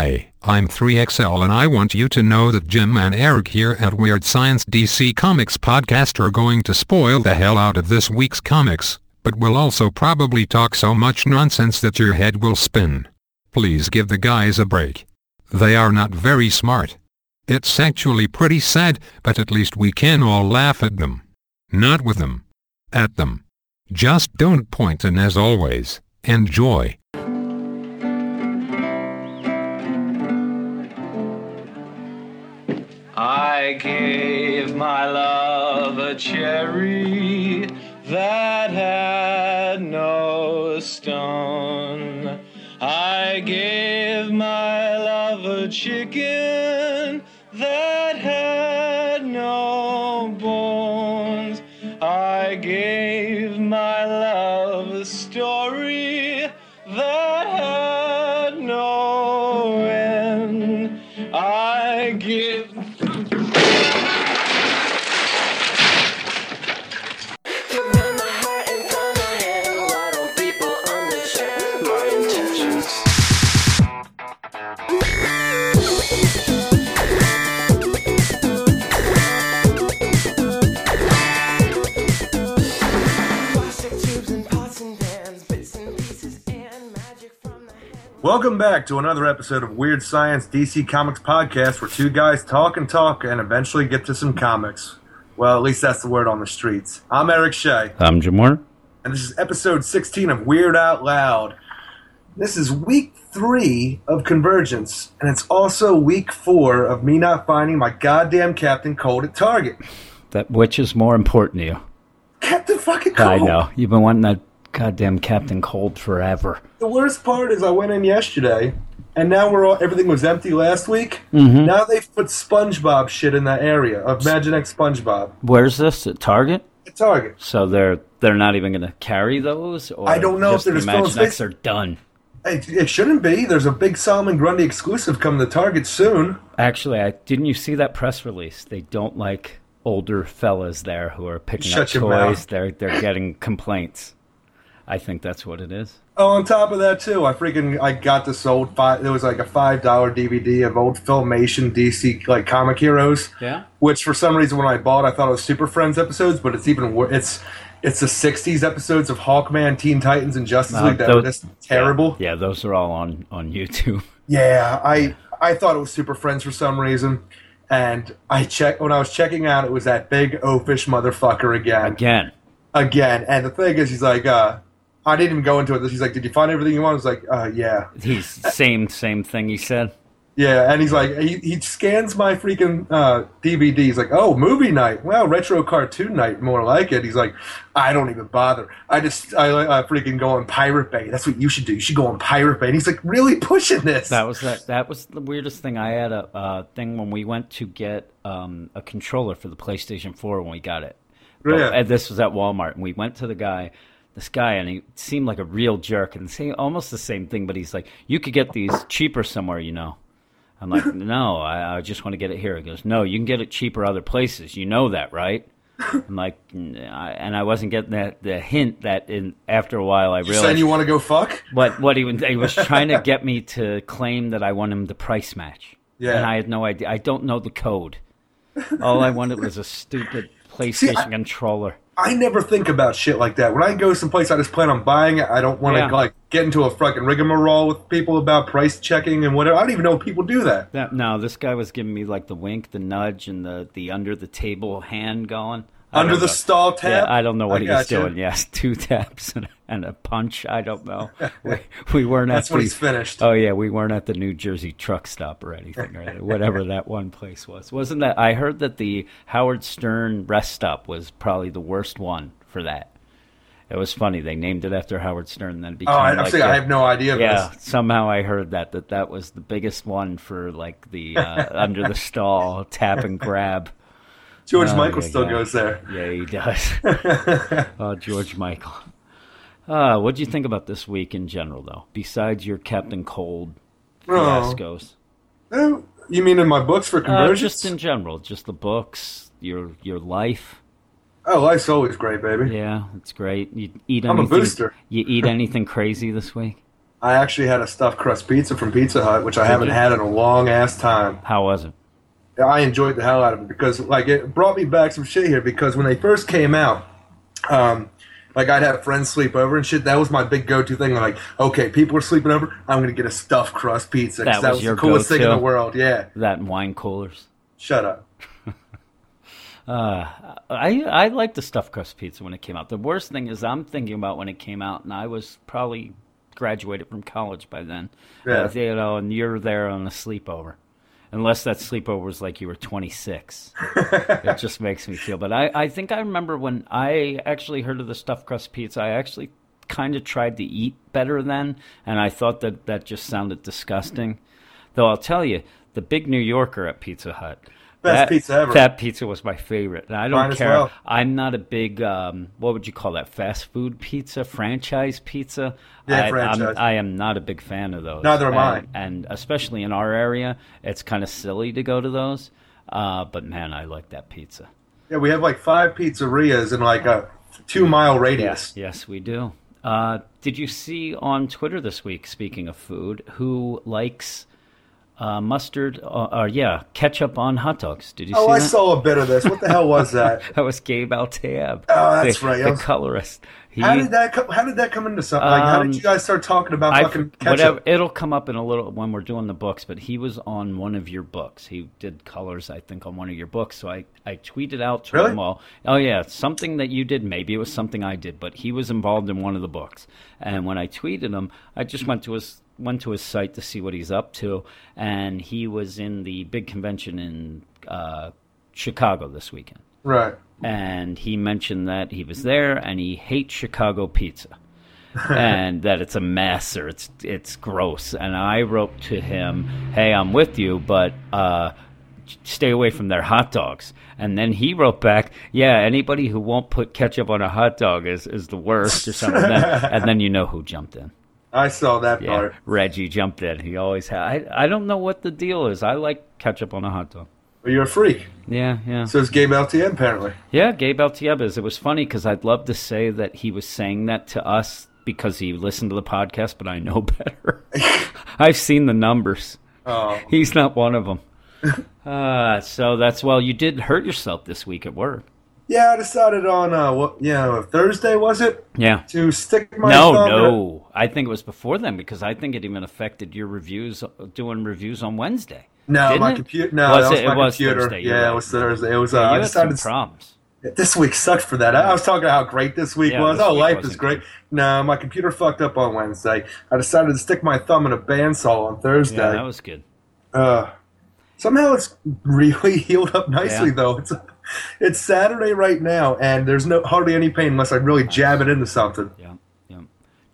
Hi, I'm 3XL and I want you to know that Jim and Eric here at Weird Science DC Comics Podcast are going to spoil the hell out of this week's comics, but will also probably talk so much nonsense that your head will spin. Please give the guys a break. They are not very smart. It's actually pretty sad, but at least we can all laugh at them. Not with them. At them. Just don't point and as always, enjoy. Cherry that had no stone. I gave my love a chicken that had Welcome back to another episode of Weird Science DC Comics Podcast, where two guys talk and talk and eventually get to some comics. Well, at least that's the word on the streets. I'm Eric Shea, I'm Warner. and this is episode 16 of Weird Out Loud. This is week three of Convergence, and it's also week four of me not finding my goddamn Captain Cold at Target. That which is more important to you? Captain fucking Cold! I know you've been wanting that goddamn Captain Cold forever. The worst part is I went in yesterday, and now we're all everything was empty last week. Mm-hmm. Now they've put SpongeBob shit in that area of Imaginext SpongeBob Where's this at Target? at Target. So they're they're not even going to carry those. Or I don't know if they're the just Imaginext space- are done. It, it shouldn't be. There's a big Solomon Grundy exclusive coming to Target soon. Actually, I didn't you see that press release? They don't like older fellas there who are picking Shut up toys. mouth. They're they're getting complaints. I think that's what it is. Oh, on top of that too, I freaking I got this old five. There was like a five dollar DVD of old Filmation DC like comic heroes. Yeah. Which for some reason when I bought, I thought it was Super Friends episodes, but it's even worse. It's it's the '60s episodes of Hawkman, Teen Titans, and Justice Uh, League that those- just terrible. Yeah, those are all on on YouTube. Yeah, I I thought it was Super Friends for some reason, and I checked when I was checking out, it was that big oafish motherfucker again, Again, again. And the thing is, he's like, uh, I didn't even go into it. He's like, "Did you find everything you want?" I was like, uh, "Yeah, he's same same thing he said. yeah." And he's like, he, he scans my freaking uh, DVD. He's like, "Oh, movie night. Well, retro cartoon night, more like it." He's like, "I don't even bother. I just I, I freaking go on Pirate Bay. That's what you should do. You should go on Pirate Bay." And he's like, "Really pushing this?" That was that. That was the weirdest thing. I had a uh, thing when we went to get um, a controller for the PlayStation Four when we got it. But- Yeah. and this was at Walmart, and we went to the guy, this guy, and he seemed like a real jerk, and say almost the same thing. But he's like, "You could get these cheaper somewhere, you know." I'm like, "No, I, I just want to get it here." He goes, "No, you can get it cheaper other places. You know that, right?" I'm like, "N- I- and I wasn't getting that the hint that in after a while I realized saying you want to go fuck? what what he was he was trying to get me to claim that I want him to price match. Yeah. And I had no idea. I don't know the code. All I wanted was a stupid PlayStation I- controller. I never think about shit like that. When I go someplace, I just plan on buying it. I don't want to Yeah. like get into a fucking rigmarole with people about price checking and whatever. I don't even know if people do that. That, no, this guy was giving me like the wink, the nudge, and the, the under the table hand going. Under the know. stall tab. Yeah, I don't know what I he was doing. Yes, two taps and, and a punch. I don't know. We, we weren't That's at when the, he's finished. Oh yeah, we weren't at the New Jersey truck stop or anything, or whatever that one place was. Wasn't that? I heard that the Howard Stern rest stop was probably the worst one for that. It was funny. They named it after Howard Stern, then became oh, I, like saying the- I have no idea. Yeah, this. somehow I heard that that that was the biggest one for like the uh, under the stall tap and grab. George Oh, Michael still goes there. Yeah, he does. oh, George Michael. Uh, what do you think about this week in general, though? Besides your Captain Cold Oh. fiascos, Oh, you mean in my books for uh, Convergence? just in general, just the books, your your life. oh, life's always great, baby. Yeah, it's great. You eat I'm a anything? booster. You eat anything crazy this week? I actually had a stuffed crust pizza from Pizza Hut, which I haven't you? had in a long ass time. How was it? I enjoyed the hell out of it because like it brought me back some shit here because when they first came out, um, like I'd have friends sleep over and shit. That was my big go-to thing. Like, okay, people are sleeping over. I'm gonna get a stuffed crust pizza. That That, was was, the coolest thing in the world. Yeah. That and wine coolers. Shut up. Uh, I I liked the stuffed crust pizza when it came out. The worst thing is I'm thinking about when it came out, and I was probably graduated from college by then. Yeah. Uh, you know, and you're there on a sleepover. Unless that sleepover was like you were 26. it just makes me feel. But I, I think I remember when I actually heard of the stuffed crust pizza, I actually kind of tried to eat better then, and I thought that that just sounded disgusting. Though I'll tell you, the big New Yorker at Pizza Hut. Best that, pizza ever. That pizza was my favorite. And I don't Mine care. well. I'm not a big, um, what would you call that? Fast food pizza, franchise pizza. Yeah, I, franchise. I'm, I am not a big fan of those. Neither am I. and, And especially in our area, it's kind of silly to go to those. Uh, but man, I like that pizza. Yeah, we have like five pizzerias in like a two mile radius. Yes, we do. Uh, did you see on Twitter this week, speaking of food, who likes uh, mustard, uh, or yeah, ketchup on hot dogs? Did you see that? Oh, I that? saw a bit of this. What the hell was that? That was Gabe Eltaeb. Oh, that's the, right. The was- colorist. He, How did that? Co- how did that come into something? Like, how Um, did you guys start talking about I, fucking ketchup? whatever, it'll come up in a little when we're doing the books, but he was on one of your books. He did colors, I think, on one of your books. So I, I tweeted out to Really? him all, oh yeah, something that you did. Maybe it was something I did, but he was involved in one of the books. And when I tweeted him, I just went to his went to his site to see what he's up to, and he was in the big convention in uh, Chicago this weekend Right. And he mentioned that he was there and he hates Chicago pizza. and that it's a mess or it's it's gross. And I wrote to him, "Hey, I'm with you, but uh, stay away from their hot dogs." And then he wrote back, "Yeah, anybody who won't put ketchup on a hot dog is is the worst or something." And then you know who jumped in. I saw that Yeah, part. Reggie jumped in. He always had. I I don't know what the deal is. I like ketchup on a hot dog. Well, you're a freak. Yeah, yeah. Says Gabe LTN apparently. Yeah, Gabe Altiebas. It was funny because I'd love to say that he was saying that to us because he listened to the podcast, but I know better. I've seen the numbers. Oh, He's not one of them. Uh, so that's well. You did hurt yourself this week at work. yeah. I decided on uh, what? Yeah, Thursday was it Yeah. to stick my No, thumb in a- no. I think it was before then because I think it even affected your reviews, doing reviews on Wednesday. No, Didn't my computer. No, Was that was it? my It was computer. Thursday, yeah, right. it was Thursday. It was. Uh, you I decided problems. this week sucked for that. I was talking about how great this week Yeah, was. this Oh, week life is great. good. No, my computer fucked up on Wednesday. I decided to stick my thumb in a bandsaw on Thursday. Yeah, that was good. Uh, somehow it's really healed up nicely Yeah. though. It's it's Saturday right now, and there's no hardly any pain unless I really jab it into something. Yeah, yeah.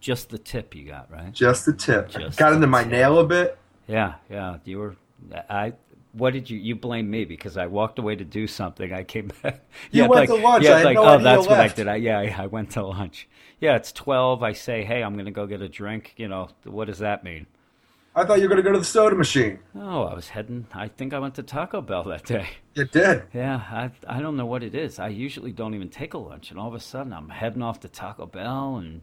Just the tip you got right. Just the tip. Just Got into my tip. nail a bit. Yeah, yeah. You were. I. What did you? You blame me because I walked away to do something. I came back. You went like, to lunch. you I like, no oh, that's what I did. I, yeah, I, went to lunch. Yeah, it's twelve. I say, hey, I'm gonna go get a drink. You know, what does that mean? I thought you were gonna go to the soda machine. Oh, I was heading. I think I went to Taco Bell that day. You did. Yeah, I I don't know what it is. I usually don't even take a lunch, and all of a sudden I'm heading off to Taco Bell and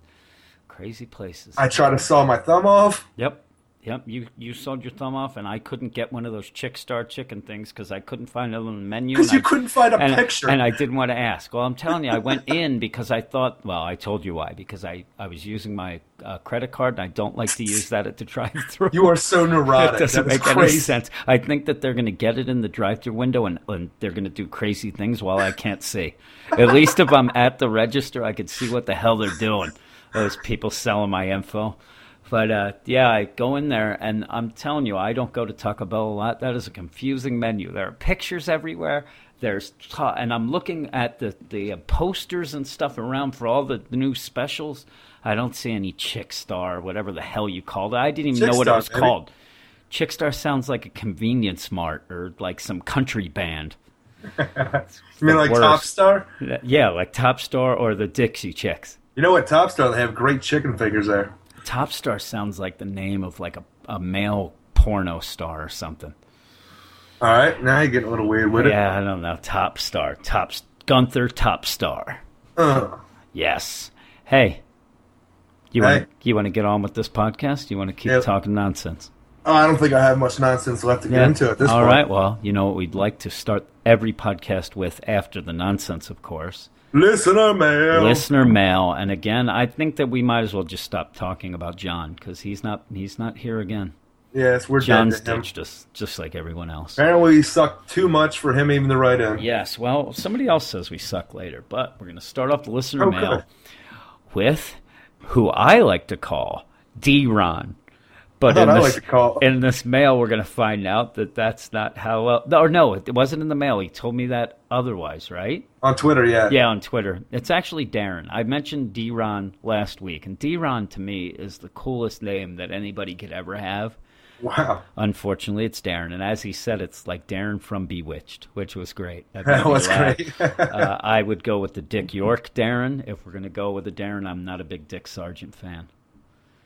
crazy places. I try to saw my thumb off. Yep. Yep. You you sawed your thumb off, and I couldn't get one of those Chick Star chicken things because I couldn't find it on the menu. Because and you I- couldn't find a and, picture. and I didn't want to ask. Well, I'm telling you, I went in because I thought. Well, I told you why. Because I I was using my uh, credit card, and I don't like to use that at the drive-through. you are so neurotic. It doesn't make any sense. I think that they're going to get it in the drive-through window, and, and they're going to do crazy things while I can't see. At least if I'm at the register, I could see what the hell they're doing. Those people selling my info. But uh, yeah, I go in there, and I'm telling you, I don't go to Taco Bell a lot. That is a confusing menu. There are pictures everywhere. There's ta- and I'm looking at the the uh, posters and stuff around for all the, the new specials. I don't see any Chick Star, whatever the hell you called it. I didn't even Chick know what it was baby. called. Chickstar sounds like a convenience mart or like some country band. You mean like worst. Top Star? Yeah, like Top Star or the Dixie Chicks. You know what Top Star? They have great chicken fingers there. Top Star sounds like the name of like a, a male porno star or something. All right, now you're getting a little weird with it. Yeah, I don't know. Top Star. Top Gunther Top Star. Uh, Yes. Hey, You want Hey. to you want to get on with this podcast? You want to keep Yep. talking nonsense? Oh, I don't think I have much nonsense left to get into at this All point. right. Well, you know what we'd like to start every podcast with after the nonsense, of course. Listener mail. Listener mail, and again, I think that we might as well just stop talking about John because he's not he's not here again. Yes, we're John's dead ditched us, just like everyone else. Apparently, we sucked too much for him even to write in. Yes. Well, somebody else says we suck later, but we're going to start off the listener Okay. mail with who I like to call D. Ron. But in this, like to call- in this mail, we're going to find out that that's not how. Uh, or no, it wasn't in the mail. He told me that otherwise, right? On Twitter, yeah. Yeah, on Twitter. It's actually Darren. I mentioned D. Ron last week, and D. Ron to me is the coolest name that anybody could ever have. Wow. Unfortunately, it's Darren, and as he said, it's like Darren from Bewitched, which was great. That That was great. uh, I would go with the Dick York Darren. If we're going to go with the Darren, I'm not a big Dick Sargent fan.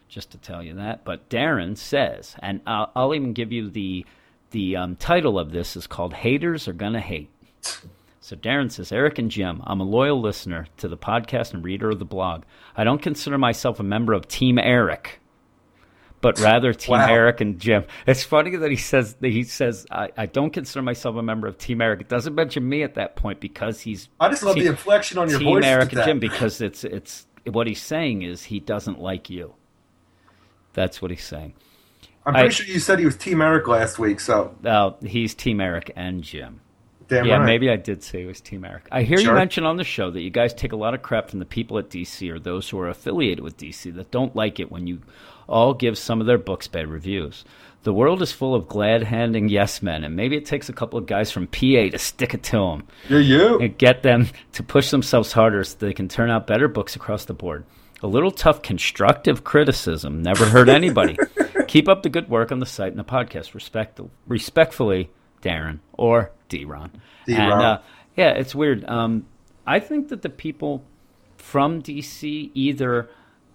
Just to tell you that, but Darren says, and I'll, I'll even give you the the um, title of this is called "Haters Are Gonna Hate." So Darren says, Eric and Jim, I'm a loyal listener to the podcast and reader of the blog. I don't consider myself a member of Team Eric, but rather Team Wow. Eric and Jim. It's funny that he says that he says I, I don't consider myself a member of Team Eric. It doesn't mention me at that point because he's I just love Team- the inflection on your Team voice. Team Eric and. Jim because it's it's what he's saying is he doesn't like you. That's what he's saying. I'm pretty I- sure you said he was Team Eric last week, so Uh, he's Team Eric and Jim. damn yeah, right. maybe I did say it was Team Eric. I hear you Sure. mention on the show that you guys take a lot of crap from the people at DC or those who are affiliated with DC that don't like it when you all give some of their books bad reviews. The world is full of glad handing yes men, and maybe it takes a couple of guys from PA to stick it to them You're you. and get them to push themselves harder so they can turn out better books across the board. A little tough constructive criticism never hurt anybody. Keep up the good work on the site and the podcast. Respect, respectfully, Darren or D-Ron. D-Ron. And uh, yeah, it's weird. Um, I think that the people from DC either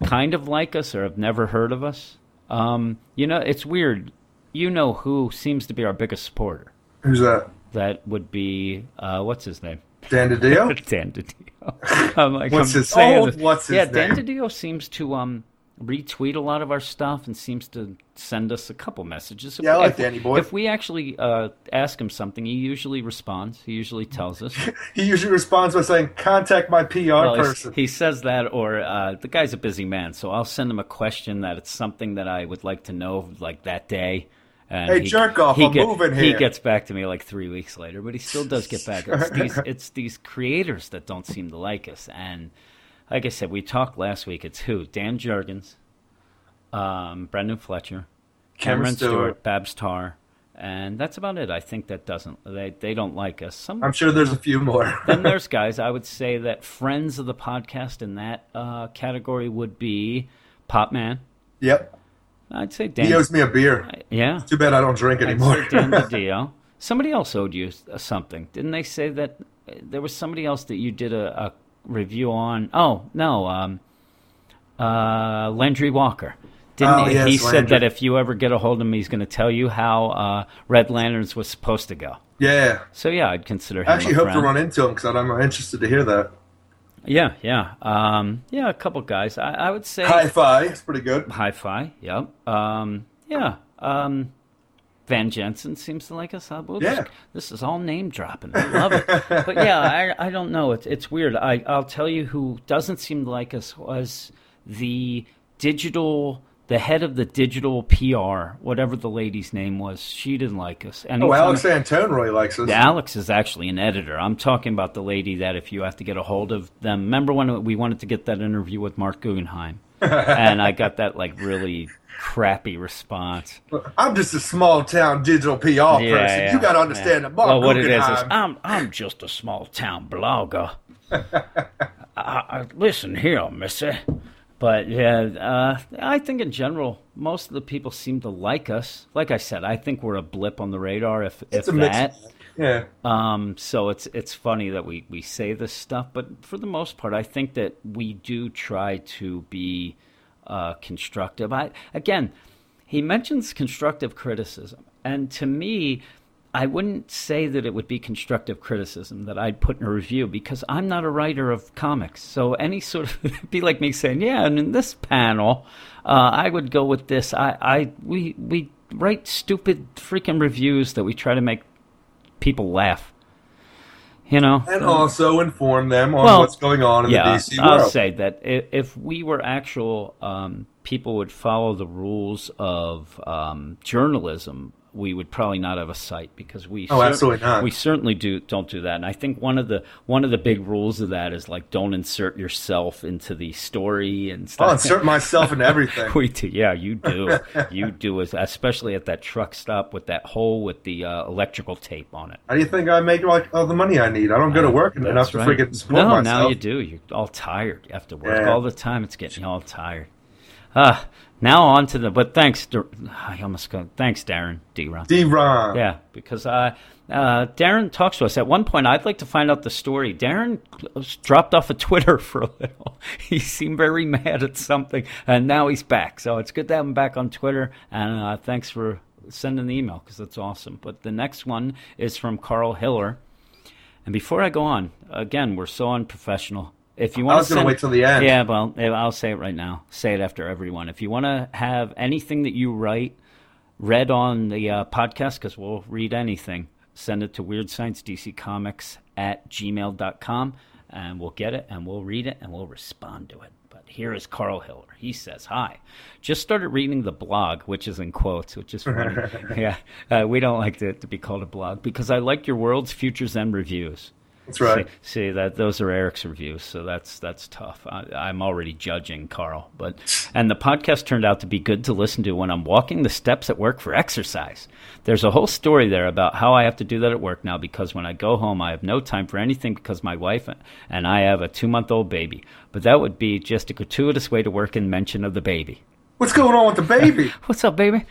kind of like us or have never heard of us. Um, you know, it's weird. You know who seems to be our biggest supporter? Who's that? That would be uh, what's his name? Dan DiDio? Dan DiDio. I'm like, What's I'm his- saying oh, what's his yeah, Dan name? DiDio seems to um retweet a lot of our stuff and seems to send us a couple messages. If Yeah, I we- like if, Danny boy. If we actually uh, ask him something, he usually responds. He usually tells us. He usually responds by saying, "Contact my PR Well, person." he says that, or uh, the guy's a busy man, so I'll send him a question that it's something that I would like to know, like that day. And Hey, jerk off, he I'm moving here. He gets back to me like three weeks later, but he still does get back. It's these, it's these creators that don't seem to like us. And like I said, we talked last week. It's who? Dan Jurgens, um, Brendan Fletcher, Cameron Cameron Stewart, Stewart. Babs Tarr, and that's about it. I think that doesn't they they don't like us. Some I'm sure there's a few more. then there's guys. I would say that friends of the podcast in that uh, category would be Pop Mhan. yep. I'd say Dan. He owes me a beer. yeah, Too bad I don't drink anymore. Dan DiDio. Somebody else owed you uh, something, didn't they? Say that uh, there was somebody else that you did a, a review on. Oh no, um, uh, Landry Walker. Didn't Oh, he? yes, he said Landry. that if you ever get a hold of him, he's going to tell you how uh, Red Lanterns was supposed to go. yeah. So yeah, I'd consider him. I actually hope to run into him because I'm interested to hear that. Yeah, yeah, um, yeah. A couple guys. I, I would say Hi-Fi. It's pretty good. Hi-Fi. Yep. Um, yeah. Um, Van Jensen seems to like us. Uh, we'll Yeah. just- this is all name dropping. I love it. but yeah, I, I don't know. It's it's weird. I I'll tell you who doesn't seem to like us was the digital. The head of the digital PR, whatever the lady's name was, she didn't like us. And Oh, Alex Antone really likes us. Alex is actually an editor. I'm talking about the lady that if you have to get a hold of them. Remember when we wanted to get that interview with Marc Guggenheim? and I got that like really crappy response. I'm just a small town digital PR person. yeah, you got to yeah. understand that Marc Well, what it is is Guggenheim- I'm I'm just a small town blogger. I, I, listen here, Missy. But yeah, uh, I think in general, most of the people seem to like us. Like I said, I think we're a blip on the radar, if It's if mix. that. Yeah. Um, so it's it's funny that we, we say this stuff, but for the most part, I think that we do try to be uh, constructive. I again, he mentions constructive criticism, and to me, I wouldn't say that it would be constructive criticism that I'd put in a review because I'm not a writer of comics. So any sort of it'd be like me saying, "Yeah, and in this panel, uh, I would go with this." I, I we we write stupid freaking reviews that we try to make people laugh. You know, And also inform them on Well, what's going on in yeah, the DC world. I'll say that if, if we were actual um, people would follow the rules of um, journalism, we would probably not have a site because we Oh, absolutely not. we certainly do don't do that. And I think one of the one of the big rules of that is like don't insert yourself into the story and stuff. I'll insert myself in everything. We do, yeah, you do, you do, especially at that truck stop with that hole with the uh, electrical tape on it. How do you think I make like all the money I need? I don't go to work enough That's to right. freaking support no, myself. now you do. You're all tired. You have to work Yeah. all the time. It's getting you all tired. Uh, now on to the. But thanks, I almost go. Thanks, Darren D. Ron. D-Ron. Yeah, because uh, uh, Darren talks to us. At one point, I'd like to find out the story. Darren dropped off of Twitter for a little. He seemed very mad at something, and now he's back. So it's good to have him back on Twitter. And uh, thanks for sending the email because that's awesome. But the next one is from Carl Hiller. And before I go on, again, we're so unprofessional. If you want I was to gonna wait till the end. Yeah, well, I'll say it right now. Say it after everyone. If you want to have anything that you write read on the uh, podcast, because we'll read anything, send it to Weird Science DC Comics at gmail.com and we'll get it and we'll read it and we'll respond to it. But here is Carl Hiller. He says, Hi. Just started reading the blog, which is in quotes, which is funny. yeah, uh, we don't like it to be called a blog because I like your world's futures and reviews. That's right. See, see that those are Eric's reviews, so that's that's tough. I, I'm already judging Carl, but and the podcast turned out to be good to listen to when I'm walking the steps at work for exercise. There's a whole story there about how I have to do that at work now because when I go home, I have no time for anything because my wife and I have a two month old baby. But that would be just a gratuitous way to work in mention of the baby. What's going on with the baby? What's up, baby?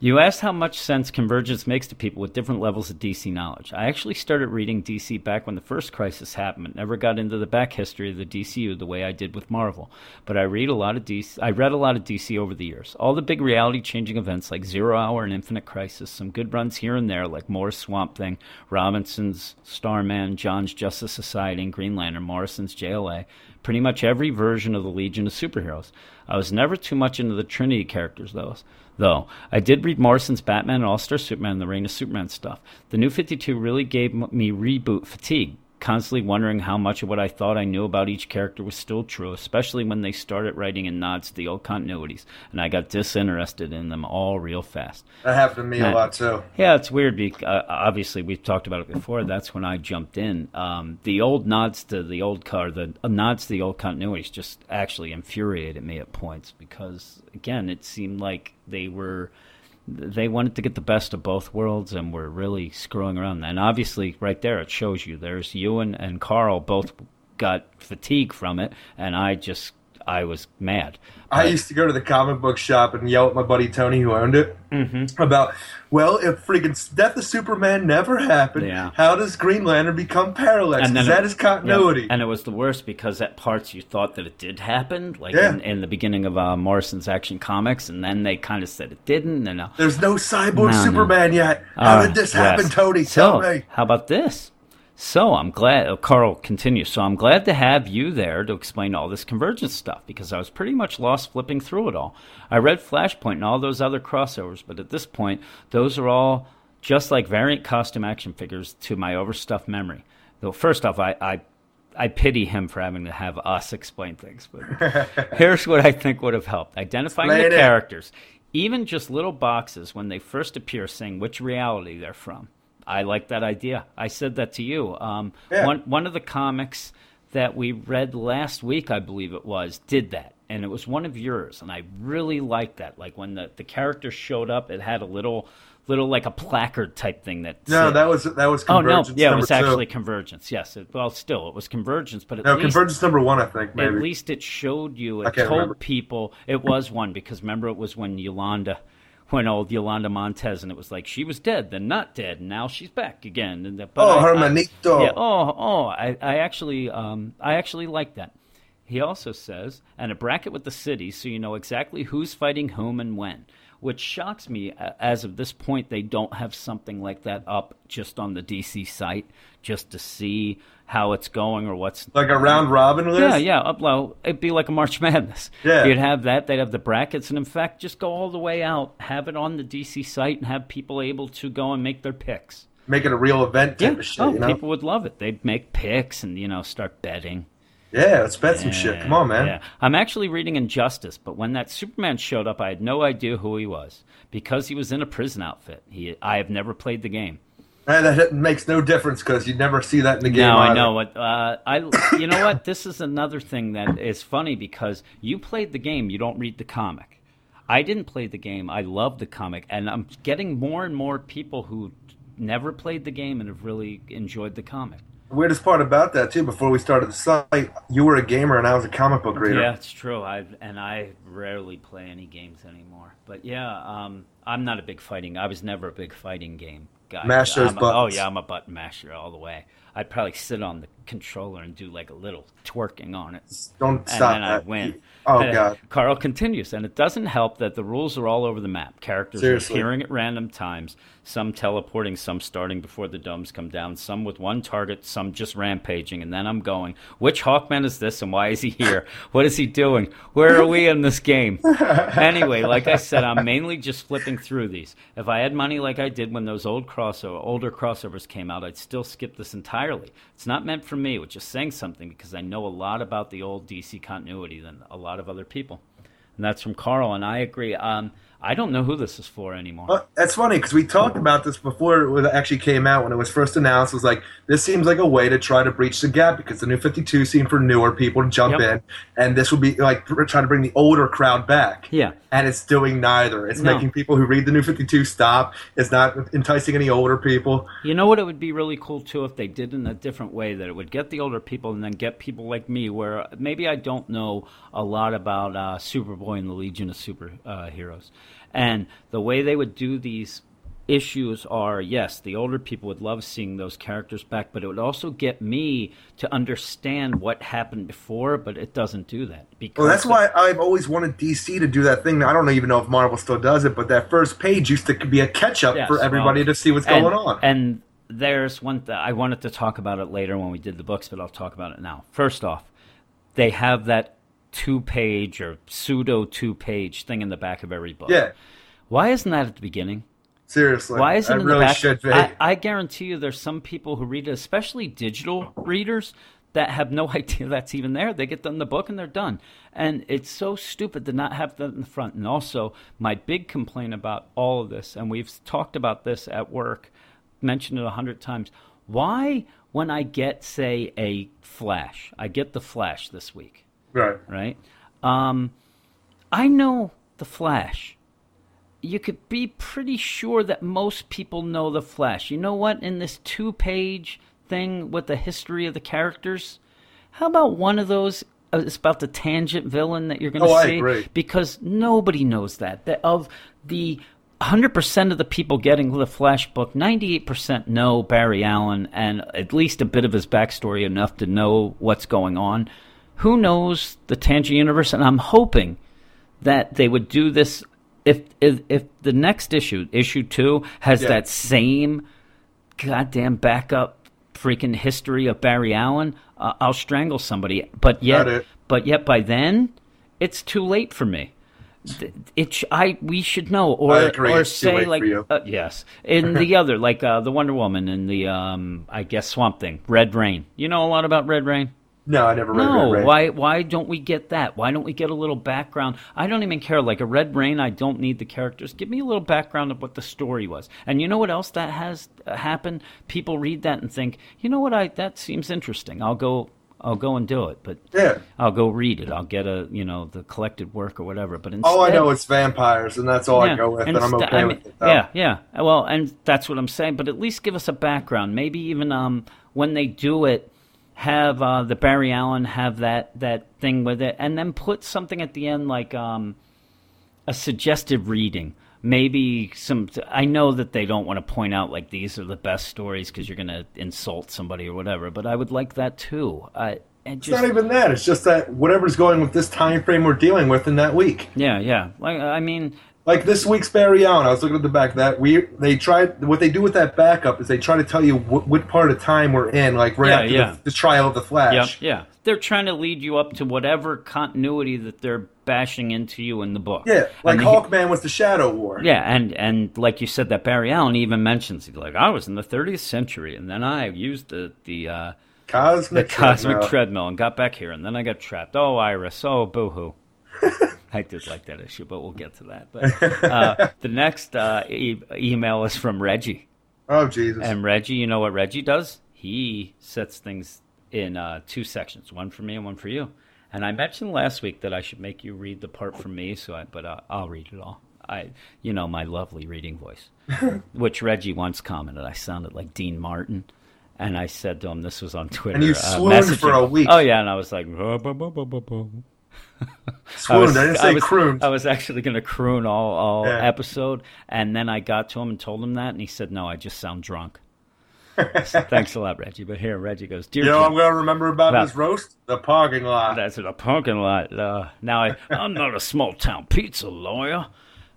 You asked how much sense convergence makes to people with different levels of DC knowledge. I actually started reading DC back when the first crisis happened, but never got into the back history of the DCU the way I did with Marvel. But I read a lot of DC. I read a lot of DC over the years. All the big reality-changing events like Zero Hour and Infinite Crisis, some good runs here and there like Moore's Swamp Thing, Robinson's Starman, Johns' Justice Society, and Green Lantern, Morrison's JLA. Pretty much every version of the Legion of Superheroes. I was never too much into the Trinity characters, though. Though I did read Morrison's Batman and All Star Superman and the Reign of Superman stuff. The New 52 really gave me reboot fatigue, constantly wondering how much of what I thought I knew about each character was still true, especially when they started writing in nods to the old continuities, and I got disinterested in them all real fast. That happened to me a lot too. Yeah, it's weird. Because, uh, obviously, we've talked about it before. That's when I jumped in. Um, the old nods to the old car, the uh, nods to the old continuities, just actually infuriated me at points because, again, it seemed like they were they wanted to get the best of both worlds and were really screwing around. And obviously, right there, it shows you. There's and, and Carl both got fatigue from it, and I just I was mad. I used to go to the comic book shop and yell at my buddy Tony, who owned it, Mm-hmm. about, well, if freaking Death of Superman never happened, Yeah. how does Green Lantern become Parallax? And Is then that it- his continuity? Yeah, And it was the worst because at parts you thought that it did happen, like Yeah. in, in the beginning of uh, Morrison's Action Comics, and then they kind of said it didn't. And uh, There's no cyborg No, no. Superman yet. How uh, did this yes. happen, Tony? So, Tell me. how about this? So I'm glad. Uh, Carl continues. So I'm glad to have you there to explain all this convergence stuff because I was pretty much lost flipping through it all. I read Flashpoint and all those other crossovers, but at this point, those are all just like variant costume action figures to my overstuffed memory. Though first off, I, I I pity him for having to have us explain things. But here's what I think would have helped: identifying Explain the characters, even just little boxes when they first appear, saying which reality they're from. I like that idea. I said that to you. Um, Yeah. One one of the comics that we read last week, I believe it was, did that, and it was one of yours, and I really liked that. Like when the the character showed up, it had a little little like a placard type thing that. No, said- that was that was Oh no! Yeah, it was two. actually convergence. Yes. It, well, still, it was convergence, but at no least convergence number one. I think maybe. at least it showed you. It told remember. people it was one because remember it was when Yolanda, when old Yolanda Montez, and it was like she was dead, then not dead, and now she's back again. And the, Oh, I- I- Hermanito. yeah. Oh, oh. I, I actually, um, I actually like that. He also says, and a bracket with the cities, so you know exactly who's fighting whom and when. Which shocks me. As of this point, they don't have something like that up just on the DC site, just to see how it's going or what's Like a round robin list. yeah, yeah. Up low. It'd be like a March Madness. Yeah. You'd have that. They'd have the brackets, and in fact, just go all the way out, have it on the DC site, and have people able to go and make their picks. Make it a real event type Yeah. of shit. oh, you know? people would love it. They'd make picks and you know start betting. Yeah, let's bet some shit. Come on, man. Yeah. I'm actually reading Injustice, but when that Superman showed up, I had no idea who he was because he was in a prison outfit. He, I have never played the game. And that makes no difference because you never see that in the game. No, I know what. Uh, I, you know what? This is another thing that is funny because you played the game, you don't read the comic. I didn't play the game. I love the comic, and I'm getting more and more people who never played the game and have really enjoyed the comic. Weirdest part about that too, before we started the site, you were a gamer and I was a comic book reader. Yeah, it's true. I and I rarely play any games anymore. But yeah, um, I'm not a big fighting. I was never a big fighting game guy. Mash those a- buttons. oh yeah, I'm a button masher all the way. I'd probably sit on the controller and do like a little twerking on it. Don't and stop then I win. Oh And, uh, god. Carl continues, and it doesn't help that the rules are all over the map. Characters Seriously. are appearing at random times, some teleporting, some starting before the domes come down, some with one target, some just rampaging, and then I'm going, which Hawkman is this and why is he here? What is he doing? Where are we in this game? anyway, like I said, I'm mainly just flipping through these. If I had money like I did when those old crossover, older crossovers came out, I'd still skip this entirely. It's not meant for me, which is saying something because I know a lot about the old DC continuity than a lot of other people. And that's from Carl, and I agree. Um, I don't know who this is for anymore. Well, that's funny because we talked about this before it actually came out when it was first announced. It was like this seems like a way to try to breach the gap because the new Fifty Two seemed for newer people to jump Yep. in, and this would be like tr- trying to bring the older crowd back. Yeah. and it's doing neither. It's No. making people who read the new Fifty Two stop. It's not enticing any older people. You know what? It would be really cool too if they did in a different way. That it would get the older people and then get people like me, where maybe I don't know a lot about uh, Superboy and the Legion of Super uh, Heroes, and the way they would do these issues are yes, the older people would love seeing those characters back, but it would also get me to understand what happened before. But it doesn't do that because Well, that's why I've always wanted DC to do that thing. I don't even know if Marvel still does it, but that first page used to be a catch up Yes, for everybody well, to see what's and, going on. And there's one th- I wanted to talk about it later when we did the books, but I'll talk about it now. First off, they have that two page or pseudo two page thing in the back of every book. yeah, Why isn't that at the beginning? seriously. Why isn't I it in really the back? should be. I, I guarantee you, there's some people who read it, especially digital readers, that have no idea that's even there. They get done the book and they're done, and it's so stupid to not have that in the front. And also, my big complaint about all of this, and we've talked about this at work, mentioned it a hundred times. Why, when I get, say, a flash, I get the flash this week right. right? Um, I know the Flash. You could be pretty sure that most people know the Flash. You know what? In this two-page thing with the history of the characters, how about one of those? it's about the tangent villain that you're going to Oh, I see agree. because nobody knows that. That of the 100% of the people getting the Flash book, 98% know Barry Allen and at least a bit of his backstory enough to know what's going on. Who knows the Tangent universe? And I'm hoping that they would do this if if, if the next issue, issue two, has Yeah. that same goddamn backup freaking history of Barry Allen. Uh, I'll strangle somebody. But yet, but yet by then, it's too late for me. It I we should know or or it's say like uh, yes in the other like uh, the Wonder Woman and the um I guess Swamp Thing Red Rain. You know a lot about Red Rain. No, I never read No, Red Rain. why why don't we get that? Why don't we get a little background? I don't even care. Like a Red Rain, I don't need the characters. Give me a little background of what the story was. And you know what else that has uh, happened? People read that and think, you know what? I that seems interesting. I'll go. I'll go and do it. But Yeah. I'll go read it. I'll get a you know the collected work or whatever. But instead, All I know it's vampires, and that's all I go with, and I'm okay I with it. though. Yeah, yeah. Well, and that's what I'm saying. But at least give us a background. Maybe even um, when they do it, have uh, the Barry Allen have that that thing with it, and then put something at the end like um, a suggestive reading. Maybe some. I know that they don't want to point out like these are the best stories because you're going to insult somebody or whatever. But I would like that too. I and It's not even that. It's just that whatever's going with this time frame we're dealing with in that week. Yeah, yeah. Like I mean, Like this week's Barry Allen, I was looking at the back. That we they tried what they do with that backup is they try to tell you what, what part of time we're in, like right Yeah, after yeah. The, the trial of the Yeah, Flash. yeah. They're trying to lead you up to whatever continuity that they're bashing into you in the book. Yeah, like And he- Hawkman was the Shadow War. Yeah, and and like you said, that Barry Allen even mentions he's like I was in the 30th century, and then I used the the uh, the Cosmic, cosmic Treadmill. treadmill and got back here, and then I got trapped. Oh, Iris. Oh, boohoo. I did like that issue, but we'll get to that. But uh, the next uh, e- email is from Reggie. Oh Jesus! And Reggie, you know what Reggie does? He sets things in uh, two sections, one for me and one for you. And I mentioned last week that I should make you read the part for me, so I, but uh, I'll read it all. I, you know, my lovely reading voice, which Reggie once commented I sounded like Dean Martin. And I said to him, this was on Twitter. And you uh, swooned for a week. Oh yeah, and I was like, "Blah, blah, blah, blah, blah, blah." Swooned. I, didn't say was, crooned. I was actually going to croon all, all Yeah. episode, and then I got to him and told him that, and he said, "No, I just sound drunk." So thanks a lot, Reggie. But here, Reggie goes, "Dear you know, Jim, I'm gonna remember about About- this roast the parking lot. that's a parking lot. Uh, now, I, I'm not a small town pizza lawyer."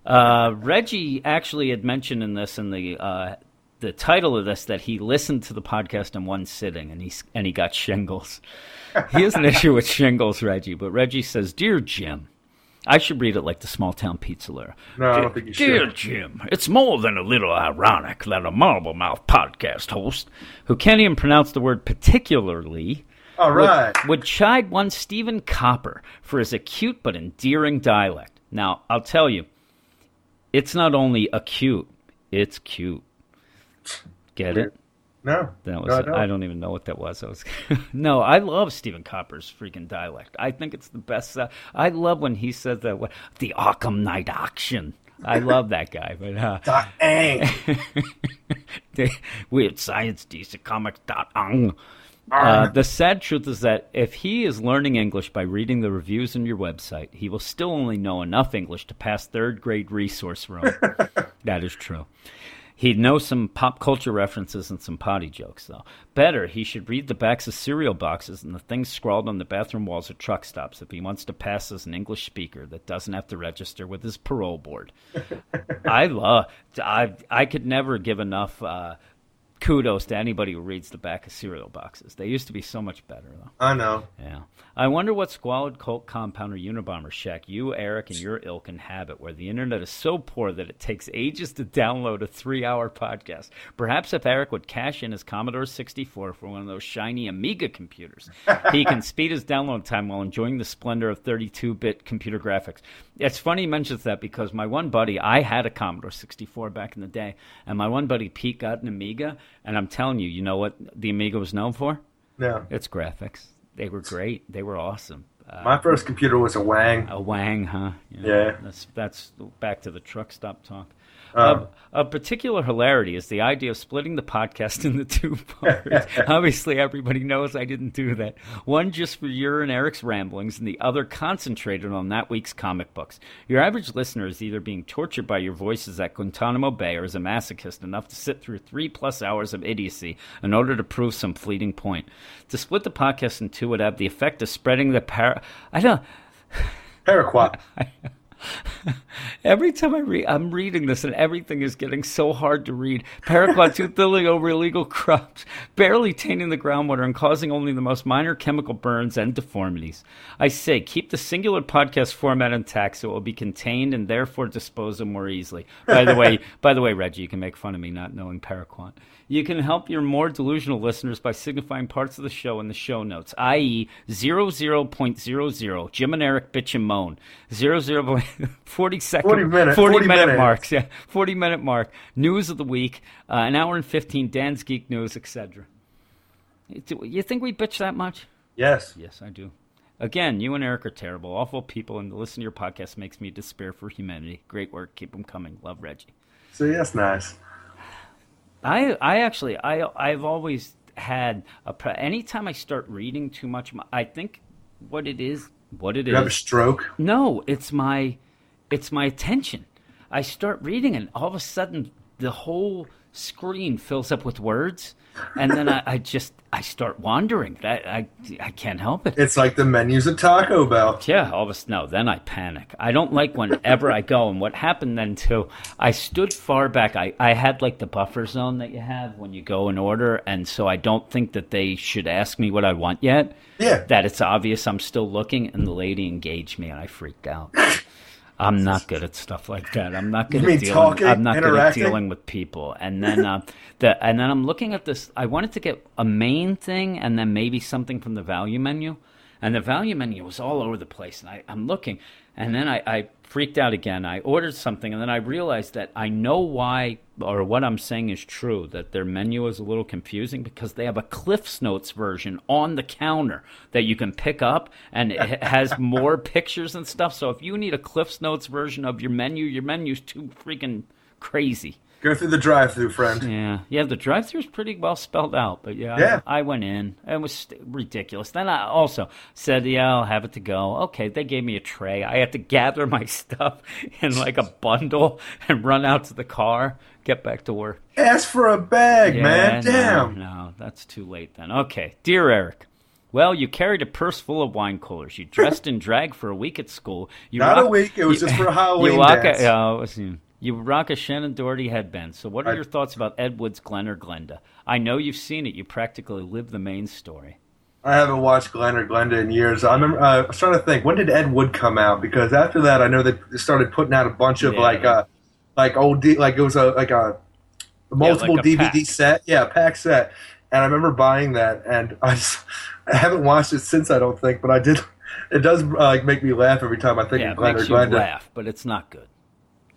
Uh, Reggie actually had mentioned in this in the uh, the title of this that he listened to the podcast in one sitting and he and he got shingles. he has an issue with shingles, Reggie. But Reggie says, "Dear Jim." I should read it like the small town pizza lawyer. No, I don't think you Dear should. Jim, it's more than a little ironic that a marble mouth podcast host who can't even pronounce the word particularly All right. would, would chide one Stephen Copper for his acute but endearing dialect. Now, I'll tell you, it's not only acute, it's cute. Get it? No, That was no, I I, don't. don't. even know what that was. I was no, I love Stephen Copper's freaking dialect. I think it's the best. Uh, I love when he says that what- the Arkham Knight auction. I love that guy. But uh, weird science DC comics dot. Uh, the sad truth is that if he is learning English by reading the reviews on your website, he will still only know enough English to pass third grade resource room. that is true. He'd know some pop culture references and some potty jokes, though. Better, he should read the backs of cereal boxes and the things scrawled on the bathroom walls at truck stops if he wants to pass as an English speaker that doesn't have to register with his parole board. I love. I I could never give enough uh, kudos to anybody who reads the back of cereal boxes. They used to be so much better, though. I know. Yeah. I wonder what squalid cult compound or Unabomber shack you, Eric, and your ilk inhabit, where the internet is so poor that it takes ages to download a three-hour podcast. Perhaps if Eric would cash in his Commodore 64 for one of those shiny Amiga computers, he can speed his download time while enjoying the splendor of 32-bit computer graphics. It's funny he mentions that because my one buddy, I had a Commodore 64 back in the day, and my one buddy Pete got an Amiga, and I'm telling you, you know what the Amiga was known for? Yeah. It's graphics. They were great. They were awesome. Uh, My first computer was a Wang. a Wang, huh? Yeah. That's that's back to the truck stop talk. Um, of particular hilarity is the idea of splitting the podcast into two parts. Obviously, everybody knows I didn't do that. One just for your and Eric's ramblings, and the other concentrated on that week's comic books. Your average listener is either being tortured by your voices at Guantanamo Bay or is a masochist enough to sit through three plus hours of idiocy in order to prove some fleeting point. To split the podcast in two would have the effect of spreading the par. I don't. Paraquat. Every time I read, I'm reading this, and everything is getting so hard to read. Paraquat toothilling over illegal crops, barely tainting the groundwater and causing only the most minor chemical burns and deformities. I say, keep the singular podcast format intact, so it will be contained and therefore disposed of more easily. By the way, by the way, Reggie, you can make fun of me not knowing Paraquat. You can help your more delusional listeners by signifying parts of the show in the show notes, i.e., 00.00, Jim and Eric bitch and moan, 00. 40 second, 40 minute- 40 40 minute minutes. marks, yeah, 40 minute mark, news of the week, uh, an hour and 15, Dan's Geek News, etc. You- You think we bitch that much? Yes. Yes, I do. Again, you and Eric are terrible, awful people, and to listen to your podcast makes me despair for humanity. Great work. Keep them coming. Love, Reggie. See, that's nice. I I actually I I've always had a pre- anytime I start reading too much I think what it is what it You have a stroke. no it's my it's my attention I start reading and all of a sudden the whole screen fills up with words, and then I, I just I start wandering. I, I I can't help it. It's like the menus at Taco Bell. Yeah, all of a sudden, no, then I panic. I don't like whenever I go. And what happened then, too, I stood far back. I, I had like the buffer zone that you have when you go and order. And so I don't think that they should ask me what I want yet. Yeah. That it's obvious I'm still looking. And the lady engaged me, and I freaked out. I'm not good at stuff like that. I'm not good You at dealing. talking, I'm not good at dealing with people. And then uh, the and then I'm looking at this. I wanted to get a main thing and then maybe something from the value menu. And the value menu was all over the place. And I, I'm looking, and then I, I freaked out again. I ordered something, and then I realized that I know why, or what I'm saying is true, that their menu is a little confusing because they have a Cliff's Notes version on the counter that you can pick up, and it has more pictures and stuff. So if you need a Cliff's Notes version of your menu, your menu's too freaking crazy. Go through the drive-through, friend. Yeah, yeah. The drive-through is pretty well spelled out, but yeah, Yeah. I, I went in. It was ridiculous. Then I also said, "Yeah, I'll have it to go." Okay, they gave me a tray. I had to gather my stuff in like a bundle and run out to the car, get back to work. Ask for a bag, Yeah, man. Damn. No, that's too late then. Okay, dear Eric. Well, you carried a purse full of wine coolers. You dressed in drag for a week at school. You Not a week. It was just for a Halloween you rock dance. A, uh, it was- you rock a Shannen Doherty headband. So, what are I- your thoughts about Ed Wood's Glen or Glenda? I know you've seen it. You practically live the main story. I haven't watched Glen or Glenda in years. I remember. Uh, I was trying to think. When did Ed Wood come out? Because after that, I know they started putting out a bunch of Yeah. like, uh, like old, D, like it was a like a multiple like a DVD pack. set. Yeah, pack set. And I remember buying that, and I just I haven't watched it since. I don't think, but I did. It does uh, like make me laugh every time I think Yeah, of Glen or Glenda. laugh, but it's not good.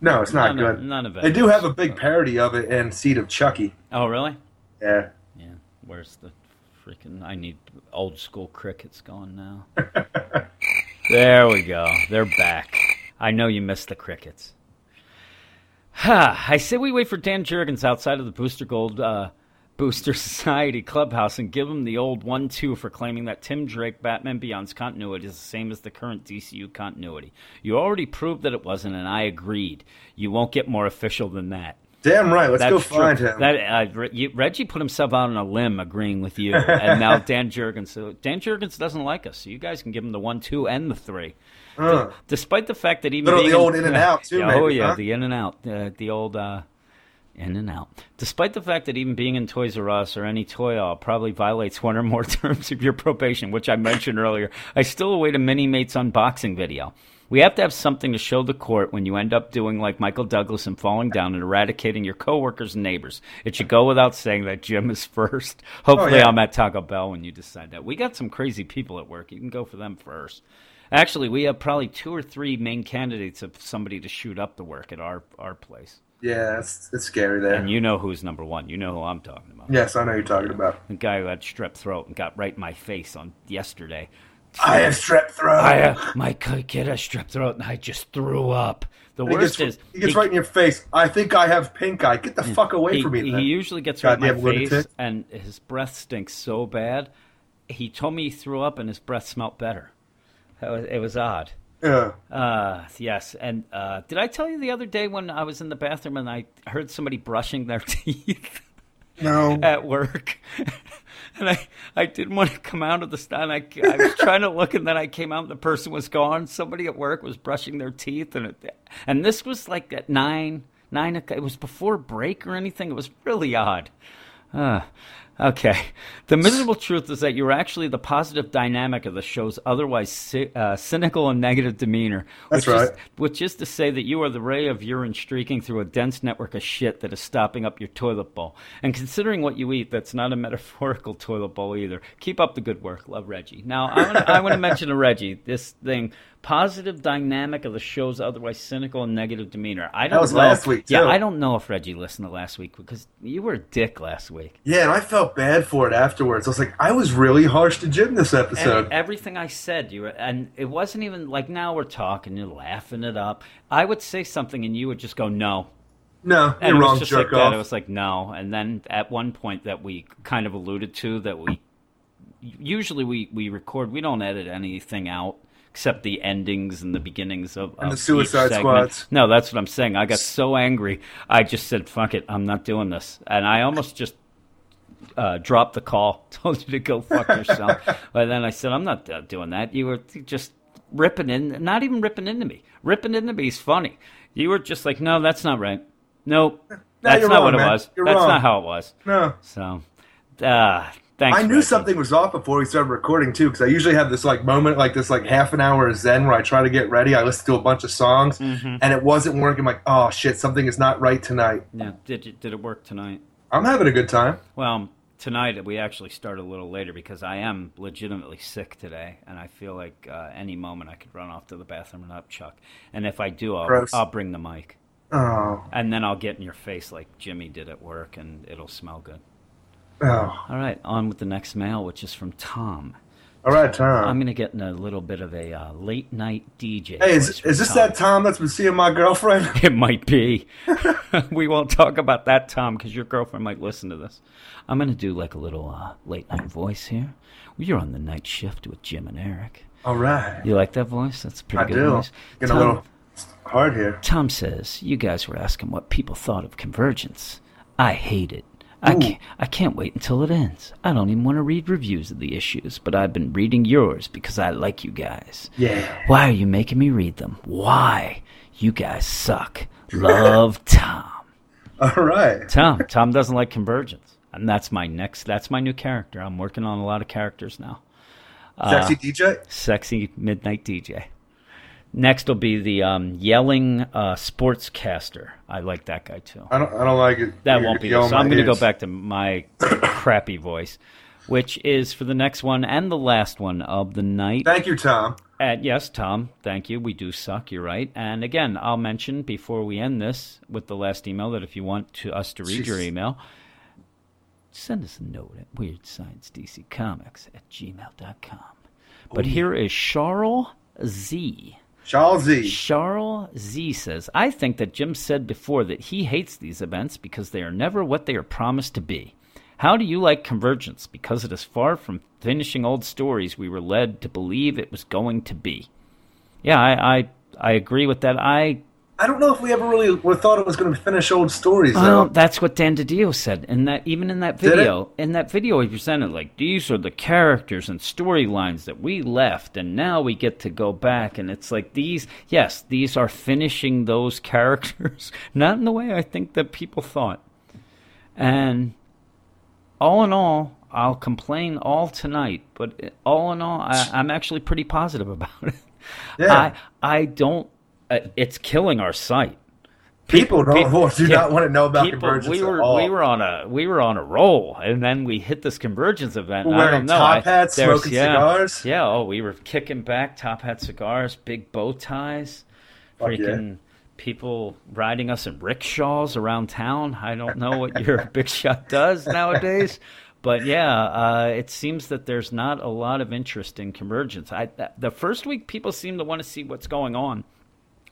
No, it's not None of- good. none of it They do have a big parody of it in Seed of Chucky. Oh, really? Yeah. Yeah. Where's the freaking? I need old school crickets going now. there we go. They're back. I know you missed the crickets. Ha! I say we wait for Dan Jurgens outside of the Booster Gold uh, Booster Society clubhouse and give him the old one-two for claiming that Tim Drake Batman Beyond's continuity is the same as the current DCU continuity. You already proved that it wasn't, and I agreed. You won't get more official than that. Damn right. Let's go That's true. find him. That uh, you, Reggie put himself out on a limb, agreeing with you, and now Dan Jurgens. So Dan Jurgens doesn't like us, so you guys can give him the one, two, and the three. Uh, Despite the fact that even Little the old in and out, too, Yeah, oh yeah, huh? the in and out, uh, the old uh, in and out. Despite the fact that even being in Toys R Us or any toy aisle probably violates one or more terms of your probation, which I mentioned earlier, I still await a Minimates unboxing video. We have to have something to show the court when you end up doing like Michael Douglas and falling down and eradicating your coworkers and neighbors. It should go without saying that Jim is first. Hopefully, Oh, yeah. I'm at Taco Bell when you decide that. We got some crazy people at work. You can go for them first. Actually, we have probably two or three main candidates of somebody to shoot up the work at our our place. Yeah, it's, it's scary there. And you know who's number one. You know who I'm talking about. yes, I know you're talking about. The guy who had strep throat and got right in my face on yesterday. I have strep throat. I, have, my kid has strep throat and I just threw up. The he worst gets, is he gets right in your face. I think I have pink eye. Get the fuck away he, from me. he then. usually gets right in my face lunatic. and his breath stinks so bad. He told me he threw up and his breath smelled better. Was, it was odd. Yeah. Uh, yes. And uh, did I tell you the other day when I was in the bathroom and I heard somebody brushing their teeth No. at work? and I, I didn't want to come out of the stand. I, I was trying to look, and then I came out, and the person was gone. Somebody at work was brushing their teeth, and it, and this was like at nine, nine. o'clock. It was before break or anything. It was really odd. Uh, okay. The miserable truth is that you're actually the positive dynamic of the show's otherwise cy- uh, cynical and negative demeanor. That's which Is, right. which is to say that you are the ray of urine streaking through a dense network of shit that is stopping up your toilet bowl. And considering what you eat, that's not a metaphorical toilet bowl either. Keep up the good work. Love, Reggie. Now, I want to mention to Reggie this thing. Positive dynamic of the show's otherwise cynical and negative demeanor. I don't was know. last week, Yeah. I don't know if Reggie listened to last week because you were a dick last week. Yeah, and I felt bad for it afterwards. I was like, I was really harsh to Jim this episode. And everything I said, you were, and it wasn't even like now we're talking, you're laughing it up. I would say something, and you would just go no. no, And you're wrong, just jerk like that. off. It was like no, and then at one point that we kind of alluded to that we usually we we record, we don't edit anything out except the endings and the beginnings of, And of the Suicide. Squads. No, that's what I'm saying. I got so angry, I just said, "Fuck it, I'm not doing this," and I almost just uh, dropped the call, told you to go fuck yourself. but then I said, "I'm not uh, doing that." You were just ripping in, not even ripping into me. Ripping into me is funny. You were just like, "No, that's not right. Nope, that's not wrong, what it was. You're that's wrong." not how it was." No. So, uh, thanks. I knew Reggie. something was off before we started recording too, because I usually have this like moment, like this like half an hour of zen where I try to get ready. I listen to a bunch of songs, Mm-hmm. and it wasn't working. I'm like, oh shit, something is not right tonight. Yeah, did you, did it work tonight? I'm having a good time. Well, tonight we actually start a little later because I am legitimately sick today, and I feel like uh, any moment I could run off to the bathroom and up Chuck. And if I do, I'll, Gross. I'll bring the mic, Oh, and then I'll get in your face like Jimmy did at work, and it'll smell good. Oh. All right, on with the next mail, which is from Tom. All right, Tom. I'm going to get in a little bit of a uh, late night DJ. hey, is, is this Tom. that Tom that's been seeing my girlfriend? It might be. we won't talk about that, Tom, because your girlfriend might listen to this. I'm going to do like a little uh, late night voice here. You're on the night shift with Jim and Eric. All right, You like that voice? That's a pretty I good do. voice. Getting Tom, a little hard here. Tom says you guys were asking what people thought of Convergence. I hate it. I can't, I can't wait until it ends. I don't even want to read reviews of the issues, but I've been reading yours because I like you guys. Yeah. Why are you making me read them? Why? You guys suck. Love Tom. All right. Tom. Tom doesn't like Convergence. And that's my next that's my new character. I'm working on a lot of characters now. Uh, Sexy DJ. Sexy midnight DJ. Next will be the um, yelling uh, sportscaster. I like that guy too. I don't. I don't like it. That You're won't be this. So I'm going to go back to my crappy voice, which is for the next one and the last one of the night. Thank you, Tom. And yes, Tom, thank you. We do suck. You're right. And again, I'll mention before we end this with the last email that if you want to us to read your email, send us a note at Weird Science DC Comics at gmail.com. But here is Charles Z. Charles Z. Charles Z says, I think that Jim said before that he hates these events because they are never what they are promised to be. How do you like Convergence? Because it is far from finishing old stories we were led to believe it was going to be. Yeah, I I, I agree with that. I I don't know if we ever really thought it was going to finish old stories. well, that's what Dan DiDio said. In that even in that video, in that video he presented like these are the characters and storylines that we left and now we get to go back and it's like these yes, these are finishing those characters, not in the way I think that people thought. And all in all, I'll complain all tonight, but eh, all in all, I, I'm actually pretty positive about it. Yeah. I I don't. Uh, it's killing our site. people don't People- do yeah, not want to know about people- convergence we were at all. we were on a we were on a roll, and then we hit this convergence event. We're I wearing don't know. top hats, there's- smoking yeah, cigars. Yeah. Oh, we were kicking back, top hat cigars, big bow ties, Fuck yeah. freaking people riding us in rickshaws around town. I don't know what your big shot does nowadays. But yeah, uh, it seems that there's not a lot of interest in convergence. I, the first week, people seem to want to see what's going on.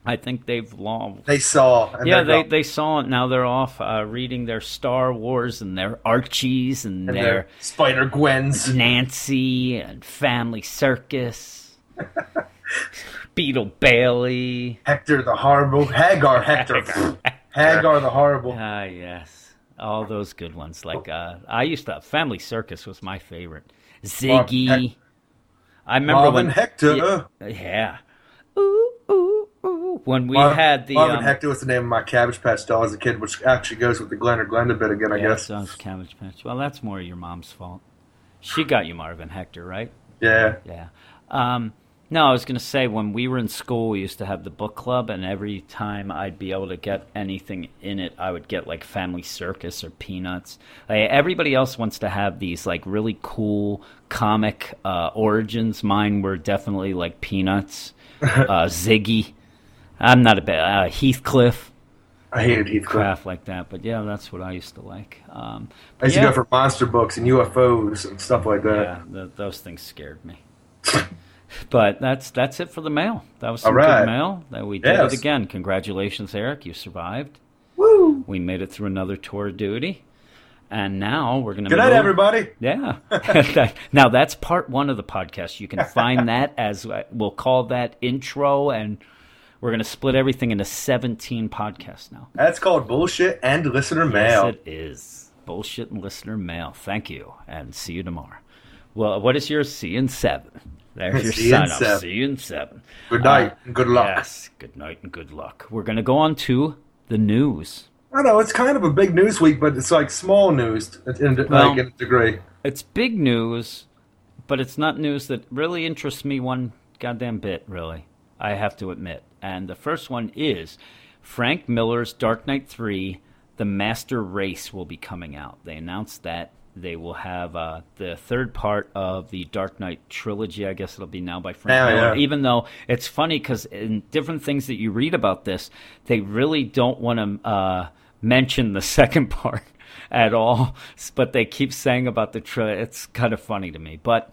I think they've long They saw. And yeah, they, gone. they saw it. Now they're off uh, reading their Star Wars and their Archies and, and their their Spider Gwens. Nancy and Family Circus, Beetle Bailey. Hector the Horrible. Hagar Hector. Hagar the Horrible. Ah, yes, all those good ones. Like uh, I used to. Family Circus was my favorite. Ziggy. I remember Marvin when Hector. Yeah. yeah. Ooh, When we Mar- had the Marvin um, Hector was the name of my Cabbage Patch doll as a kid, which actually goes with the Glen or Glenda bit again, I Yeah, guess. sounds Cabbage Patch. Well, that's more your mom's fault. She got you Marvin Hector, right? Yeah. Yeah. Um, no, I was going to say when we were in school, we used to have the book club, and every time I'd be able to get anything in it, I would get like Family Circus or Peanuts. Like, everybody else wants to have these like really cool comic uh, origins. Mine were definitely like Peanuts, uh, Ziggy. I'm not a bad uh, Heathcliff I hated Heathcliff. craft like that, but yeah, that's what I used to like. Um, I used yeah. to go for monster books and UFOs and stuff like that. Yeah, th- those things scared me. but that's that's it for the mail. That was some right. good mail. That we did Yes. it again. Congratulations, Eric. You survived. Woo! We made it through another tour of duty. And now we're going to Good night, everybody. Yeah. now that's part one of the podcast. You can find that as uh, we'll call that intro, and we're going to split everything into 17 podcasts now. That's called bullshit and listener mail. Yes, it is. Bullshit and listener mail. Thank you, and see you tomorrow. Well, what is your C in seven. There's your See sign off. See you in seven. Good night Uh, and good luck. Yes. Good night and good luck. We're going to go on to the news. I know it's kind of a big news week, but it's like small news in, Well- like, in a degree. It's big news, but it's not news that really interests me one goddamn bit, really. I have to admit. And the first one is Frank Miller's Dark Knight 3 The Master Race will be coming out. They announced that they will have uh, the third part of the Dark Knight trilogy. I guess it'll be now by Frank Yeah, Miller. yeah. Even though it's funny because in different things that you read about this, they really don't want to uh, mention the second part at all. But they keep saying about the trilogy. It's kind of funny to me. But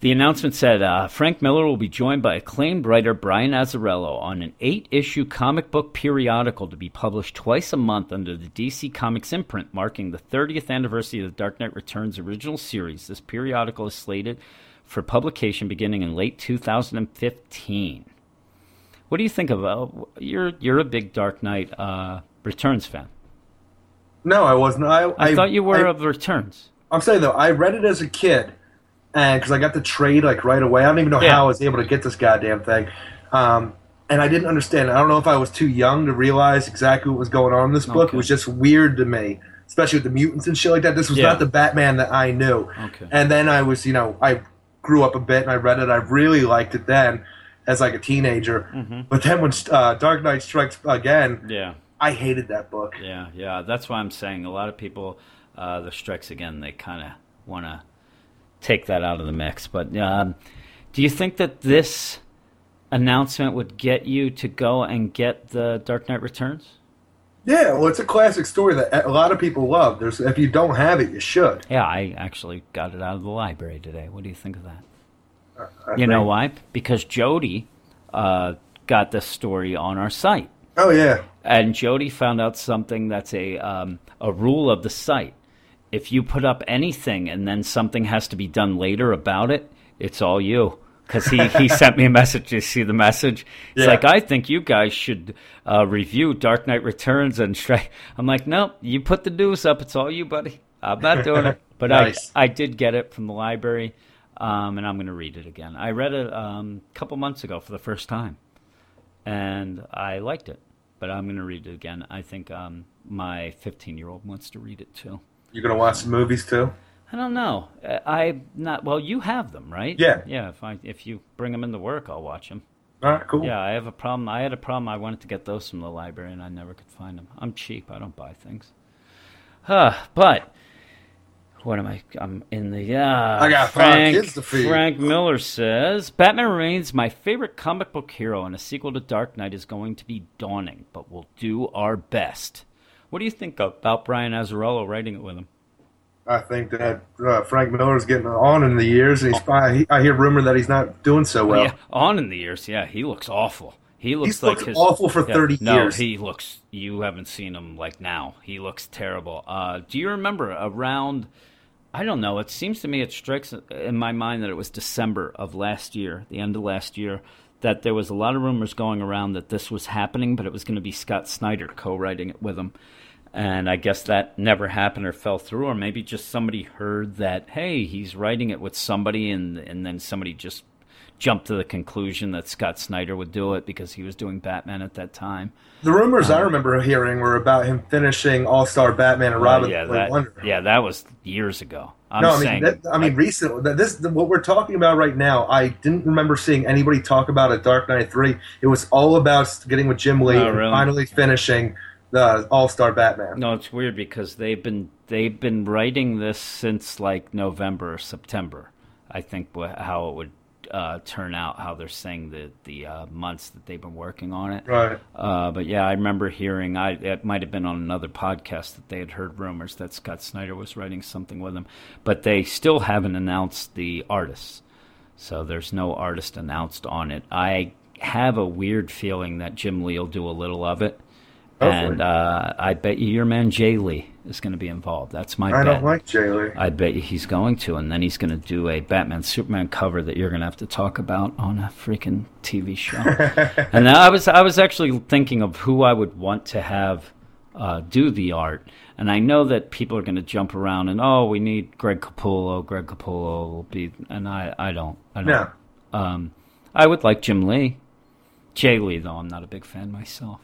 the announcement said uh, Frank Miller will be joined by acclaimed writer Brian Azzarello on an eight issue comic book periodical to be published twice a month under the DC Comics imprint, marking the 30th anniversary of the Dark Knight Returns original series. This periodical is slated for publication beginning in late 2015. What do you think of uh, you're you're a big Dark Knight uh, Returns fan. No, I wasn't. I, I, thought you were I, of Returns. I'm saying though, I read it as a kid, and because I got the trade like right away. I don't even know Yeah. how I was able to get this goddamn thing, um, and I didn't understand. I don't know if I was too young to realize exactly what was going on in this book. It was just weird to me, especially with the mutants and shit like that. This was Yeah. not the Batman that I knew. Okay. And then I was, you know, I grew up a bit and I read it. I really liked it then as like a teenager. Mm-hmm. But then when uh, Dark Knight Strikes Again, Yeah. I hated that book. Yeah, yeah. That's why I'm saying a lot of people, uh, the strikes again, they kind of want to take that out of the mix. But um, do you think that this announcement would get you to go and get the Dark Knight Returns? Yeah, well, it's a classic story that a lot of people love. There's, if you don't have it, you should. Yeah, I actually got it out of the library today. What do you think of that? You know why? Because Jody uh, got this story on our site. Oh yeah, and Jody found out something that's a um, a rule of the site. If you put up anything and then something has to be done later about it, it's all you. Because he, he sent me a message. You see the message? It's Yeah. like I think you guys should uh, review Dark Knight Returns and Strike. I'm like, nope. You put the news up. It's all you, buddy. I'm not doing it. But Nice. I I did get it from the library, um, and I'm going to read it again. I read it um, a couple months ago for the first time and I liked it. But I'm going to read it again. I think um, my 15 year old wants to read it too. You're gonna watch some movies too. I don't know. Uh, I not well. You have them, right? Yeah. Yeah. If I if you bring them into work, I'll watch them. All right, cool. Yeah. I have a problem. I had a problem. I wanted to get those from the library, and I never could find them. I'm cheap. I don't buy things. Huh. But what am I? I'm in the. Uh, I got five Frank, kids to feed. Frank Miller says Batman remains my favorite comic book hero, and a sequel to Dark Knight is going to be dawning, but we'll do our best. What do you think about Brian Azzarello writing it with him? I think that uh, Frank Miller's getting on in the years, and he's. I, I hear rumor that he's not doing so well. yeah, on in the years, yeah, he looks awful. He looks He's like his awful for yeah, 30 no, years. he looks. You haven't seen him like now. He looks terrible. Uh, do you remember around? I don't know. It seems to me it strikes in my mind that it was December of last year, the end of last year, that there was a lot of rumors going around that this was happening, but it was going to be Scott Snyder co-writing it with him. And I guess that never happened or fell through, or maybe just somebody heard that, hey, he's writing it with somebody, and and then somebody just jumped to the conclusion that Scott Snyder would do it because he was doing Batman at that time. The rumors I um, remember hearing were about him finishing All Star Batman and Robin yeah, that, yeah, that was years ago. I'm no, I mean, saying, that, I mean, recently, this what we're talking about right now. I didn't remember seeing anybody talk about a Dark Knight three. It was all about getting with Jim Lee Oh, and finally finishing the All Star Batman. No, it's weird because they've been they've been writing this since like November or September. I think how it would uh, turn out, how they're saying the the uh, months that they've been working on it. Right. Uh, but yeah, I remember hearing. I it might have been on another podcast that they had heard rumors that Scott Snyder was writing something with him, but they still haven't announced the artists. So there's no artist announced on it. I have a weird feeling that Jim Lee will do a little of it, Hopefully. and uh, I bet you your man Jae Lee is going to be involved. That's my I bet. don't like Jae Lee. I bet you he's going to, and then he's going to do a Batman Superman cover that you're going to have to talk about on a freaking TV show. and I was I was actually thinking of who I would want to have uh, do the art, and I know that people are going to jump around and oh, we need Greg Capullo. Greg Capullo will be, and I I don't I don't. No. Um, I would like Jim Lee, Jae Lee though. I'm not a big fan myself.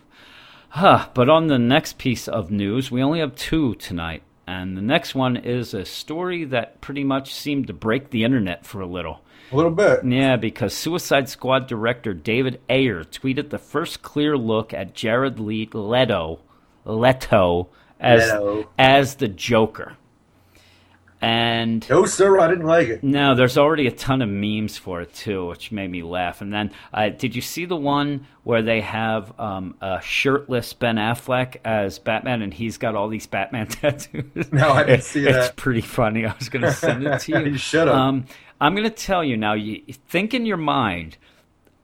Huh, but on the next piece of news, we only have two tonight. And the next one is a story that pretty much seemed to break the internet for a little. A little bit. Yeah, because Suicide Squad director David Ayer tweeted the first clear look at Jared Le- Leto, Leto as Leto. as the Joker. And No, sir, I didn't like it. no, there's already a ton of memes for it too, which made me laugh. And then, uh, did you see the one where they have um, a shirtless Ben Affleck as Batman, and he's got all these Batman tattoos? No, I didn't see It- see It's pretty funny. I was going to send it to you. You should've. Um, I'm going to tell you now. You think in your mind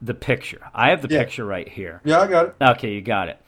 the picture. I have the Yeah. picture right here. Yeah, I got it. Okay, you got it.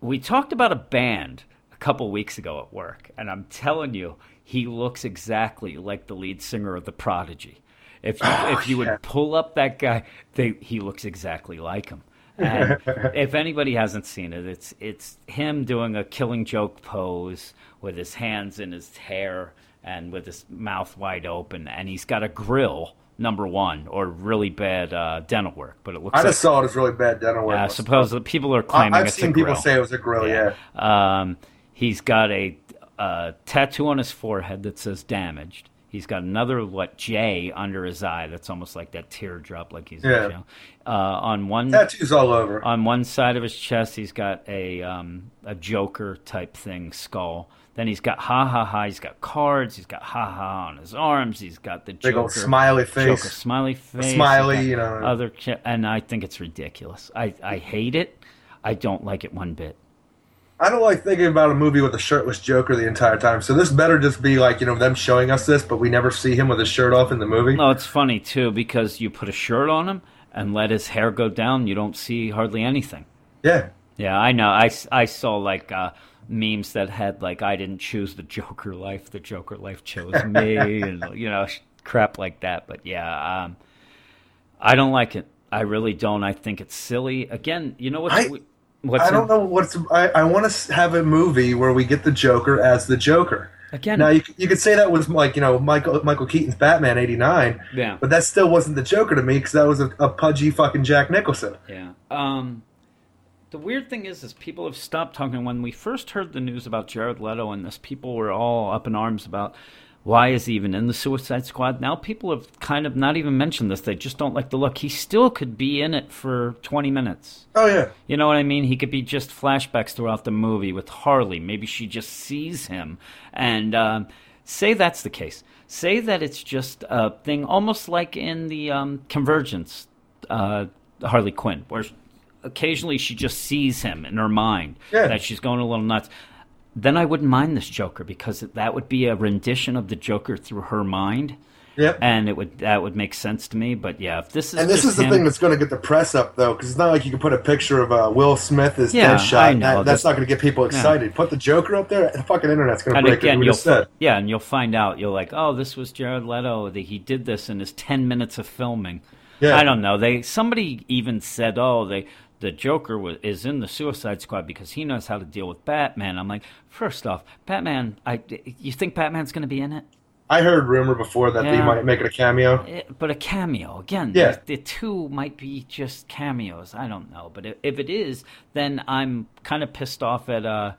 We talked about a band a couple weeks ago at work, and I'm telling you, he looks exactly like the lead singer of The Prodigy. If you, if you Oh, yeah. would pull up that guy, they, he looks exactly like him. And if anybody hasn't seen it, it's it's him doing a killing joke pose with his hands in his hair and with his mouth wide open, and he's got a grill. Number one, or really bad uh, dental work, but it looks I like just saw it as really bad dental work. yeah, I suppose that people are claiming I've seen people say it was a grill. Yeah. Um, he's got a uh, tattoo on his forehead that says "damaged." He's got another what J under his eye that's almost like that teardrop, like he's Yeah. in jail. Uh, on one tattoos all over. on one side of his chest, he's got a um, a Joker type thing skull. Then he's got ha ha ha. He's got cards. He's got ha ha on his arms. He's got the Big Joker old smiley face. Joker smiley face. smiley, you know. Other and I think it's ridiculous. I I hate it. I don't like it one bit. I don't like thinking about a movie with a shirtless Joker the entire time. So this better just be like you know them showing us this, but we never see him with his shirt off in the movie. No, it's funny too because you put a shirt on him and let his hair go down. You don't see hardly anything. Yeah. Yeah, I know. I, I saw like uh, memes that had like I didn't choose the Joker life, the Joker life chose me, and you know crap like that. But yeah, um, I don't like it. I really don't. I think it's silly. Again, you know what? I- we- what's I don't in- know what's. I, I want to have a movie where we get the Joker as the Joker. Again, Now you, you could say that was like you know Michael Michael Keaton's Batman '89, yeah, but that still wasn't the Joker to me because that was a, a pudgy fucking Jack Nicholson. yeah. Um, the weird thing is, is people have stopped talking. When we first heard the news about Jared Leto and this, people were all up in arms about why is he even in the Suicide Squad. Now people have kind of not even mentioned this. They just don't like the look. He still could be in it for 20 minutes. Oh yeah, You know what I mean? He could be just flashbacks throughout the movie with Harley. Maybe she just sees him. And um, say that's the case. Say that it's just a thing, almost like in the um, Convergence, uh, Harley Quinn, where occasionally she just sees him in her mind, Yeah. that she's going a little nuts. Then I wouldn't mind this Joker because that would be a rendition of the Joker through her mind. yep. And it would that would make sense to me, but yeah, if this is And this is the him- thing that's going to get the press up, though, because it's not like you can put a picture of uh, Will Smith as Yeah, Deadshot. That, that's not going to get people excited. Put the Joker up there, the fucking internet's going to break. again, it. You'll said. yeah, and you'll find out. You're like, oh, this was Jared Leto. That he did this in his ten minutes of filming. Yeah. I don't know. They somebody even said, oh, they the Joker was, is in the Suicide Squad because he knows how to deal with Batman. I'm like, first off, Batman. I you think Batman's going to be in it? I heard rumor before that they might make it a cameo. Eh, But a cameo again. Yeah. The, the two might be just cameos. I don't know. But if, if it is, then I'm kind of pissed off at uh,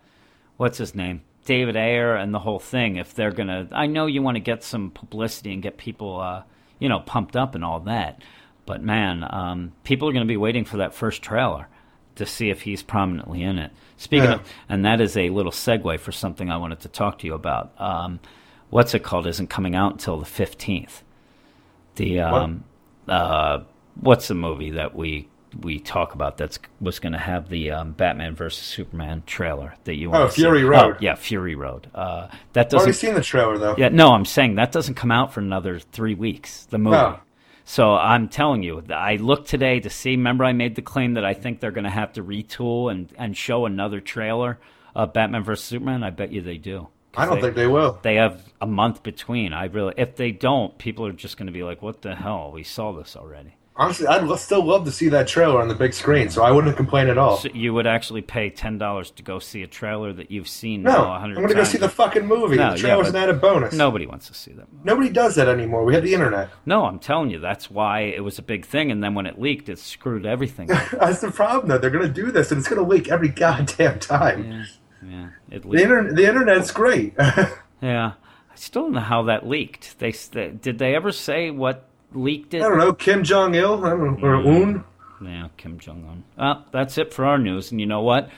what's his name, David Ayer, and the whole thing. If they're gonna, I know you want to get some publicity and get people, uh, you know, pumped up and all that. But man, um, people are going to be waiting for that first trailer to see if he's prominently in it. Speaking Yeah. of, and that is a little segue for something I wanted to talk to you about. Um, what's it called? Isn't coming out until the fifteenth. The um, uh, what's the movie that we we talk about that's was going to have the um, Batman versus Superman trailer that you want Oh, Fury Road. Oh, yeah, Fury Road. Uh, that I've already seen the trailer though. Yeah, no, I'm saying that doesn't come out for another three weeks. The movie. Oh. So I'm telling you, I looked today to see. Remember, I made the claim that I think they're going to have to retool and, and show another trailer of Batman vs Superman. I bet you they do. I don't think they will. They have a month between. I really, if they don't, people are just going to be like, "What the hell? We saw this already." Honestly, I'd lo- still love to see that trailer on the big screen, so I wouldn't complain at all. So you would actually pay ten dollars to go see a trailer that you've seen no, now I'm hundred to go see the fucking movie. No, the yeah, trailer's but an added bonus. Nobody wants to see that. Nobody does that anymore. We have the internet. No, I'm telling you, that's why it was a big thing. And then when it leaked, it screwed everything. up. That's the problem, though. They're going to do this, and it's going to leak every goddamn time. yeah, yeah, it The, inter- the internet's great. Yeah, I still don't know how that leaked. They, they did they ever say what leaked it? I don't know, Kim Jong Il, or Un. Yeah, Kim Jong Un. Well, ah, that's it for our news. And you know what?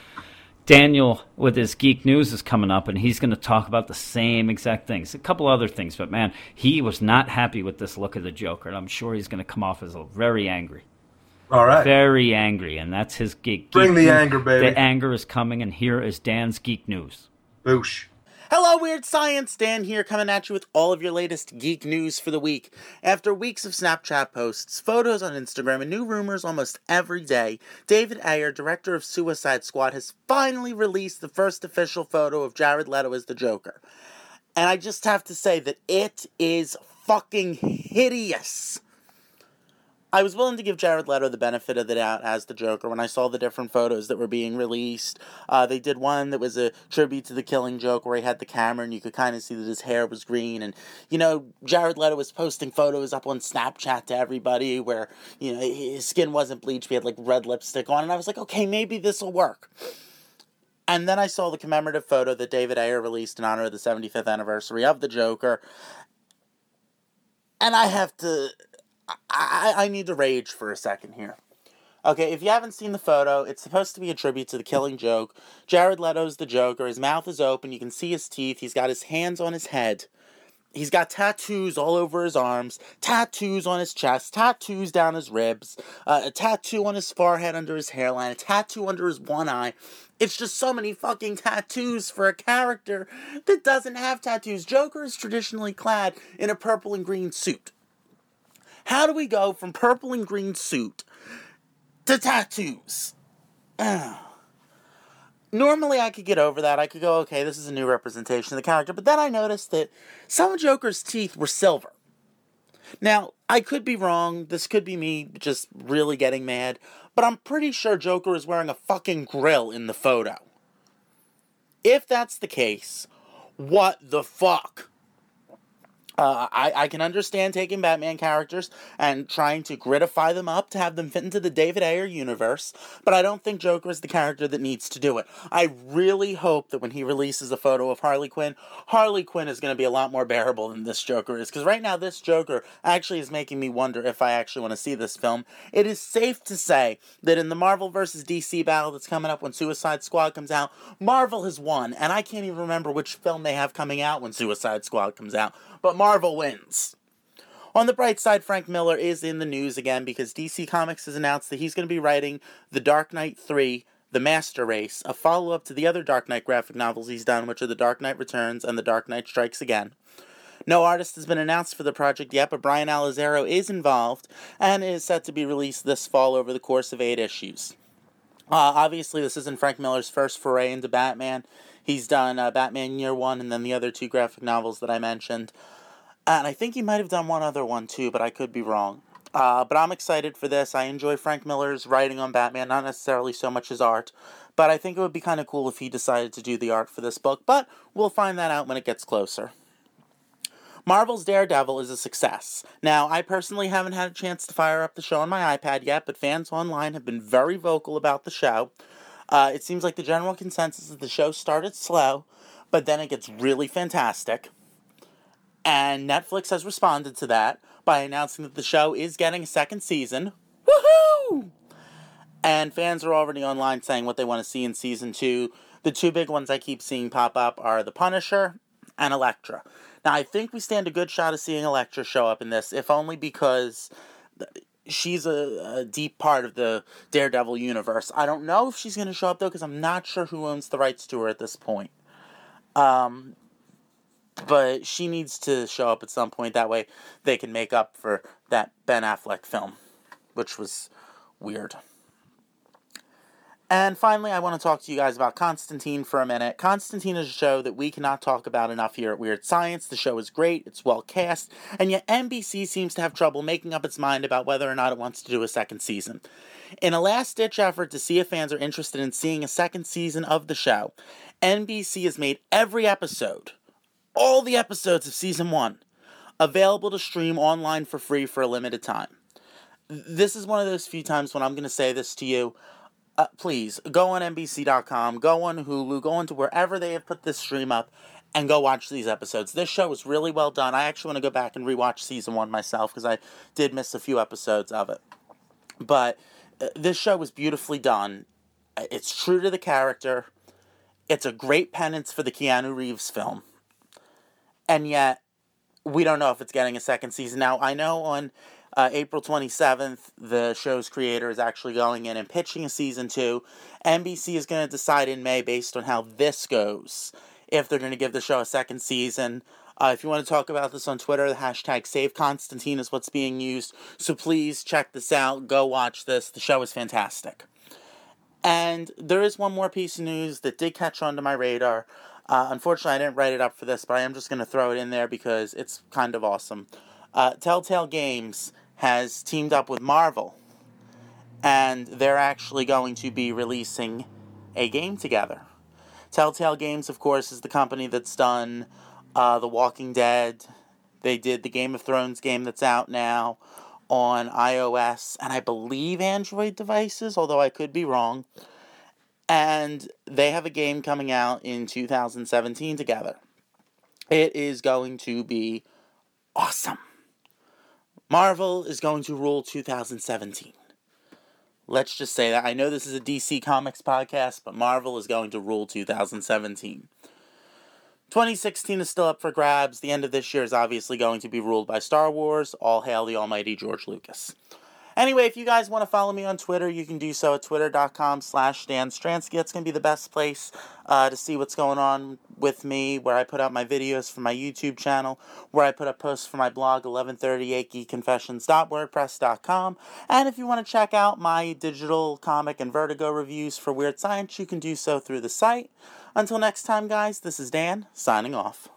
Daniel with his geek news is coming up, and he's going to talk about the same exact things. A couple other things, but man, he was not happy with this look of the Joker, and I'm sure he's going to come off as a very angry, All right. very angry, and that's his geek. Bring geek the news. anger, baby. The anger is coming, and here is Dan's geek news. Boosh. Hello, Weird Science! Dan here, coming at you with all of your latest geek news for the week. After weeks of Snapchat posts, photos on Instagram, and new rumors almost every day, David Ayer, director of Suicide Squad, has finally released the first official photo of Jared Leto as the Joker. And I just have to say that it is fucking hideous. I was willing to give Jared Leto the benefit of the doubt as the Joker when I saw the different photos that were being released. Uh, they did one that was a tribute to the Killing Joke where he had the camera and you could kind of see that his hair was green. And, you know, Jared Leto was posting photos up on Snapchat to everybody where, you know, his skin wasn't bleached. He had like red lipstick on. And I was like, okay, maybe this will work. And then I saw the commemorative photo that David Ayer released in honor of the 75th anniversary of the Joker. And I have to. I, I need to rage for a second here. Okay, if you haven't seen the photo, it's supposed to be a tribute to the killing joke. Jared Leto's the Joker. His mouth is open. You can see his teeth. He's got his hands on his head. He's got tattoos all over his arms, tattoos on his chest, tattoos down his ribs, uh, a tattoo on his forehead under his hairline, a tattoo under his one eye. It's just so many fucking tattoos for a character that doesn't have tattoos. Joker is traditionally clad in a purple and green suit. How do we go from purple and green suit to tattoos? Normally, I could get over that. I could go, okay, this is a new representation of the character. But then I noticed that some Joker's teeth were silver. Now, I could be wrong. This could be me just really getting mad. But I'm pretty sure Joker is wearing a fucking grill in the photo. If that's the case, what the fuck? Uh, I, I can understand taking Batman characters and trying to gritify them up to have them fit into the David Ayer universe, but I don't think Joker is the character that needs to do it. I really hope that when he releases a photo of Harley Quinn, Harley Quinn is going to be a lot more bearable than this Joker is, because right now this Joker actually is making me wonder if I actually want to see this film. It is safe to say that in the Marvel vs. DC battle that's coming up when Suicide Squad comes out, Marvel has won, and I can't even remember which film they have coming out when Suicide Squad comes out but Marvel wins. On the bright side, Frank Miller is in the news again because DC Comics has announced that he's going to be writing The Dark Knight 3 The Master Race, a follow up to the other Dark Knight graphic novels he's done, which are The Dark Knight Returns and The Dark Knight Strikes Again. No artist has been announced for the project yet, but Brian Alazaro is involved and is set to be released this fall over the course of eight issues. Uh, obviously, this isn't Frank Miller's first foray into Batman. He's done uh, Batman Year One and then the other two graphic novels that I mentioned. And I think he might have done one other one too, but I could be wrong. Uh, but I'm excited for this. I enjoy Frank Miller's writing on Batman, not necessarily so much his art. But I think it would be kind of cool if he decided to do the art for this book. But we'll find that out when it gets closer. Marvel's Daredevil is a success. Now, I personally haven't had a chance to fire up the show on my iPad yet, but fans online have been very vocal about the show. Uh, it seems like the general consensus is the show started slow, but then it gets really fantastic. And Netflix has responded to that by announcing that the show is getting a second season. Woohoo! And fans are already online saying what they want to see in season two. The two big ones I keep seeing pop up are The Punisher and Elektra. Now, I think we stand a good shot of seeing Elektra show up in this, if only because she's a, a deep part of the Daredevil universe. I don't know if she's going to show up, though, because I'm not sure who owns the rights to her at this point. Um, but she needs to show up at some point. That way, they can make up for that Ben Affleck film, which was weird. And finally, I want to talk to you guys about Constantine for a minute. Constantine is a show that we cannot talk about enough here at Weird Science. The show is great, it's well cast, and yet NBC seems to have trouble making up its mind about whether or not it wants to do a second season. In a last ditch effort to see if fans are interested in seeing a second season of the show, NBC has made every episode, all the episodes of season one, available to stream online for free for a limited time. This is one of those few times when I'm going to say this to you uh, please go on NBC.com, go on Hulu, go into wherever they have put this stream up, and go watch these episodes. This show is really well done. I actually want to go back and rewatch season one myself because I did miss a few episodes of it. But uh, this show was beautifully done. Uh, It's true to the character. It's a great penance for the Keanu Reeves film. And yet, we don't know if it's getting a second season. Now, I know on uh, April 27th, the show's creator is actually going in and pitching a season two. NBC is going to decide in May, based on how this goes, if they're going to give the show a second season. Uh, if you want to talk about this on Twitter, the hashtag Save Constantine is what's being used. So please check this out. Go watch this. The show is fantastic. And there is one more piece of news that did catch onto my radar. Uh, unfortunately, I didn't write it up for this, but I am just going to throw it in there because it's kind of awesome. Uh, Telltale Games has teamed up with Marvel, and they're actually going to be releasing a game together. Telltale Games, of course, is the company that's done uh, The Walking Dead. They did the Game of Thrones game that's out now on iOS and I believe Android devices, although I could be wrong. And they have a game coming out in 2017 together. It is going to be awesome. Marvel is going to rule 2017. Let's just say that. I know this is a DC Comics podcast, but Marvel is going to rule 2017. 2016 is still up for grabs. The end of this year is obviously going to be ruled by Star Wars. All hail the almighty George Lucas. Anyway, if you guys want to follow me on Twitter, you can do so at twitter.com slash Dan Stransky. That's going to be the best place uh, to see what's going on with me, where I put out my videos for my YouTube channel, where I put up posts for my blog, 1138geekconfessions.wordpress.com. And if you want to check out my digital comic and vertigo reviews for Weird Science, you can do so through the site. Until next time, guys, this is Dan, signing off.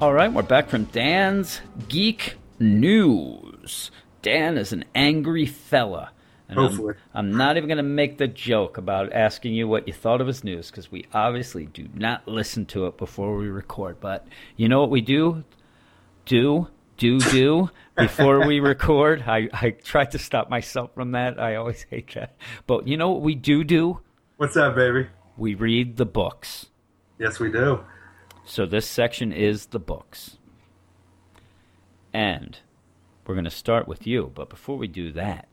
All right, we're back from Dan's Geek News. Dan is an angry fella. And I'm- Hopefully. I'm, not even going to make the joke about asking you what you thought of his news because we obviously do not listen to it before we record. But you know what we do? Do, do, do before we record? I, I tried to stop myself from that. I always hate that. But you know what we do do? What's that, baby? We read the books. Yes, we do. So this section is the books. And we're going to start with you. But before we do that,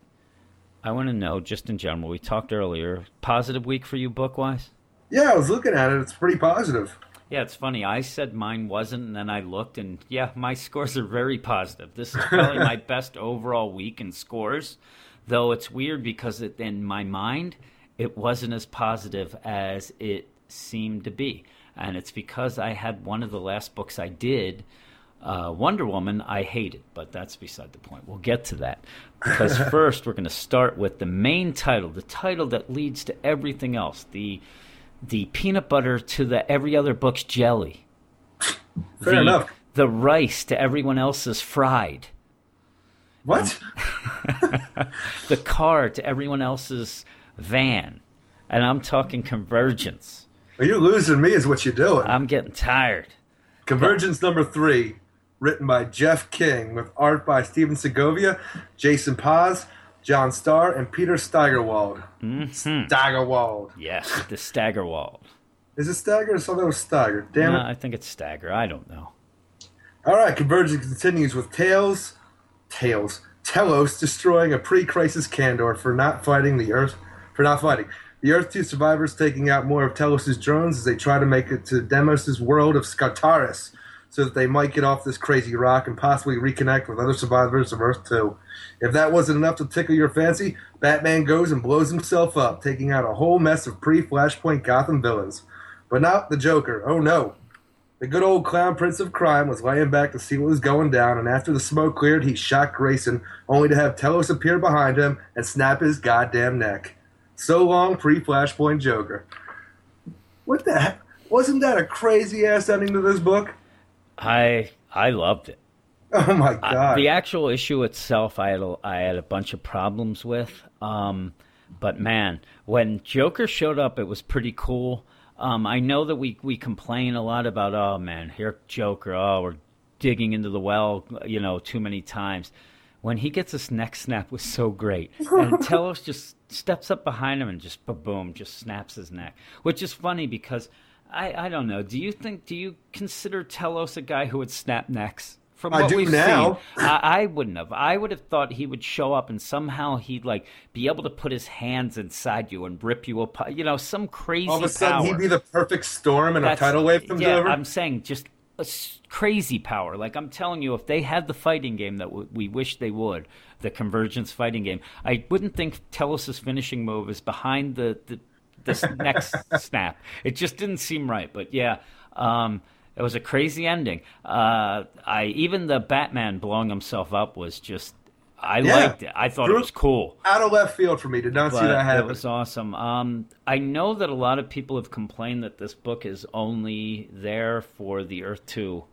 I want to know, just in general, we talked earlier, positive week for you book wise? Yeah, I was looking at it. It's pretty positive. Yeah, it's funny. I said mine wasn't, and then I looked, and yeah, my scores are very positive. This is probably my best overall week in scores, though it's weird because it, in my mind, it wasn't as positive as it seemed to be. And it's because I had one of the last books I did, uh, Wonder Woman, I hated, but that's beside the point. We'll get to that. Because first, we're going to start with the main title, the title that leads to everything else, the the peanut butter to the every other book's jelly. Fair the, enough. The rice to everyone else's fried. What? The car to everyone else's van. And I'm talking convergence. Are you losing me? Is what you're doing. I'm getting tired. Convergence number three, written by Jeff King, with art by Stephen Segovia, Jason Paz, John Starr, and Peter Steigerwald. Mm-hmm. Steigerwald. Yes, the Staggerwald. Is it Stagger? Thought it was Steiger. Damn No, it. I think it's Stagger. I don't know. All right, Convergence continues with Tails, Tails, Telos destroying a pre-crisis Kandor for not fighting the Earth, for not fighting. The Earth 2 survivors taking out more of Telos' drones as they try to make it to Deimos' world of Skartaris so that they might get off this crazy rock and possibly reconnect with other survivors of Earth 2. If that wasn't enough to tickle your fancy, Batman goes and blows himself up, taking out a whole mess of pre Flashpoint Gotham villains. But not the Joker. Oh no. The good old clown prince of crime was laying back to see what was going down, and after the smoke cleared, he shot Grayson, only to have Telos appear behind him and snap his goddamn neck. So long, pre Flashpoint Joker. What the heck? Wasn't that a crazy ass ending to this book? I I loved it. Oh my I- god. the actual issue itself, I had a, I had a bunch of problems with. Um, but man, when Joker showed up, it was pretty cool. Um, I know that we we complain a lot about, oh man, here Joker, oh we're digging into the well, you know, too many times. When he gets his neck snap was so great, and Telos just steps up behind him and just boom, just snaps his neck, which is funny because I I don't know. Do you think do you consider Telos a guy who would snap necks? From I what do we've now. seen, I, I wouldn't have. I would have thought he would show up and somehow he'd like be able to put his hands inside you and rip you apart. You know, some crazy All of a sudden, power. he'd be the perfect storm and a tidal wave comes yeah, over. I'm saying just a crazy power. Like I'm telling you, if they had the fighting game that w- we wish they would, the convergence fighting game, I wouldn't think Telos's finishing move is behind the the this next snap. It just didn't seem right. But yeah. Um, it was a crazy ending. Uh, I even the Batman blowing himself up was just. I Yeah. liked it. I thought it was cool Out of left field for me. Did not see that that it was awesome. Um, I know that a lot of people have complained that this book is only there for the Earth Two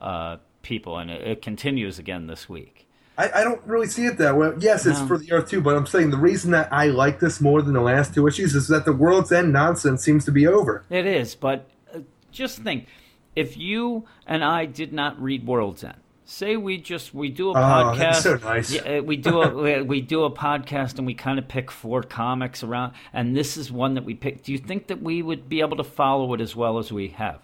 uh, people, and it, it continues again this week. I, I don't really see it that way. Yes, it's No. for the Earth 2, but I'm saying the reason that I like this more than the last two issues is that the World's End nonsense seems to be over. It is, but uh, just think, if you and I did not read World's End, say we just we do a Oh, podcast, that's so nice. yeah, we do a we- do a podcast, and we kind of pick four comics around, and this is one that we picked. Do you think that we would be able to follow it as well as we have?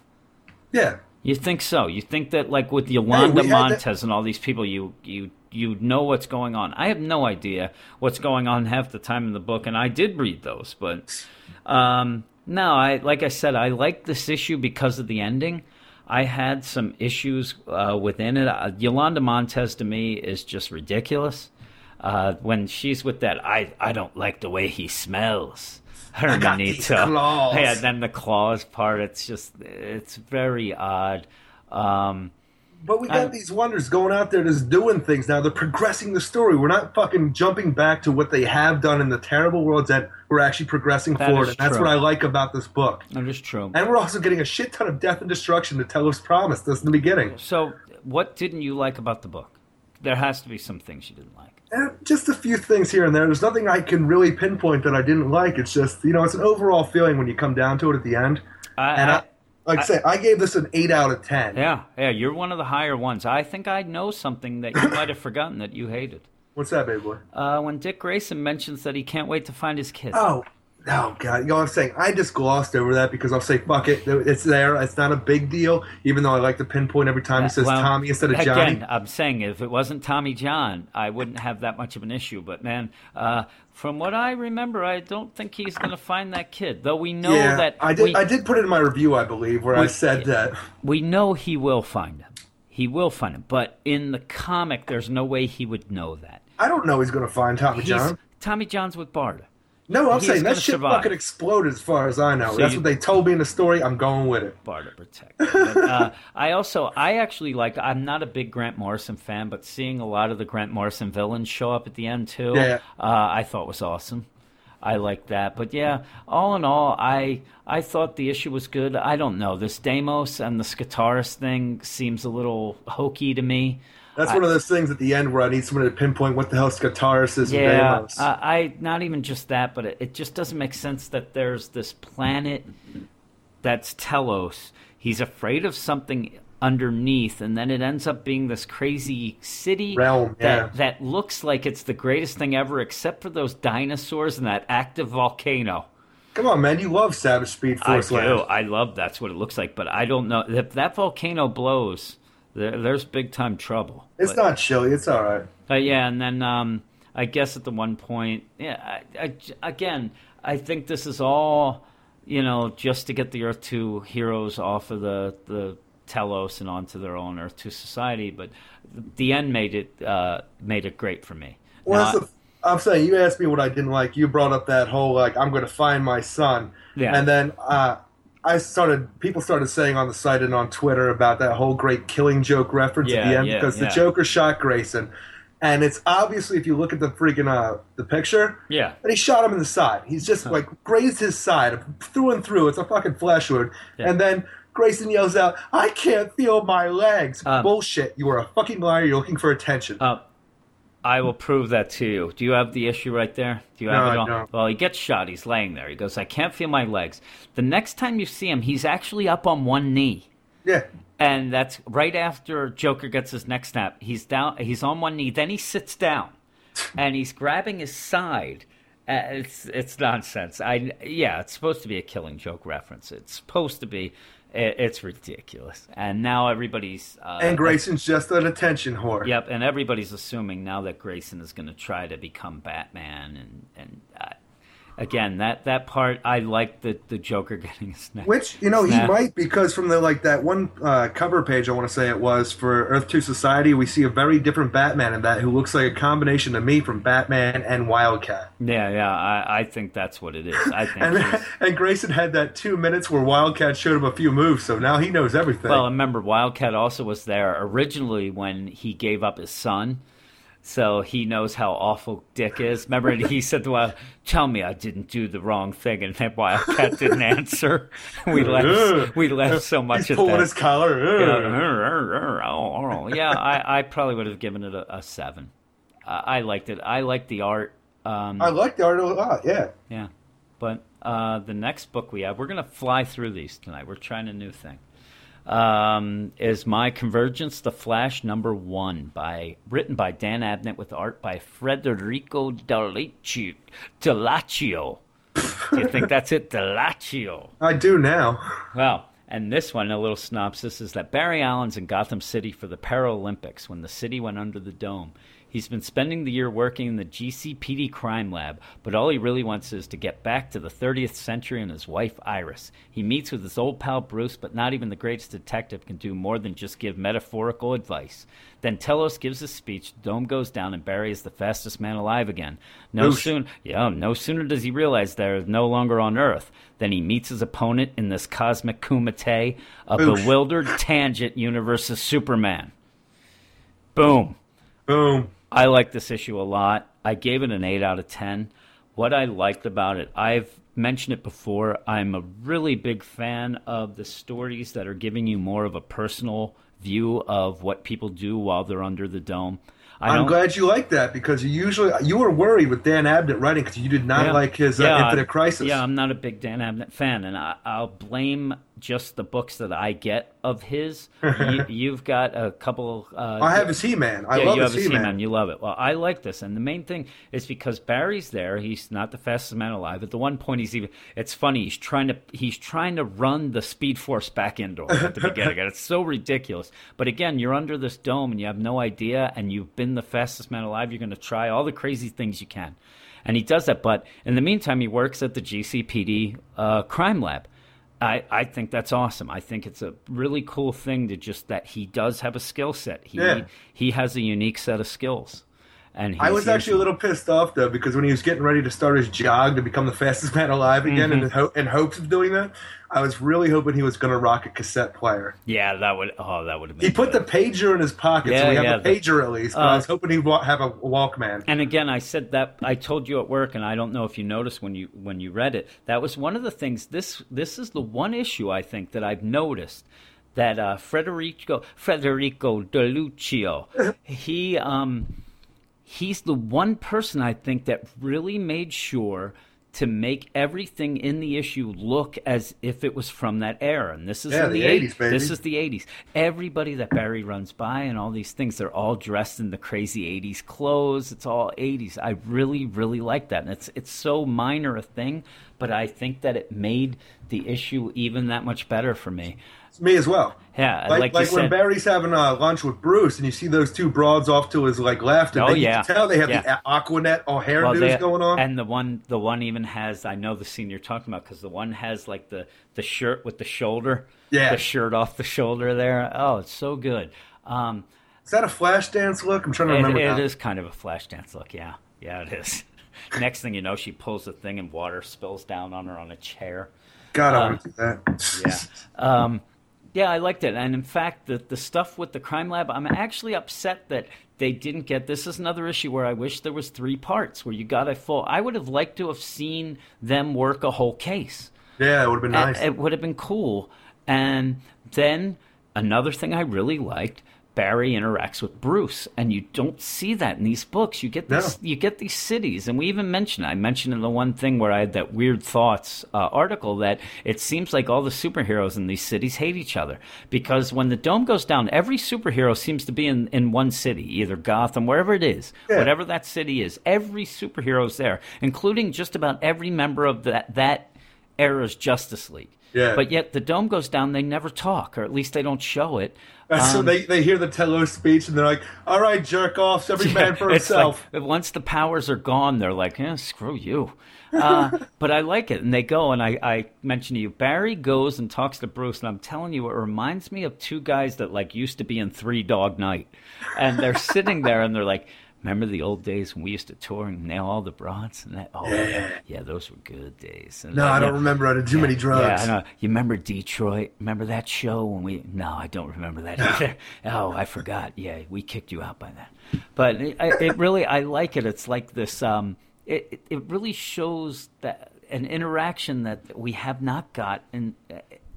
Yeah. You think so? You think that like with Yolanda that- Montez and all these people, you you you know what's going on. I have no idea what's going on half the time in the book, and I did read those, but um, no, I like I said, I like this issue because of the ending. I had some issues uh, within it. Uh, Yolanda Montez to me is just ridiculous. Uh, when she's with that, I I don't like the way he smells. Hermanito. claws. Yeah, then the claws part. It's just it's very odd. Um, But we got I- these wonders going out there just doing things now. They're progressing the story. We're not fucking jumping back to what they have done in the terrible World's End. We're actually progressing That forward, and that's true. what I like about this book. that is true. And we're also getting a shit ton of death and destruction that Telos promised us in the beginning. So, what didn't you like about the book? There has to be some things you didn't like. Eh, just a few things here and there. There's nothing I can really pinpoint that I didn't like. It's just, you know, it's an overall feeling when you come down to it at the end. I, And I- I, like I, say, I gave this an 8 out of 10. yeah, yeah, you're one of the higher ones. I think I know something that you might have forgotten that you hated. What's that, baby boy? Uh, when Dick Grayson mentions that he can't wait to find his kid. Oh, oh God! You know what I'm saying? I just glossed over that because I'll say, "Fuck it, it's there. It's not a big deal." Even though I like to pinpoint every time he says Well, Tommy instead of Johnny. Again, I'm saying if it wasn't Tommy John, I wouldn't have that much of an issue. But man, uh, from what I remember, I don't think he's going to find that kid. Though we know yeah, that I did. we, I did put it in my review, I believe, where I said that. we know he will find him. He will find him. But in the comic, there's no way he would know that. I don't know he's going to find Tommy He's, John. Tommy John's with Barda. No, I'm he's saying that shit survive. fucking exploded as far as I know. So That's you- what they told me in the story. I'm going with it. Barda protect. But, uh, I also, I actually like. I'm not a big Grant Morrison fan, but seeing a lot of the Grant Morrison villains show up at the end too, Yeah. uh, I thought was awesome. I like that, but yeah, all in all, I I thought the issue was good. I don't know this Deimos and the Skartaris thing seems a little hokey to me. That's I- one of those things at the end where I need someone to pinpoint what the hell Skartaris is. Yeah. I, I not even just that, but it, it just doesn't make sense that there's this planet that's Telos. He's afraid of something underneath, and then it ends up being this crazy city Realm, that yeah. that looks like it's the greatest thing ever, except for those dinosaurs and that active volcano. Come on, man! You love Savage Speed force I do. Land. I love that's what it looks like, but I don't know if that volcano blows. There, there's big time trouble. It's But- not chilly. It's all right. But yeah, and then um, I guess at the one point, yeah, I, I, again, I think this is all, you know, just to get the Earth Two heroes off of the the Telos and onto their own Earth Two society. But the end made it uh, made it great for me. Well, Now, I'm saying you asked me what I didn't like. You brought up that whole like I'm going to find my son, Yeah. and then uh, I started. People started saying on the site and on Twitter about that whole great Killing Joke reference at the end yeah, because the. Joker shot Grayson, and it's obviously if you look at the freaking uh, the picture, yeah, and he shot him in the side. He's just like grazed his side through and through. It's a fucking flesh wound. Yeah. And then Grayson yells out, "I can't feel my legs." Um, Bullshit! You are a fucking liar. You're looking for attention. Uh, I will prove that to you. Do you have the issue right there? Do you have No, it all? don't. Well, he gets shot. He's laying there. He goes, I can't feel my legs. The next time you see him, he's actually up on one knee. yeah. And that's right after Joker gets his neck snap. He's down. He's on one knee. Then he sits down, and he's grabbing his side. Uh, it's it's nonsense. I yeah, it's supposed to be a Killing Joke reference. It's supposed to be. It, it's ridiculous. And now everybody's uh, And Grayson's just an attention whore. Yep, and everybody's assuming now that Grayson is going to try to become Batman, and and uh, again that that part I like the the Joker getting his neck. Which you know Snap. he might because from the like that one uh, cover page I want to say it was for Earth Two Society we see a very different Batman in that who looks like a combination to me from Batman and Wildcat Yeah, yeah, I, I think that's what it is. I think. and and Grayson had that two minutes where Wildcat showed him a few moves so now he knows everything. well, remember Wildcat also was there originally when he gave up his son. So he knows how awful Dick is. Remember, he said to Wild, "Tell me I didn't do the wrong thing," and then Wildcat didn't answer. We laughed. We laughed so much He's at pulling that. his collar. Yeah, yeah I, I probably would have given it a, a seven. I, I liked it. I liked the art. Um, I liked the art a lot. Yeah. yeah, but uh, the next book we have, we're gonna fly through these tonight. We're trying a new thing. Um, is my Convergence: The Flash number one by written by Dan Abnett with art by Federico. Dallocchio. Do you think that's it, Dallocchio? I do now. Well, and this one, a little synopsis, is that Barry Allen's in Gotham City for the Paralympics when the city went under the dome. He's been spending the year working in the GCPD crime lab, but all he really wants is to get back to the 30th century and his wife Iris. He meets with his old pal Bruce, but not even the greatest detective can do more than just give metaphorical advice. Then Telos gives a speech, dome goes down, and Barry is the fastest man alive again. No Oof. soon, yeah, no sooner does he realize they're no longer on Earth than he meets his opponent in this cosmic kumite, a Oof. bewildered tangent universe of Superman. Boom. Boom. I like this issue a lot. I gave it an 8 out of 10. What I liked about it, I've mentioned it before, I'm a really big fan of the stories that are giving you more of a personal view of what people do while they're under the dome. I I'm glad you like that because you usually you were worried with Dan Abnett writing because you did not Yeah. like his uh, Yeah, Infinite Crisis. Yeah, I'm not a big Dan Abnett fan, and I, I'll blame just the books that I get of his. you, you've got a couple. Uh, I have his He-Man. I yeah, love you have his a. He-Man. You love it. Well, I like this, and the main thing is because Barry's there. He's not the fastest man alive. At the one point, he's even. It's funny. He's trying to. He's trying to run the Speed Force back indoor at the beginning, it's so ridiculous. But again, you're under this dome, and you have no idea, and you've been the fastest man alive. You're going to try all the crazy things you can, and he does that. But in the meantime, he works at the GCPD uh, crime lab. I, I think that's awesome. I think it's a really cool thing to just that he does have a skill set. He Yeah. he has a unique set of skills. And I was actually a little pissed off though because when he was getting ready to start his jog to become the fastest man alive again, Mm-hmm. in, ho- in hopes of doing that, I was really hoping he was going to rock a cassette player. yeah that would oh that would have been He put the pager in his pocket, Yeah, so we have yeah, a the- pager at least. But uh, I was hoping he'd wa- have a Walkman. and again I said that I told you at work and I don't know if you noticed when you when you read it that was one of the things this this is the one issue I think that I've noticed that uh, Federico Federico Dallocchio he um he's the one person I think that really made sure to make everything in the issue look as if it was from that era. And this is Yeah, in the the 80s, baby. This is the 80s. Everybody that Barry runs by and all these things, they're all dressed in the crazy 80s clothes. It's all 80s. I really, really like that. And it's it's so minor a thing, but I think that it made the issue even that much better for me. Me as well. Yeah, Like, like, like, when said, Barry's having uh, lunch with Bruce, and you see those two broads off to his like left, and Oh, they, you can tell they have Yeah. the A- Aquanet or hairdos Well, they- going on. And the one, the one even has. I know the scene you're talking about because the one has like the the shirt with the shoulder, Yeah. the shirt off the shoulder there. Oh, it's so good. Um, Is that a flash dance look? I'm trying to it, remember. it now. is kind of a flash dance look. Yeah, yeah, it is. Next thing you know, she pulls the thing and water spills down on her on a chair. God, I want to do that. Yeah. Um, yeah, I liked it. And in fact, the, the stuff with the crime lab, I'm actually upset that they didn't get this is another issue where I wish there was three parts where you got a full I would have liked to have seen them work a whole case. Yeah, it would have been And nice. It would have been cool. And then another thing I really liked, Barry interacts with Bruce, and you don't see that in these books. You get these, No. you get these cities, and we even mentioned. I mentioned in the one thing where I had that weird thoughts uh, article that it seems like all the superheroes in these cities hate each other because when the dome goes down, every superhero seems to be in in one city, either Gotham, wherever it is, Yeah. whatever that city is. Every superhero's there, including just about every member of that that era's Justice League. Yeah. But yet the dome goes down, they never talk, or at least they don't show it. That's so Um, they, they hear the Telos speech and they're like, all right, jerk offs, every man for himself. like once the powers are gone, they're like, eh, screw you. Uh, but I like it, and they go. And I, I mentioned to you, Barry goes and talks to Bruce, and I'm telling you, it reminds me of two guys that like used to be in Three Dog Night, and they're sitting there and they're like. Remember the old days when we used to tour and nail all the broads and that? Oh, yeah, those were good days. And, no, uh, I don't yeah. remember. I did too many drugs. Yeah, I know. You remember Detroit? Remember that show when we? No, I don't remember that either. oh, I forgot. Yeah, we kicked you out by that. But it, it really, I like it. It's like this. Um, it it- it really shows that an interaction that we have not got and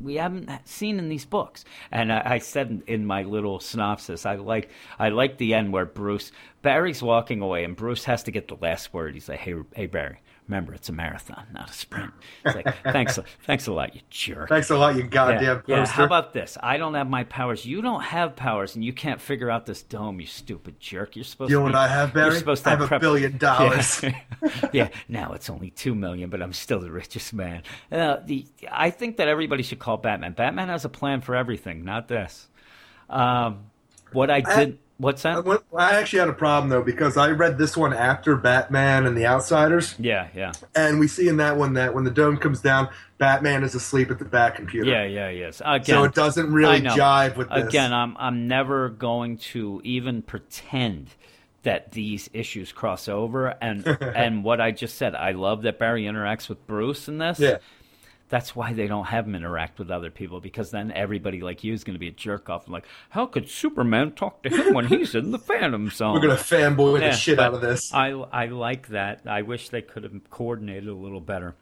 we haven't seen in these books. And I, I said in, in my little synopsis, I like I like the end where Bruce Barry's walking away and Bruce has to get the last word. He's like, "Hey, hey, Barry." Remember, it's a marathon, not a sprint. It's like, thanks, thanks a lot, you jerk. Thanks a lot, you goddamn Yeah, poster. yeah. How about this? I don't have my powers. You don't have powers, and you can't figure out this dome. You stupid jerk. You're supposed You to. be, what I have, Barry? You're supposed to I have a billion dollars. Yeah. yeah. Now it's only two million, but I'm still the richest man. Uh, the I think that everybody should call Batman. Batman has a plan for everything, not this. Um, what I did. What's I that? went- I actually had a problem though because I read this one after Batman and the Outsiders, Yeah, yeah, and we see in that one that when the dome comes down, Batman is asleep at the back computer. yeah, yeah, yes. Again, So it doesn't really jive with this. Again, I'm I'm never going to even pretend that these issues cross over. And and what I just said, I love that Barry interacts with Bruce in this. yeah. That's why they don't have him interact with other people because then everybody like you is going to be a jerk off and like, how could Superman talk to him when he's in the Phantom Zone? We're gonna fanboy Yeah, the shit out of this. I I like that. I wish they could have coordinated a little better.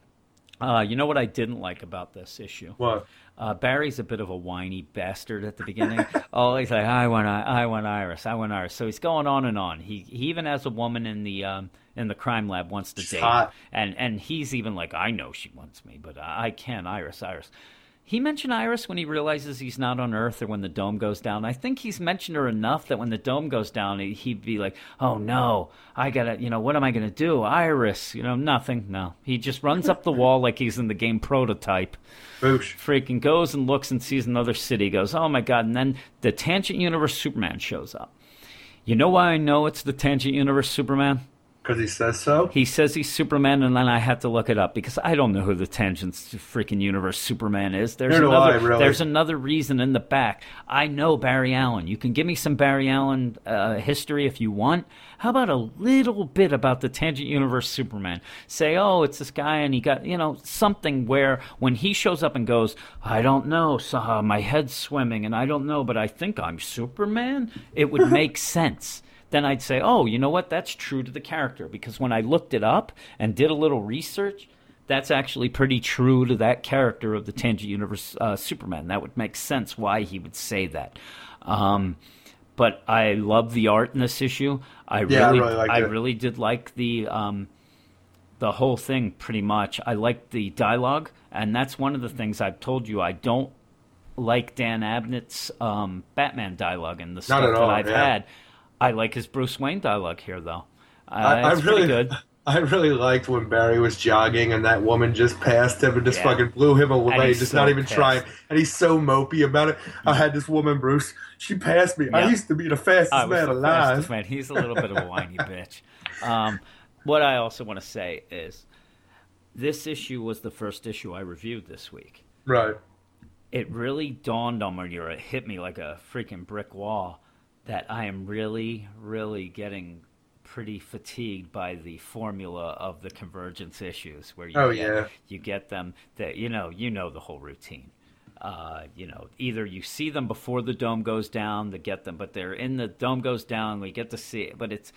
Uh, you know what I didn't like about this issue? What? Uh, Barry's a bit of a whiny bastard at the beginning. oh, he's like, I want, I, I want Iris, I want Iris. So he's going on and on. He he even has a woman in the um, in the crime lab wants to date, hot. and and he's even like, I know she wants me, but I, can't. Iris, Iris. He mentioned Iris when he realizes he's not on Earth or when the dome goes down. I think he's mentioned her enough that when the dome goes down, he- he'd be like, "Oh no, I gotta, you know, what am I gonna do? Iris, you know, nothing. No, he just runs up the wall like he's in the game Prototype." Boosh. freaking goes and looks and sees another city goes oh my god and then the tangent universe superman shows up you know why i know it's the tangent universe superman Because he says so. he says he's superman and then i had to look it up because i don't know who the tangent freaking universe superman is. There's Neither another I, really. there's another reason in the back. I know barry allen. You can give me some barry allen uh, history if you want. How about a little bit about the tangent universe superman? Say oh it's this guy and he got you know something where when he shows up and goes i don't know uh, my head's swimming and i don't know but i think i'm superman it would make sense then I'd say, oh, you know what? That's true to the character because when I looked it up and did a little research, that's actually pretty true to that character of the Tangent Universe uh, Superman. That would make sense why he would say that. Um, but I love the art in this issue. I Yeah, I really, really liked I really did like the um, the whole thing pretty much. I liked the dialogue, and that's one of the things I've told you. I don't like Dan Abnett's um, Batman dialogue and the stuff at that I've yeah. had. I like his Bruce Wayne dialogue here, though. Uh, I, I really, good. I really liked when Barry was jogging and that woman just passed him and just Yeah. fucking blew him away, just so not even pissed. trying. And he's so mopey about it. I had this woman, Bruce. She passed me. I used to be the fastest I man alive. fastest man. He's a little bit of a whiny bitch. Um, what I also want to say is, this issue was the first issue I reviewed this week. Right. It really dawned on me, or it hit me like a freaking brick wall, that I am really, really getting pretty fatigued by the formula of the convergence issues, where you Oh, get, yeah. you get them that you know you know the whole routine. Uh, you know, either you see them before the dome goes down to get them, but they're in the dome goes down. We get to see it, but it's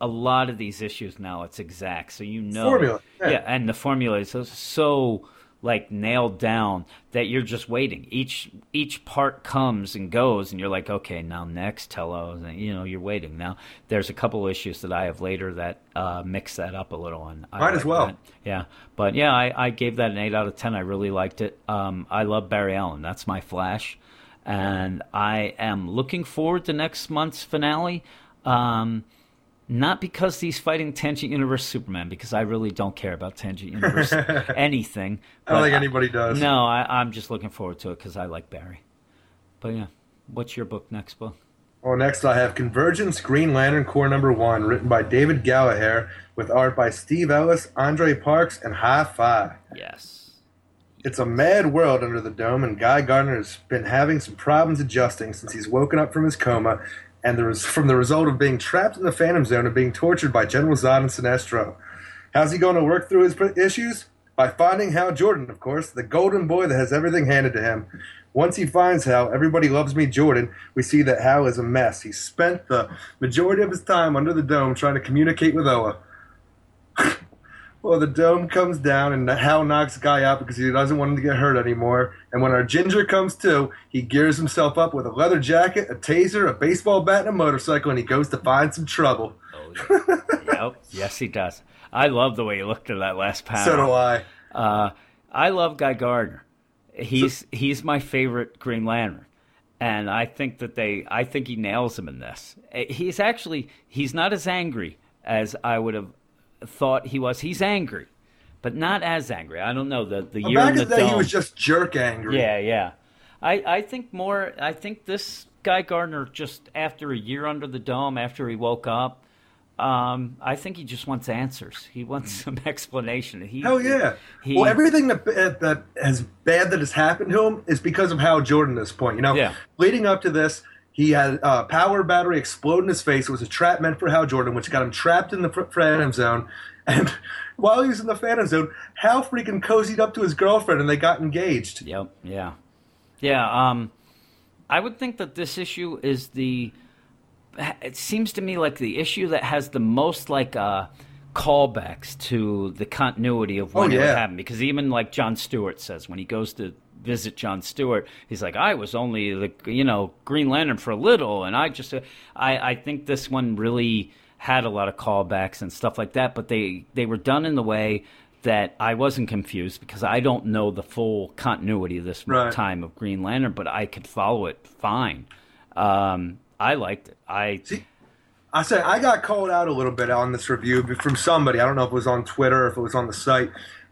a lot of these issues now. It's exact, so you know. Formula, yeah. and the formula is so, so like nailed down that you're just waiting. Each each part comes and goes, and you're like, okay, now next, hello, and, you know, you're waiting. Now there's a couple issues that I have later that uh, mix that up a little, and I Might as well. that. Yeah, but yeah, I, I gave that an eight out of ten. I really liked it. Um, I love Barry Allen. That's my Flash, and I am looking forward to next month's finale. Um, not because he's fighting Tangent Universe Superman, because I really don't care about Tangent Universe anything. I don't think anybody does. No, I, I'm just looking forward to it because I like Barry. But yeah, what's your book next book? Well, next I have Convergence Green Lantern Corps Number One, written by David Gallaher, with art by Steve Ellis, Andre Parks, and High Five. Yes. It's a mad world under the dome, and Guy Gardner has been having some problems adjusting since he's woken up from his coma, and there is from the result of being trapped in the Phantom Zone and being tortured by General Zod and Sinestro. How's he going to work through his issues? By finding Hal Jordan, of course, the golden boy that has everything handed to him. Once he finds Hal, everybody loves me, Jordan. We see that Hal is a mess. He spent the majority of his time under the dome trying to communicate with Oa. Well, the dome comes down and Hal knocks Guy out because he doesn't want him to get hurt anymore. And when our Ginger comes to, he gears himself up with a leather jacket, a taser, a baseball bat, and a motorcycle, and he goes to find some trouble. Oh, yeah. yep. Yes, he does. I love the way he looked in that last panel. So do I. Uh, I love Guy Gardner. He's he's my favorite Green Lantern, and I think that they I think he nails him in this. He's actually he's not as angry as I would have thought he was. He's angry, but not as angry. I don't know the the year Back in the the day, he was just jerk angry. Yeah, yeah. I, I think more. I think this guy Gardner just after a year under the dome, after he woke up, um, I think he just wants answers. He wants some explanation. He, Hell yeah. He, well, everything that that has bad that has happened to him is because of Hal Jordan. At this point, you know, Yeah. leading up to this, he had a power battery explode in his face. It was a trap meant for Hal Jordan, which got him trapped in the Phantom Zone. And while he was in the Phantom Zone, Hal freaking cozied up to his girlfriend, and they got engaged. Yep. Yeah. Yeah. Um, I would think that this issue is the. It seems to me like the issue that has the most like uh, callbacks to the continuity of when Oh, it would yeah. happen. Because even like John Stewart says when he goes to visit John Stewart, he's like, "I was only the you know Green Lantern for a little," and I just I I think this one really had a lot of callbacks and stuff like that, but they they were done in the way that I wasn't confused because I don't know the full continuity of this Right. time of Green Lantern, but I could follow it fine. Um, I liked it. I See, I said I got called out a little bit on this review from somebody. I don't know if it was on Twitter or if it was on the site.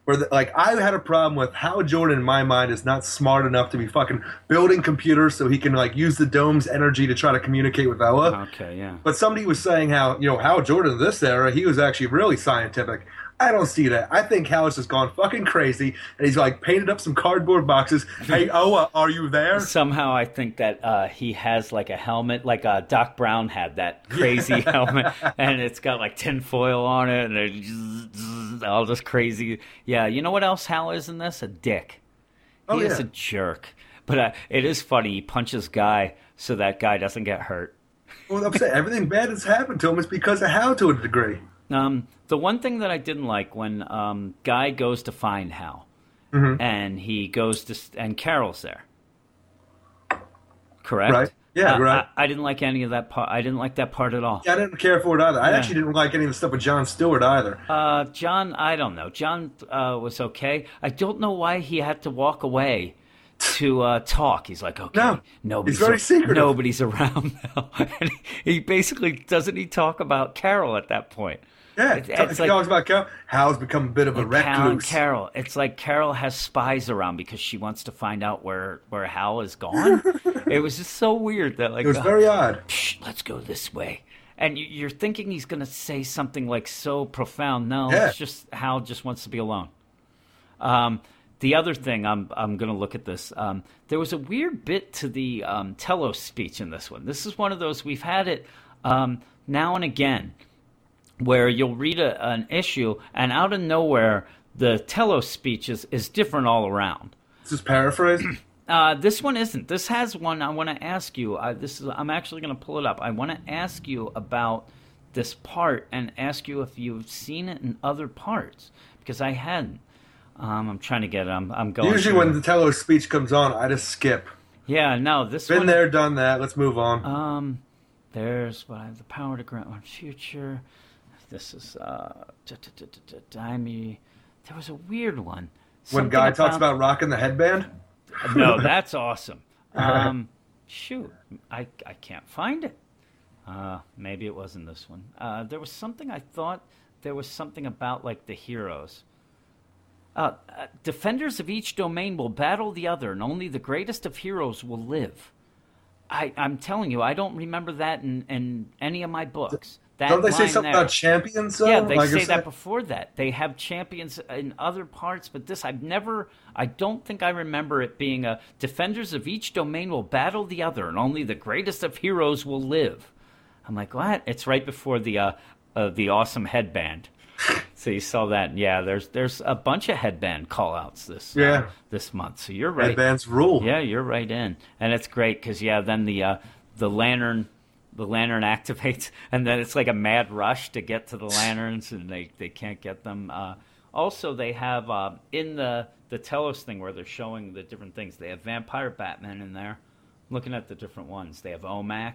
Where the, like I had a problem with Hal Jordan, in my mind, is not smart enough to be fucking building computers so he can like use the dome's energy to try to communicate with Oa. okay, yeah. But somebody was saying how you know Hal Jordan in this era he was actually really scientific. I don't see that. I think Hal has just gone fucking crazy and he's like painted up some cardboard boxes. Hey, Oa, are you there? Somehow I think that uh, he has like a helmet, like uh, Doc Brown had that crazy helmet, and it's got like tinfoil on it, and just, all this crazy. Yeah, you know what else Hal is in this? A dick. He Oh, is a jerk. But uh, it is funny. He punches guy so that guy doesn't get hurt. Well, I'm saying everything bad that's happened to him is because of Hal to a degree. Um, the one thing that I didn't like when um, Guy goes to find Hal, Mm-hmm. and he goes to and Carol's there. Correct. Right. Yeah, Uh, right. I, I didn't like any of that part. I didn't like that part at all. Yeah, I didn't care for it either. I Yeah. actually didn't like any of the stuff with John Stewart either. Uh, John, I don't know. John uh, was okay. I don't know why he had to walk away to uh, talk. He's like, okay, No, nobody's he's very a- secretive. Nobody's around now, and he, he basically doesn't he talk about Carol at that point. Yeah, It's- it's, he like- talks about Carol. Hal's become a bit of a recluse. Carol. It's like Carol has spies around because she wants to find out where where Hal is gone. it was just so weird that like It was uh, very odd. Let's go this way. And you- you're thinking he's going to say something like so profound. No, Yeah. it's just Hal just wants to be alone. Um, the other thing, I'm I'm going to look at this. Um, there was a weird bit to the um, Telos speech in this one. This is one of those we've had it um, now and again, where you'll read a, an issue and out of nowhere the Telos speech is, is different all around. This is paraphrased. Uh, this one isn't. This has one. I want to ask you. Uh, this is. I'm actually going to pull it up. I want to ask you about this part and ask you if you've seen it in other parts because I hadn't. Um, I'm trying to get. it. I'm. I'm going. Usually, when it. the Telos speech comes on, I just skip. yeah, no, this Been one. there, done that. Let's move on. Um, there's what I have the power to grant one future. This is uh, Dimey. There was a weird one. when Something Guy talks about rocking the headband. no, that's awesome. Um, shoot, I I can't find it. Uh, maybe it wasn't this one. Uh, there was something I thought there was something about like the heroes. Uh, uh, defenders of each domain will battle the other, and only the greatest of heroes will live. I, I'm telling you, I don't remember that in, in any of my books. That Don't they say something there. about champions? Though? Yeah, they Like say that before that. They have champions in other parts, but this I've never. I don't think I remember it being a defenders of each domain will battle the other, and only the greatest of heroes will live. I'm like, what? It's right before the uh, uh, the awesome headband. So you saw that? Yeah, there's there's a bunch of headband call outs this uh, Yeah. this month. So you're right. Headbands rule. Yeah, you're right in, and it's great because yeah, then the uh, the lantern the lantern activates, and then it's like a mad rush to get to the lanterns, and they they can't get them. Uh, also, they have uh, in the the Telos thing where they're showing the different things. They have Vampire Batman in there. Looking at the different ones, they have OMAC.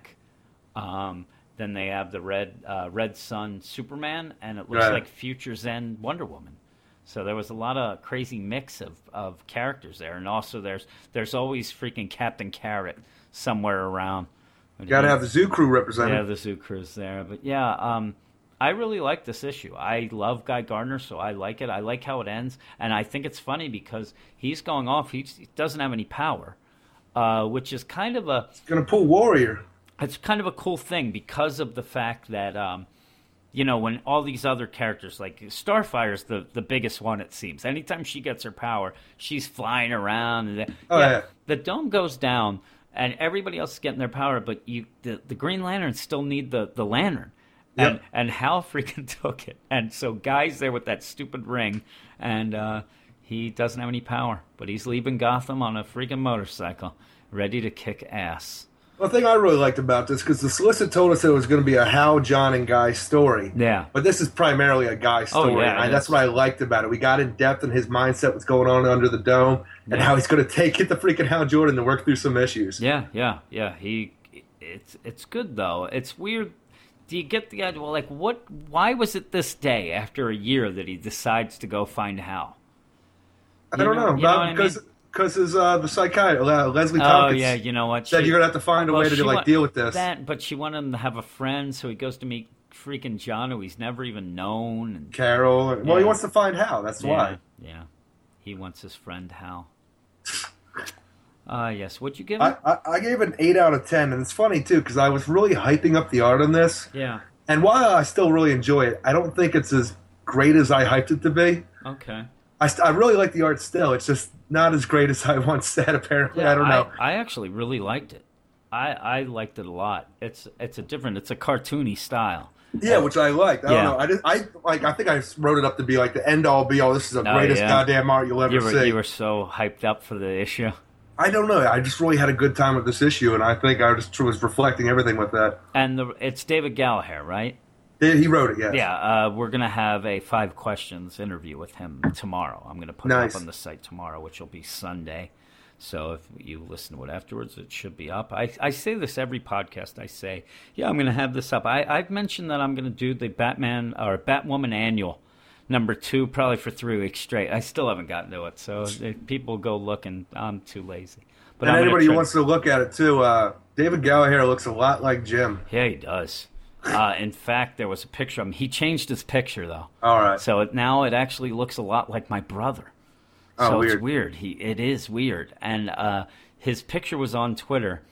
Um, then they have the Red uh, Red Sun Superman, and it looks Right. like Future's End Wonder Woman. So there was a lot of crazy mix of, of characters there, and also there's there's always freaking Captain Carrot somewhere around. Got to have the zoo crew represented. yeah the zoo crew's there, but yeah, um, I really like this issue. I love Guy Gardner, so I like it. I like how it ends, and I think it's funny because he's going off. He doesn't have any power, uh, which is kind of a Gonna pull Warrior. it's kind of a cool thing because of the fact that um, you know when all these other characters like Starfire's the the biggest one it seems. Anytime she gets her power, she's flying around. And Oh, yeah. the dome goes down and everybody else is getting their power, but you the, the Green Lanterns still need the the lantern. And Yep. and Hal freaking took it, and so Guy's there with that stupid ring, and uh, he doesn't have any power, but he's leaving Gotham on a freaking motorcycle, ready to kick ass. One thing I really liked about this because the solicit told us it was going to be a Hal, John, and Guy story. Yeah. But this is primarily a Guy oh, story. Oh, yeah, and that's what I liked about it. We got in depth in his mindset, what's going on under the dome, and how he's going to take it to freaking Hal Jordan to work through some issues. Yeah, yeah, yeah. He, it's it's good though. It's weird. Do you get the idea? Well, like, what? Why was it this day after a year that he decides to go find Hal? I You don't know- know. know what I mean? Because his uh, the psychiatrist uh, Leslie Oh Thompkins yeah, you know what? said She- you're gonna have to find a well, way to like wa- deal with this. That, but she wanted him to have a friend, so he goes to meet freaking John, who he's never even known. And Carol. Well, Yeah. he wants to find Hal. That's yeah, why. yeah, he wants his friend Hal. Ah, yes. What'd you give I. I, I gave it an eight out of ten, and it's funny too because I was really hyping up the art on this. yeah. And while I still really enjoy it, I don't think it's as great as I hyped it to be. Okay. I, I really like the art still. It's just not as great as I once said. Apparently, I don't know. I, actually really liked it. I, I liked it a lot. It's it's a different. It's a cartoony style. yeah, which I liked. I Yeah. don't know. I just I like. I think I wrote it up to be like the end all be all. This is the Oh, greatest yeah. goddamn art you'll ever You were see. you were so hyped up for the issue. I don't know. I just really had a good time with this issue, and I think I just was reflecting everything with that. And the it's David Gallaher, right? He wrote it, yes. Yeah, uh, we're gonna have a five questions interview with him tomorrow. I'm gonna put it up on the site tomorrow, which will be Sunday. So if you listen to it afterwards, it should be up. I, I say this every podcast. I say, yeah, I'm gonna have this up. I, I've mentioned that I'm gonna do the Batman or Batwoman annual number two probably for three weeks straight. I still haven't gotten to it, so if people go looking. I'm too lazy. But and I'm anybody who wants to look at it too, uh, David Gallaher looks a lot like Jim. yeah, he does. Uh, in fact, there was a picture of him. He changed his picture though, All right. so it, now it actually looks a lot like my brother. Oh, so it's weird. weird. He it is weird, and uh, his picture was on Twitter,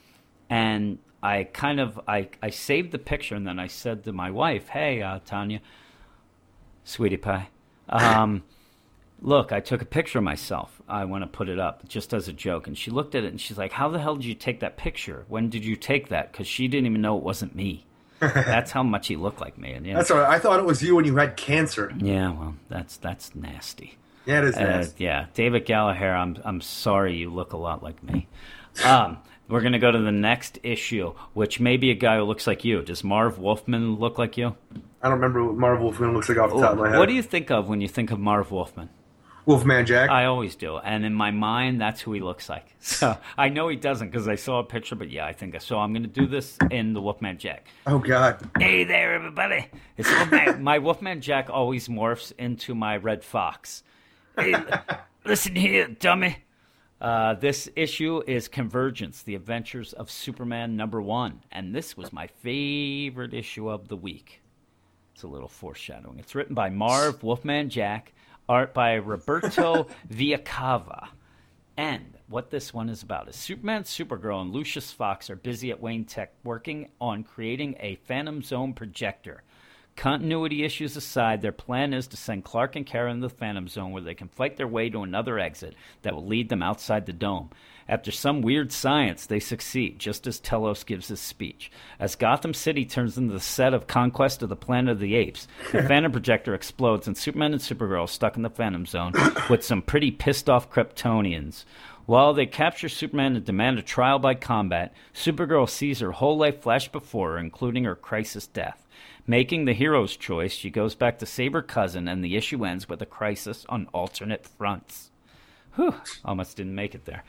and I kind of I I saved the picture, and then I said to my wife, "Hey, uh, Tanya, sweetie pie, um, look, I took a picture of myself. I want to put it up just as a joke." And she looked at it, and she's like, "How the hell did you take that picture? When did you take that? Because she didn't even know it wasn't me." That's how much he looked like me, and yeah, That's all right. I thought it was you when you had cancer. yeah, well, that's that's nasty. Yeah, it is Uh, nasty. yeah, David Gallaher. I'm I'm sorry, you look a lot like me. Um, we're gonna go to the next issue, which may be a guy who looks like you. Does Marv Wolfman look like you? I don't remember what Marv Wolfman looks like off the top of my head. What do you think of when you think of Marv Wolfman? Wolfman Jack? I always do, and in my mind, that's who he looks like. So I know he doesn't because I saw a picture, but yeah, I think so. I'm gonna do this in the Wolfman Jack. oh God. Hey there, everybody! It's Wolfman. my Wolfman Jack always morphs into my Redd Foxx. Hey, listen here, dummy. Uh, this issue is Convergence: The Adventures of Superman number one, and this was my favorite issue of the week. It's a little foreshadowing. It's written by Marv Wolfman Jack, art by Roberto Villacava. And what this one is about is Superman, Supergirl, and Lucius Fox are busy at Wayne Tech working on creating a Phantom Zone projector. Continuity issues aside, their plan is to send Clark and Kara into the Phantom Zone where they can fight their way to another exit that will lead them outside the dome. After some weird science, they succeed, just as Telos gives his speech. As Gotham City turns into the set of Conquest of the Planet of the Apes, the Phantom Projector explodes and Superman and Supergirl are stuck in the Phantom Zone with some pretty pissed off Kryptonians. While they capture Superman and demand a trial by combat, Supergirl sees her whole life flash before her, including her crisis death. Making the hero's choice, she goes back to save her cousin, and the issue ends with a crisis on alternate fronts. Whew, almost didn't make it there.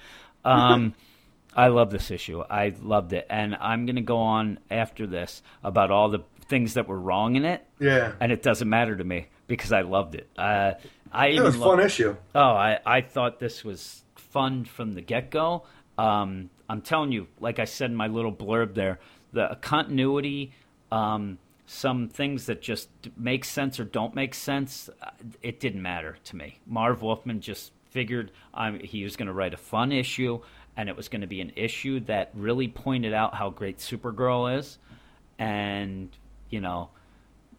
Um, I love this issue. I loved it. And I'm going to go on after this about all the things that were wrong in it, Yeah. and it doesn't matter to me because I loved it. Uh, I It was a fun issue. Oh, I, I thought this was fun from the get go. Um, I'm telling you, like I said in my little blurb there, the continuity, um, some things that just make sense or don't make sense, uh, it didn't matter to me. Marv Wolfman just figured um, he was going to write a fun issue, and it was going to be an issue that really pointed out how great Supergirl is, and you know,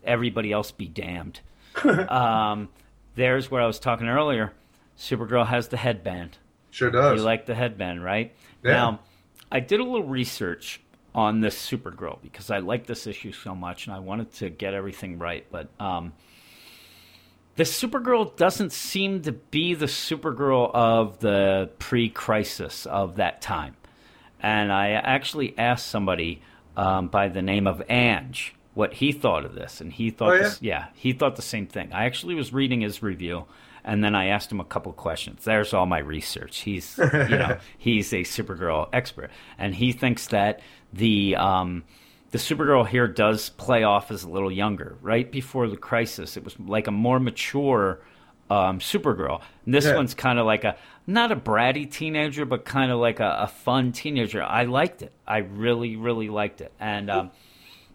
everybody else be damned. um, there's where I was talking earlier. Supergirl has the headband. Sure does. You like the headband, right? Yeah. Now, I did a little research on this Supergirl because I like this issue so much and I wanted to get everything right. But um, this Supergirl doesn't seem to be the Supergirl of the pre crisis of that time. And I actually asked somebody um, by the name of Anj what he thought of this. And he thought, Oh, yeah? this, yeah, he thought the same thing. I actually was reading his review. And then I asked him a couple questions. There's all my research. He's, you know, he's a Supergirl expert, and he thinks that the um, the Supergirl here does play off as a little younger. Right before the crisis, it was like a more mature um, Supergirl. And this Yeah. one's kind of like a not a bratty teenager, but kind of like a, a fun teenager. I liked it. I really, really liked it. And um,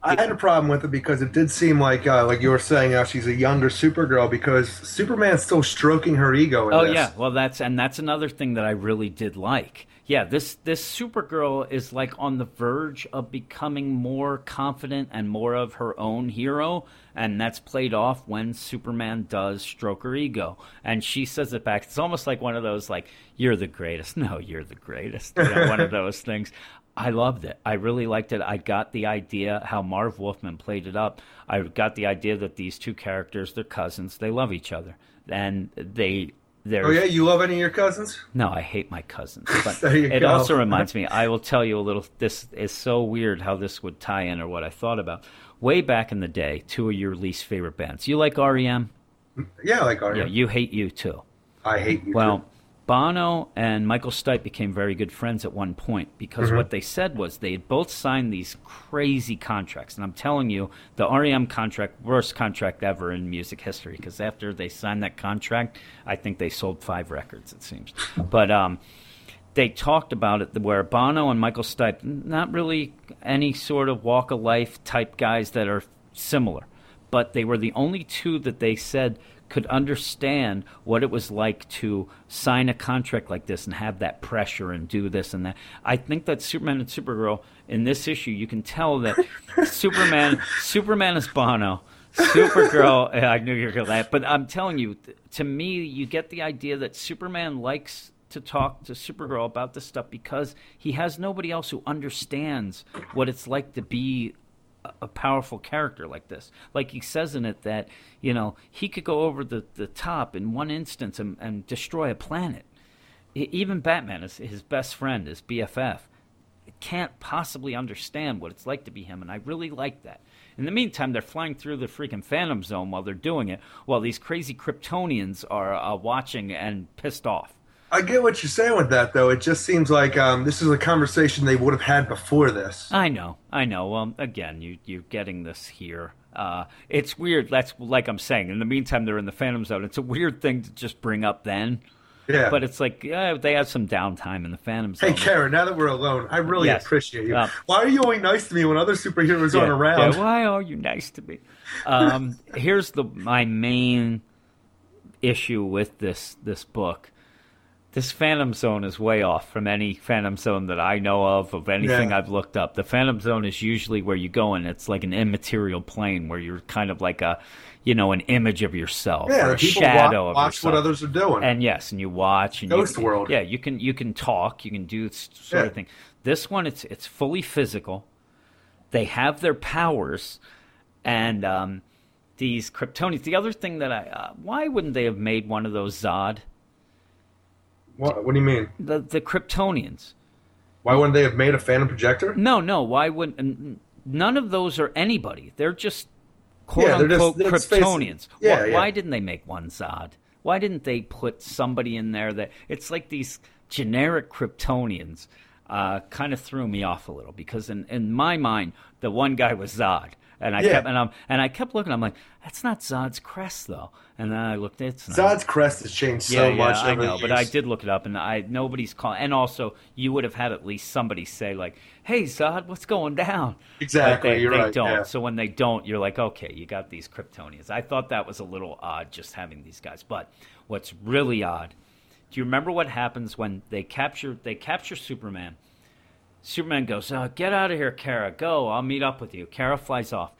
I had a problem with it because it did seem like, uh, like you were saying, how she's a younger Supergirl because Superman's still stroking her ego. In Oh this. yeah, well that's and that's another thing that I really did like. Yeah, this this Supergirl is like on the verge of becoming more confident and more of her own hero, and that's played off when Superman does stroke her ego, and she says it back. It's almost like one of those like "You're the greatest." No, you're the greatest. You know, one of those things. I loved it. I really liked it. I got the idea how Marv Wolfman played it up. I got the idea that these two characters, they're cousins. They love each other, and they. They're, Oh yeah, you love any of your cousins? no, I hate my cousins. But There you it go. also reminds me, I will tell you a little, this is so weird how this would tie in or what I thought about. Way back in the day, two of your least favorite bands. You like REM? Yeah, I like REM. Yeah, you hate U2. I hate you. Well, too. Bono and Michael Stipe became very good friends at one point because what they said was they had both signed these crazy contracts. And I'm telling you, the REM contract, worst contract ever in music history because after they signed that contract, I think they sold five records, it seems. But um, they talked about it where Bono and Michael Stipe, not really any sort of walk of life type guys that are similar, but they were the only two that they said could understand what it was like to sign a contract like this and have that pressure and do this and that. I think that Superman and Supergirl in this issue, you can tell that Superman, Superman is Bono. Supergirl, I knew you were going to laugh, but I'm telling you, to me, you get the idea that Superman likes to talk to Supergirl about this stuff because he has nobody else who understands what it's like to be a- powerful character like this. Like he says in it that, you know, he could go over the, the top in one instance and, and destroy a planet. Even Batman, is his best friend, his BFF, can't possibly understand what it's like to be him, and I really like that. In the meantime, they're flying through the freaking Phantom Zone while they're doing it, while these crazy Kryptonians are uh, watching and pissed off. I get what you're saying with that, though. It just seems like um, this is a conversation they would have had before this. I know, I know. Well, again, you you're getting this here. Uh, it's weird. That's like I'm saying. In the meantime, they're in the Phantom Zone. It's a weird thing to just bring up then, Yeah. but it's like yeah, they had some downtime in the Phantom Zone. Hey, Karen, now that we're alone, I really Yes. appreciate you. Um, Why are you only nice to me when other superheroes Yeah, aren't around? yeah, why are you nice to me? Um, here's the my main issue with this this book. This Phantom Zone is way off from any Phantom Zone that I know of, of anything Yeah. I've looked up. The Phantom Zone is usually where you go and it's like an immaterial plane where you're kind of like a, you know, an image of yourself yeah, or a shadow wa- of watch yourself. what others are doing. And yes, and you watch and Ghost you, World. Yeah, you can you can talk, you can do sort Yeah. of thing. This one, it's it's fully physical. They have their powers, and um, these Kryptonians. The other thing that I uh, why wouldn't they have made one of those Zod? What, what do you mean? The the Kryptonians. Why wouldn't they have made a Phantom projector? No, no. Why wouldn't? None of those are anybody. They're just quote Yeah, they're unquote face. Kryptonians. Yeah, why, yeah. why didn't they make one Zod? Why didn't they put somebody in there that it's like these generic Kryptonians? Uh, kind of threw me off a little because in, in my mind the one guy was Zod, and I Yeah. kept and, I'm, and I kept looking. I'm like, that's not Zod's crest though. And then I looked. It's not. Zod's crest has changed so yeah, much. I know, but I did look it up, and I nobody's calling. And also, you would have had at least somebody say like, "Hey, Zod, what's going down?" Exactly, But they, you're they right, don't. yeah. So when they don't, you're like, "Okay, you got these Kryptonians." I thought that was a little odd, just having these guys. But what's really odd? Do you remember what happens when they capture they capture Superman? Superman goes, uh, "Get out of here, Kara. Go. I'll meet up with you." Kara flies off.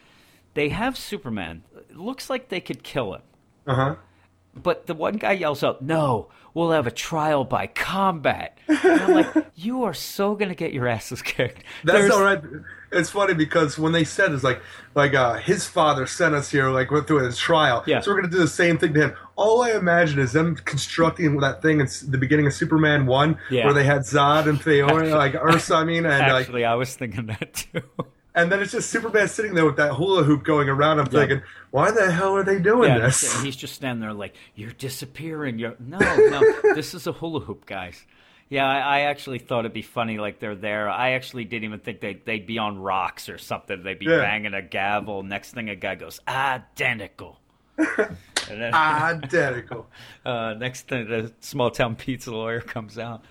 They have Superman. It looks like they could kill him. Uh huh. But the one guy yells out, "No, we'll have a trial by combat." And I'm like, "You are so gonna get your asses kicked." That's There's- all right. It's funny because when they said it's like like uh, his father sent us here, like went through his trial. Yeah. So we're gonna do the same thing to him. All I imagine is them constructing that thing in the beginning of Superman one, Yeah. where they had Zod and Fiona, like Ursa. I mean, and like, Actually, I was thinking that too. and then it's just Superman sitting there with that hula hoop going around. I'm Yeah. thinking, why the hell are they doing yeah, this? and he's just standing there like, "You're disappearing." You're no, no. this is a hula hoop, guys. Yeah, I, I actually thought it'd be funny, like they're there. I actually didn't even think they'd, they'd be on rocks or something. They'd be Yeah. banging a gavel. Next thing, a guy goes, "Identical." then, Identical. uh, next thing, the small town pizza lawyer comes out.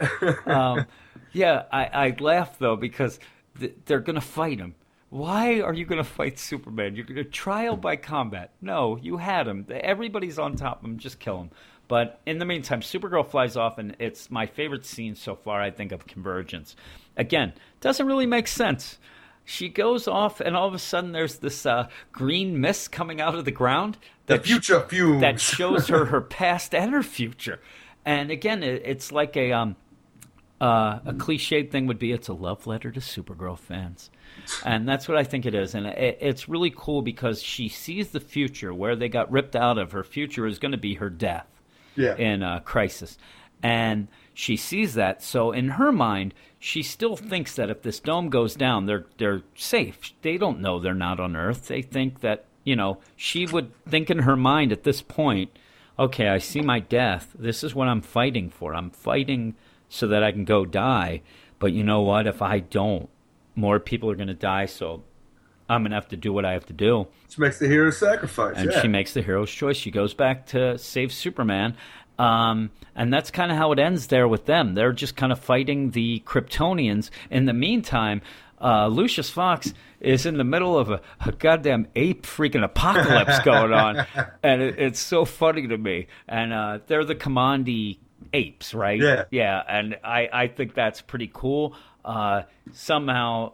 Um, yeah, I, I laugh though because th- they're going to fight him. Why are you going to fight Superman? You're going to trial by combat. No, you had him. Everybody's on top of him. Just kill him. But in the meantime, Supergirl flies off, and it's my favorite scene so far, I think, of Convergence. Again, doesn't really make sense. She goes off, and all of a sudden, there's this uh, green mist coming out of the ground. The that future fumes. that shows her her past and her future. And again, it, it's like a um, uh, a cliched thing would be it's a love letter to Supergirl fans, and that's what I think it is. And it, it's really cool because she sees the future where they got ripped out of. Her future is going to be her death yeah. in uh, Crisis. And she sees that, so in her mind, she still thinks that if this dome goes down, they're they're safe. They don't know they're not on Earth. They think that you know she would think in her mind at this point, okay, I see my death. This is what I'm fighting for. I'm fighting so that I can go die. But you know what? If I don't, more people are going to die. So I'm going to have to do what I have to do. She makes the hero sacrifice. And yeah. she makes the hero's choice. She goes back to save Superman. Um, and that's kind of how it ends there with them. They're just kind of fighting the Kryptonians. In the meantime, uh, Lucius Fox is in the middle of a, a goddamn ape freaking apocalypse going on, and it, it's so funny to me. And uh, they're the Kamandi apes, right? Yeah. yeah. And I, I think that's pretty cool. Uh, somehow,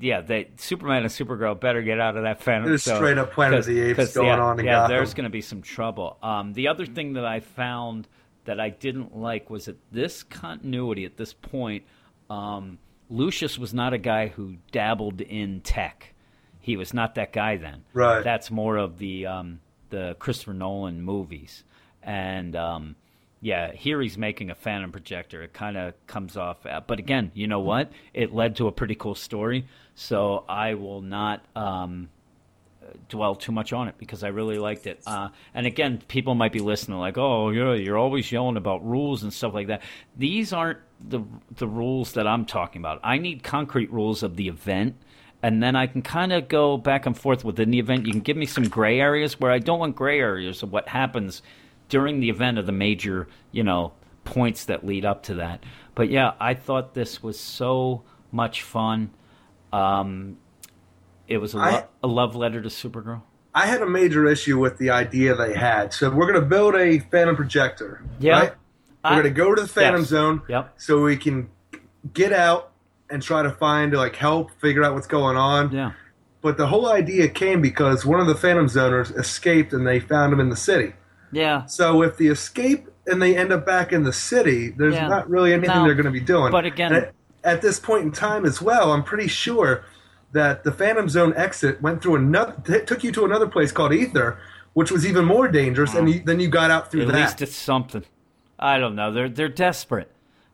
yeah, they Superman and Supergirl better get out of that Phantom There's Zone, straight up Planet of the Apes going yeah, on in Yeah, Gotham. there's going to be some trouble. Um, the other thing that I found that I didn't like was that this continuity at this point, um, Lucius was not a guy who dabbled in tech. He was not that guy then. Right. That's more of the um, the Christopher Nolan movies, and um, yeah, here he's making a Phantom projector. It kind of comes off, uh, but again, you know what? It led to a pretty cool story. So I will not. Um, dwell too much on it because I really liked it. Uh, and again, people might be listening like, "Oh, yeah, you're always yelling about rules and stuff like that." These aren't the the rules that I'm talking about. I need concrete rules of the event, and then I can kind of go back and forth within the event. You can give me some gray areas where I don't want gray areas of what happens during the event of the major, you know, points that lead up to that. But yeah, I thought this was so much fun. Um, it was a, lo- I- a love letter to Supergirl. I had a major issue with the idea they had. So we're going to build a Phantom projector. Yeah. Right? We're going to go to the Phantom Yes. Zone. Yep. So we can get out and try to find like help, figure out what's going on. Yeah. But the whole idea came because one of the Phantom Zoners escaped and they found him in the city. Yeah. So if the escape and they end up back in the city, there's Yeah. not really anything No. they're going to be doing. But again- at, at this point in time as well, I'm pretty sure that the Phantom Zone exit went through another, t- took you to another place called Ether, which was even more dangerous, and you, then you got out through At that. least it's something. I don't know. They're they're desperate.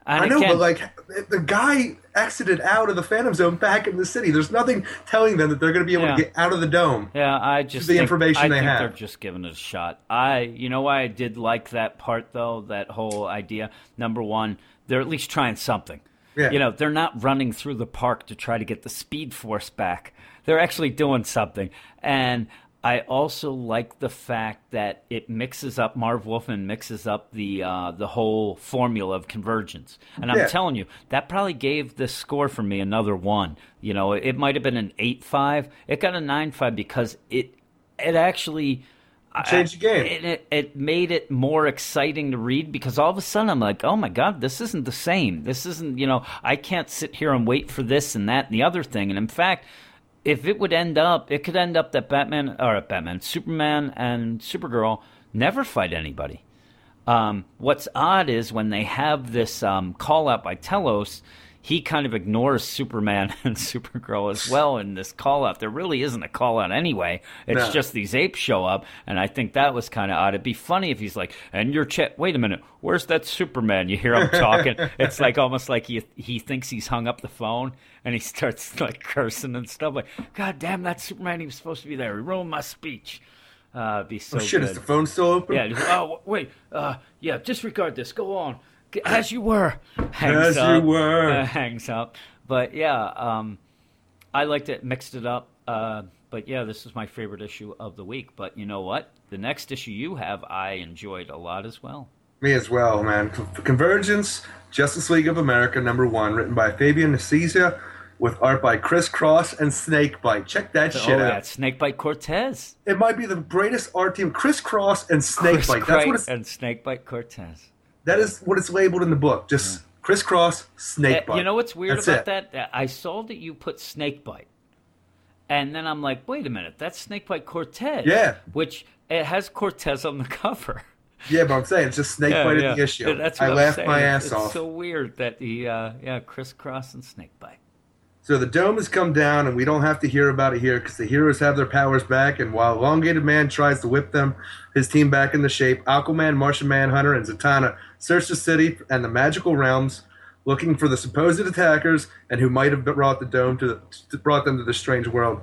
And I know, again, but like the guy exited out of the Phantom Zone back in the city. There's nothing telling them that they're going to be able Yeah. to get out of the dome. Yeah, I just the think, information I they think have. they're just giving it a shot. I, you know, why I did like that part though. That whole idea. Number one, they're at least trying something. Yeah. You know, they're not running through the park to try to get the Speed Force back. They're actually doing something. And I also like the fact that it mixes up. Marv Wolfman mixes up the uh, the whole formula of convergence. And I'm Yeah. telling you, that probably gave this score for me another one. You know, it, might have been an eight five. It got a nine five because it it actually Changed the game. It, it, it made it more exciting to read because all of a sudden I'm like, oh my god, this isn't the same. This isn't, you know, I can't sit here and wait for this and that and the other thing. And in fact, if it would end up, it could end up that Batman or Batman, Superman, and Supergirl never fight anybody. Um, what's odd is when they have this um, call out by Telos, he kind of ignores Superman and Supergirl as well in this call out. There really isn't a call out anyway. It's No. just these apes show up, and I think that was kind of odd. It'd be funny if he's like, "And your chat, wait a minute, where's that Superman?" You hear him talking. it's like almost like he he thinks he's hung up the phone, and he starts like cursing and stuff. Like, God damn, that Superman! He was supposed to be there. He ruined my speech. Uh, be so oh shit, good. is the phone still open? Yeah. oh wait. Uh, yeah. Disregard this. Go on. G- As you were. Hangs As you were. uh, hangs up. But yeah, um, I liked it. Mixed it up. Uh, but yeah, this is my favorite issue of the week. But you know what? The next issue you have, I enjoyed a lot as well. Me as well, man. Convergence, Justice League of America, number one, written by Fabian Nicieza, with art by Chris Cross and Snakebite. Check that oh shit yeah, out. Snakebite Cortez. It might be the greatest art team. Chris Cross and Chris Snakebite. That's Knight what it's. and Snakebite Cortez. That is what it's labeled in the book. Just Chris Cross, Snakebite. Uh, You know what's weird That's about it. that? That I saw that you put Snakebite, and then I'm like, wait a minute, that's Snakebite Cortez. Yeah. which it has Cortez on the cover. Yeah, but I'm saying it's just Snakebite in the issue. That's I what I'm laughed saying. my It's- ass it's off. so weird that he, uh, yeah, crisscross and Snakebite. So the dome has come down, and we don't have to hear about it here because the heroes have their powers back. And while Elongated Man tries to whip them, his team back into shape, Aquaman, Martian Manhunter, and Zatanna search the city and the magical realms, looking for the supposed attackers and who might have brought the dome to, the, to brought them to the strange world.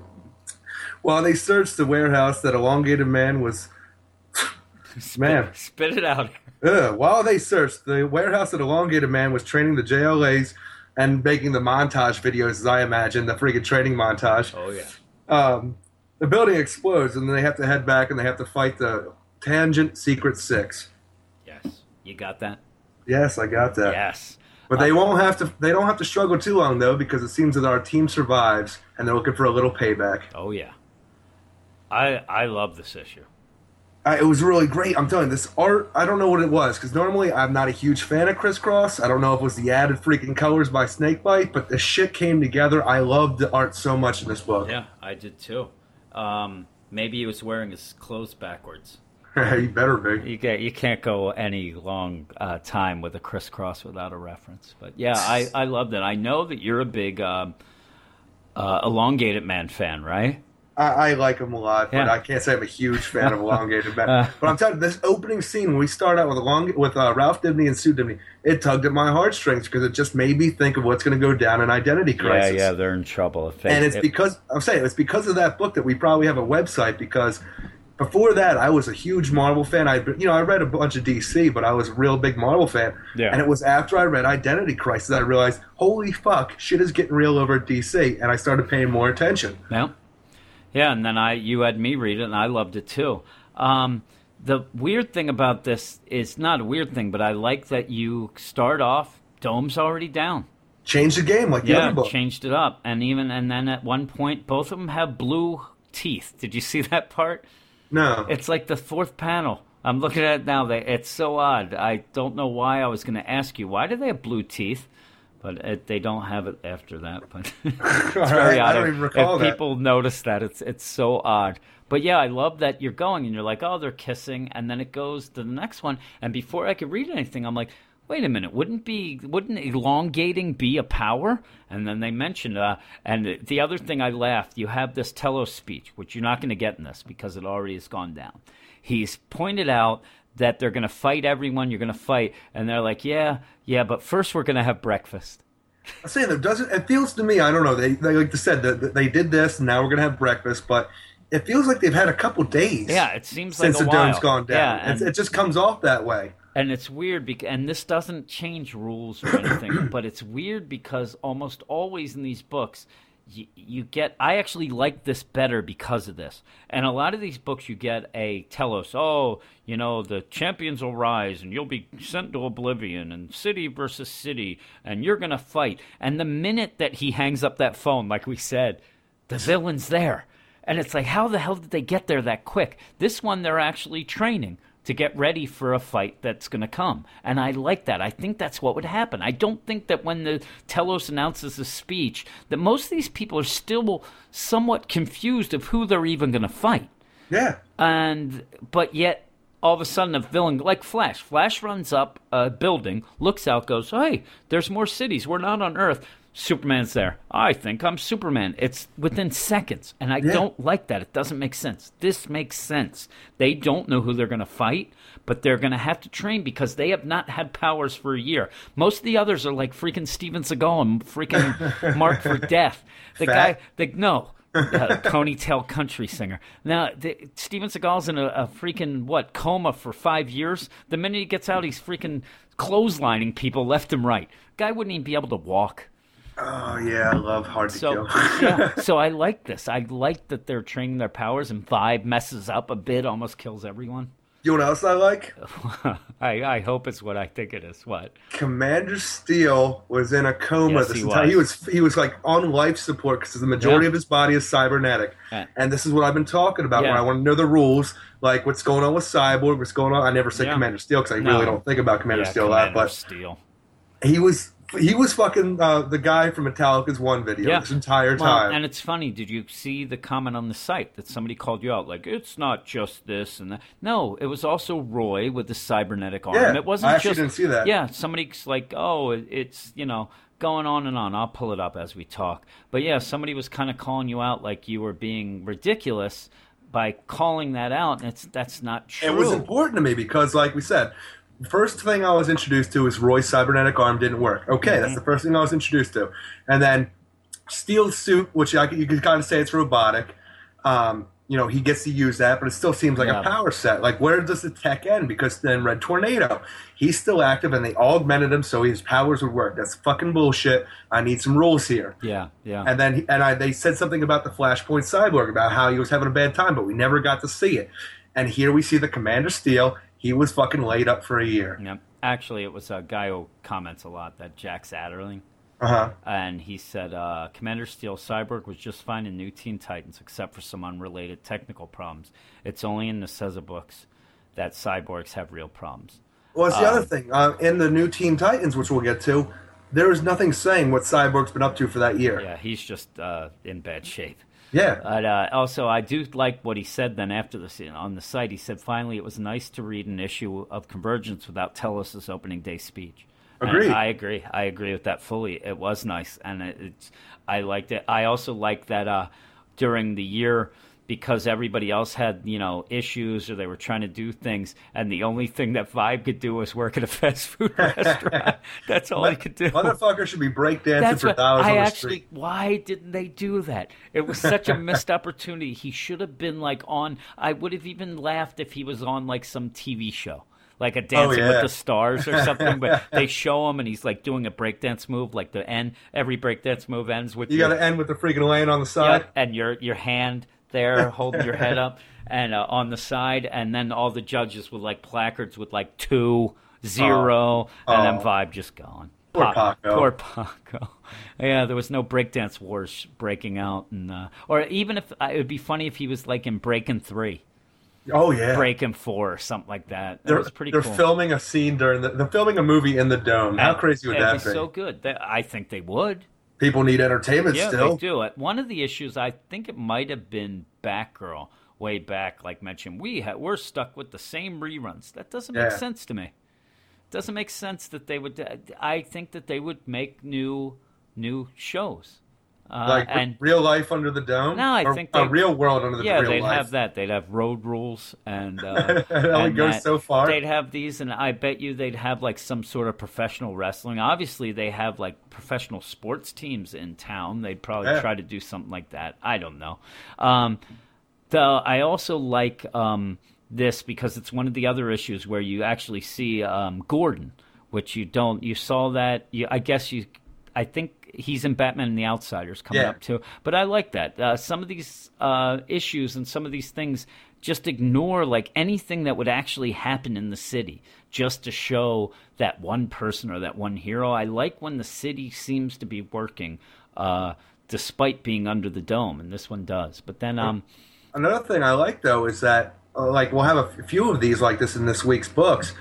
While they search the warehouse that Elongated Man was Man. Spit it out. Ugh. While they searched, the warehouse that Elongated Man was training the JLAs and making the montage videos, as I imagine, the freaking training montage. Oh yeah. Um, the building explodes, and then they have to head back and they have to fight the Tangent Secret Six. Yes. You got that? Yes, I got that. Yes. But they won't have to. They don't have to struggle too long though, because it seems that our team survives, and they're looking for a little payback. Oh yeah. I I love this issue. Uh, it was really great. I'm telling you, this art. I don't know what it was because normally I'm not a huge fan of crisscross. I don't know if it was the added freaking colors by Snakebite, but the shit came together. I loved the art so much in this book. Yeah, I did too. Um, maybe he was wearing his clothes backwards. you better be. You get you can't go any long uh, time with a crisscross without a reference. But yeah, I I loved it. I know that you're a big um, uh, elongated man fan, right? I, I like him a lot, but Yeah. I can't say I'm a huge fan of elongated men. but I'm telling you, this opening scene when we start out with long with uh, Ralph Dibny and Sue Dibny, it tugged at my heartstrings because it just made me think of what's going to go down in Identity Crisis. Yeah, yeah, they're in trouble. They, and it's if- because I'm saying it's because of that book that we probably have a website because before that I was a huge Marvel fan. I you know I read a bunch of DC, but I was a real big Marvel fan. Yeah. And it was after I read Identity Crisis I realized, holy fuck, shit is getting real over at DC, and I started paying more attention. Yeah, yeah, and then I you had me read it, and I loved it too. Um, the weird thing about this is not a weird thing, but I like that you start off dome's already down. Change the game like the Yeah, other book. changed it up, and even and then at one point, both of them have blue teeth. Did you see that part? No. It's like the fourth panel. I'm looking at it now. They, it's so odd. I don't know why. I was going to ask you why do they have blue teeth, but it, they don't have it after that. But it's very I odd. don't even recall if that. people notice that, it's it's so odd. But yeah, I love that you're going and you're like, oh, they're kissing, and then it goes to the next one. And before I could read anything, I'm like, wait a minute, wouldn't be wouldn't elongating be a power? And then they mentioned, uh, and the other thing I laughed, you have this telos speech, which you're not going to get in this because it already has gone down. He's pointed out that they're going to fight everyone, you're going to fight, and they're like, yeah, yeah, but first we're going to have breakfast. I'm saying that doesn't. It feels to me. I don't know. They, they like I said that that they did this. and Now we're gonna have breakfast, but it feels like they've had a couple days. Yeah, it seems since like a the dome's gone down. Yeah, and- it just comes off that way. And it's weird, because, and this doesn't change rules or anything, but it's weird because almost always in these books, you, get. I actually like this better because of this. And a lot of these books, you get a telos. Oh, you know, the champions will rise, and you'll be sent to oblivion, and city versus city, and you're gonna fight. And the minute that he hangs up that phone, like we said, the villain's there. And it's like, how the hell did they get there that quick? This one, they're actually training to get ready for a fight that's going to come. And I like that. I think that's what would happen. I don't think that when the Telos announces a speech, that most of these people are still somewhat confused of who they're even going to fight. Yeah. And, but yet, all of a sudden, a villain like Flash. Flash runs up a building, looks out, goes, "Hey, there's more cities. We're not on Earth." Superman's there. I think I'm Superman. It's within seconds, and I Yeah. don't like that. It doesn't make sense. This makes sense. They don't know who they're going to fight, but they're going to have to train because they have not had powers for a year. Most of the others are like freaking Steven Seagal and freaking Mark for Death. The Fat. guy, the no, uh, ponytail country singer. Now, the, Steven Seagal's in a, a freaking what coma for five years. The minute he gets out, he's freaking clotheslining people left and right. Guy wouldn't even be able to walk. Oh yeah, I love Hard to So, Kill. yeah, so I like this. I like that they're training their powers, and Vibe messes up a bit, almost kills everyone. you know what else I like? I, I hope it's what I think it is. What? Commander Steel was in a coma Yes, this he entire. He was. was he was like on life support because the majority Yeah. of his body is cybernetic, Yeah. and this is what I've been talking about. When Yeah. I want to know the rules, like what's going on with Cyborg, what's going on. I never say. Commander Steel because I No. really don't think about Commander Yeah, Steel that. lot, but Steel. he was he was fucking uh, the guy from Metallica's one video Yeah. this entire Well, time. and it's funny. Did you see the comment on the site that somebody called you out? Like, it's not just this and that. No, it was also Roy with the cybernetic arm. Yeah, it wasn't I actually just. didn't see that. Yeah, somebody's like, oh, it's you know going on and on. I'll pull it up as we talk. But yeah, somebody was kind of calling you out like you were being ridiculous by calling that out, and it's that's not true. It was important to me because, like we said, first thing I was introduced to was Roy's cybernetic arm didn't work. Okay, Mm-hmm. that's the first thing I was introduced to, and then steel suit, which I, you could kind of say it's robotic. Um, you know, he gets to use that, but it still seems like Yeah. a power set. Like, where does the tech end? Because then Red Tornado, he's still active, and they augmented him so his powers would work. That's fucking bullshit. I need some rules here. Yeah, yeah. And then, and I, they said something about the Flashpoint Cyborg about how he was having a bad time, but we never got to see it. And here we see the Commander Steel. He was fucking laid up for a year. yeah. Actually, it was a guy who comments a lot, that Jack Satterling. Uh huh. and he said uh, Commander Steel Cyborg was just fine in New Teen Titans, except for some unrelated technical problems. It's only in the Ceza books that cyborgs have real problems. Well, it's the Um, other thing. Uh, in the new Teen Titans, which we'll get to, there is nothing saying what Cyborg's been up to for that year. Yeah, he's just uh, in bad shape. Yeah. But uh, also, I do like what he said then after the scene on the site. He said, "Finally, it was nice to read an issue of Convergence without Telos's opening day speech." And Agreed. I agree. I agree with that fully. It was nice, and it, it's. I liked it. I also like that uh, during the year because everybody else had you know issues or they were trying to do things, and the only thing that Vibe could do was work at a fast food restaurant. That's all he could do. Motherfucker should be breakdancing for what dollars I actually. street. Why didn't they do that? It was such a missed opportunity. He should have been like on. I would have even laughed if he was on like some TV show, like a oh, Dancing Oh, yeah. with the Stars or something. but they show him and he's like doing a breakdance move, like the end. Every breakdance move ends with You got to end with the freaking laying on the side. Yep, and your your hand there holding your head up and uh, on the side, and then all the judges with like placards with like two, zero, and then Oh. Vibe just gone. Poor Paco. Poor Paco. Yeah, there was no breakdance wars breaking out, and uh, or even if it would be funny if he was like in Breaking Three, Oh yeah. Breaking Four, or something like that. That They're, was pretty cool. they're cool. filming a scene during the. They're filming a movie in the dome. How crazy would That'd be so good. That, I think they would. People need entertainment Yeah, still. they do. Uh, One of the issues, I think it might have been Batgirl way back, like mentioned. We ha- we're stuck with the same reruns. That doesn't make Yeah. sense to me. Doesn't make sense that they would. uh, I think that they would make new new shows. Uh, Like and real life under the dome. No, I Or think a they- real world under the yeah, real they'd life. have that. They'd have road rules, and uh, only goes so far. They'd have these, and I bet you they'd have like some sort of professional wrestling. Obviously, they have like professional sports teams in town. They'd probably Yeah. try to do something like that. I don't know. Um, though I also like um, this because it's one of the other issues where you actually see um, Gordon, which you don't. You saw that. You, I guess you. I think he's in Batman and the Outsiders coming Yeah. up too. But I like that. Uh, some of these uh, issues and some of these things just ignore like anything that would actually happen in the city just to show that one person or that one hero. I like when the city seems to be working uh, despite being under the dome, and this one does. But then, um, Another thing I like though is that uh, like we'll have a f- few of these like this in this week's books.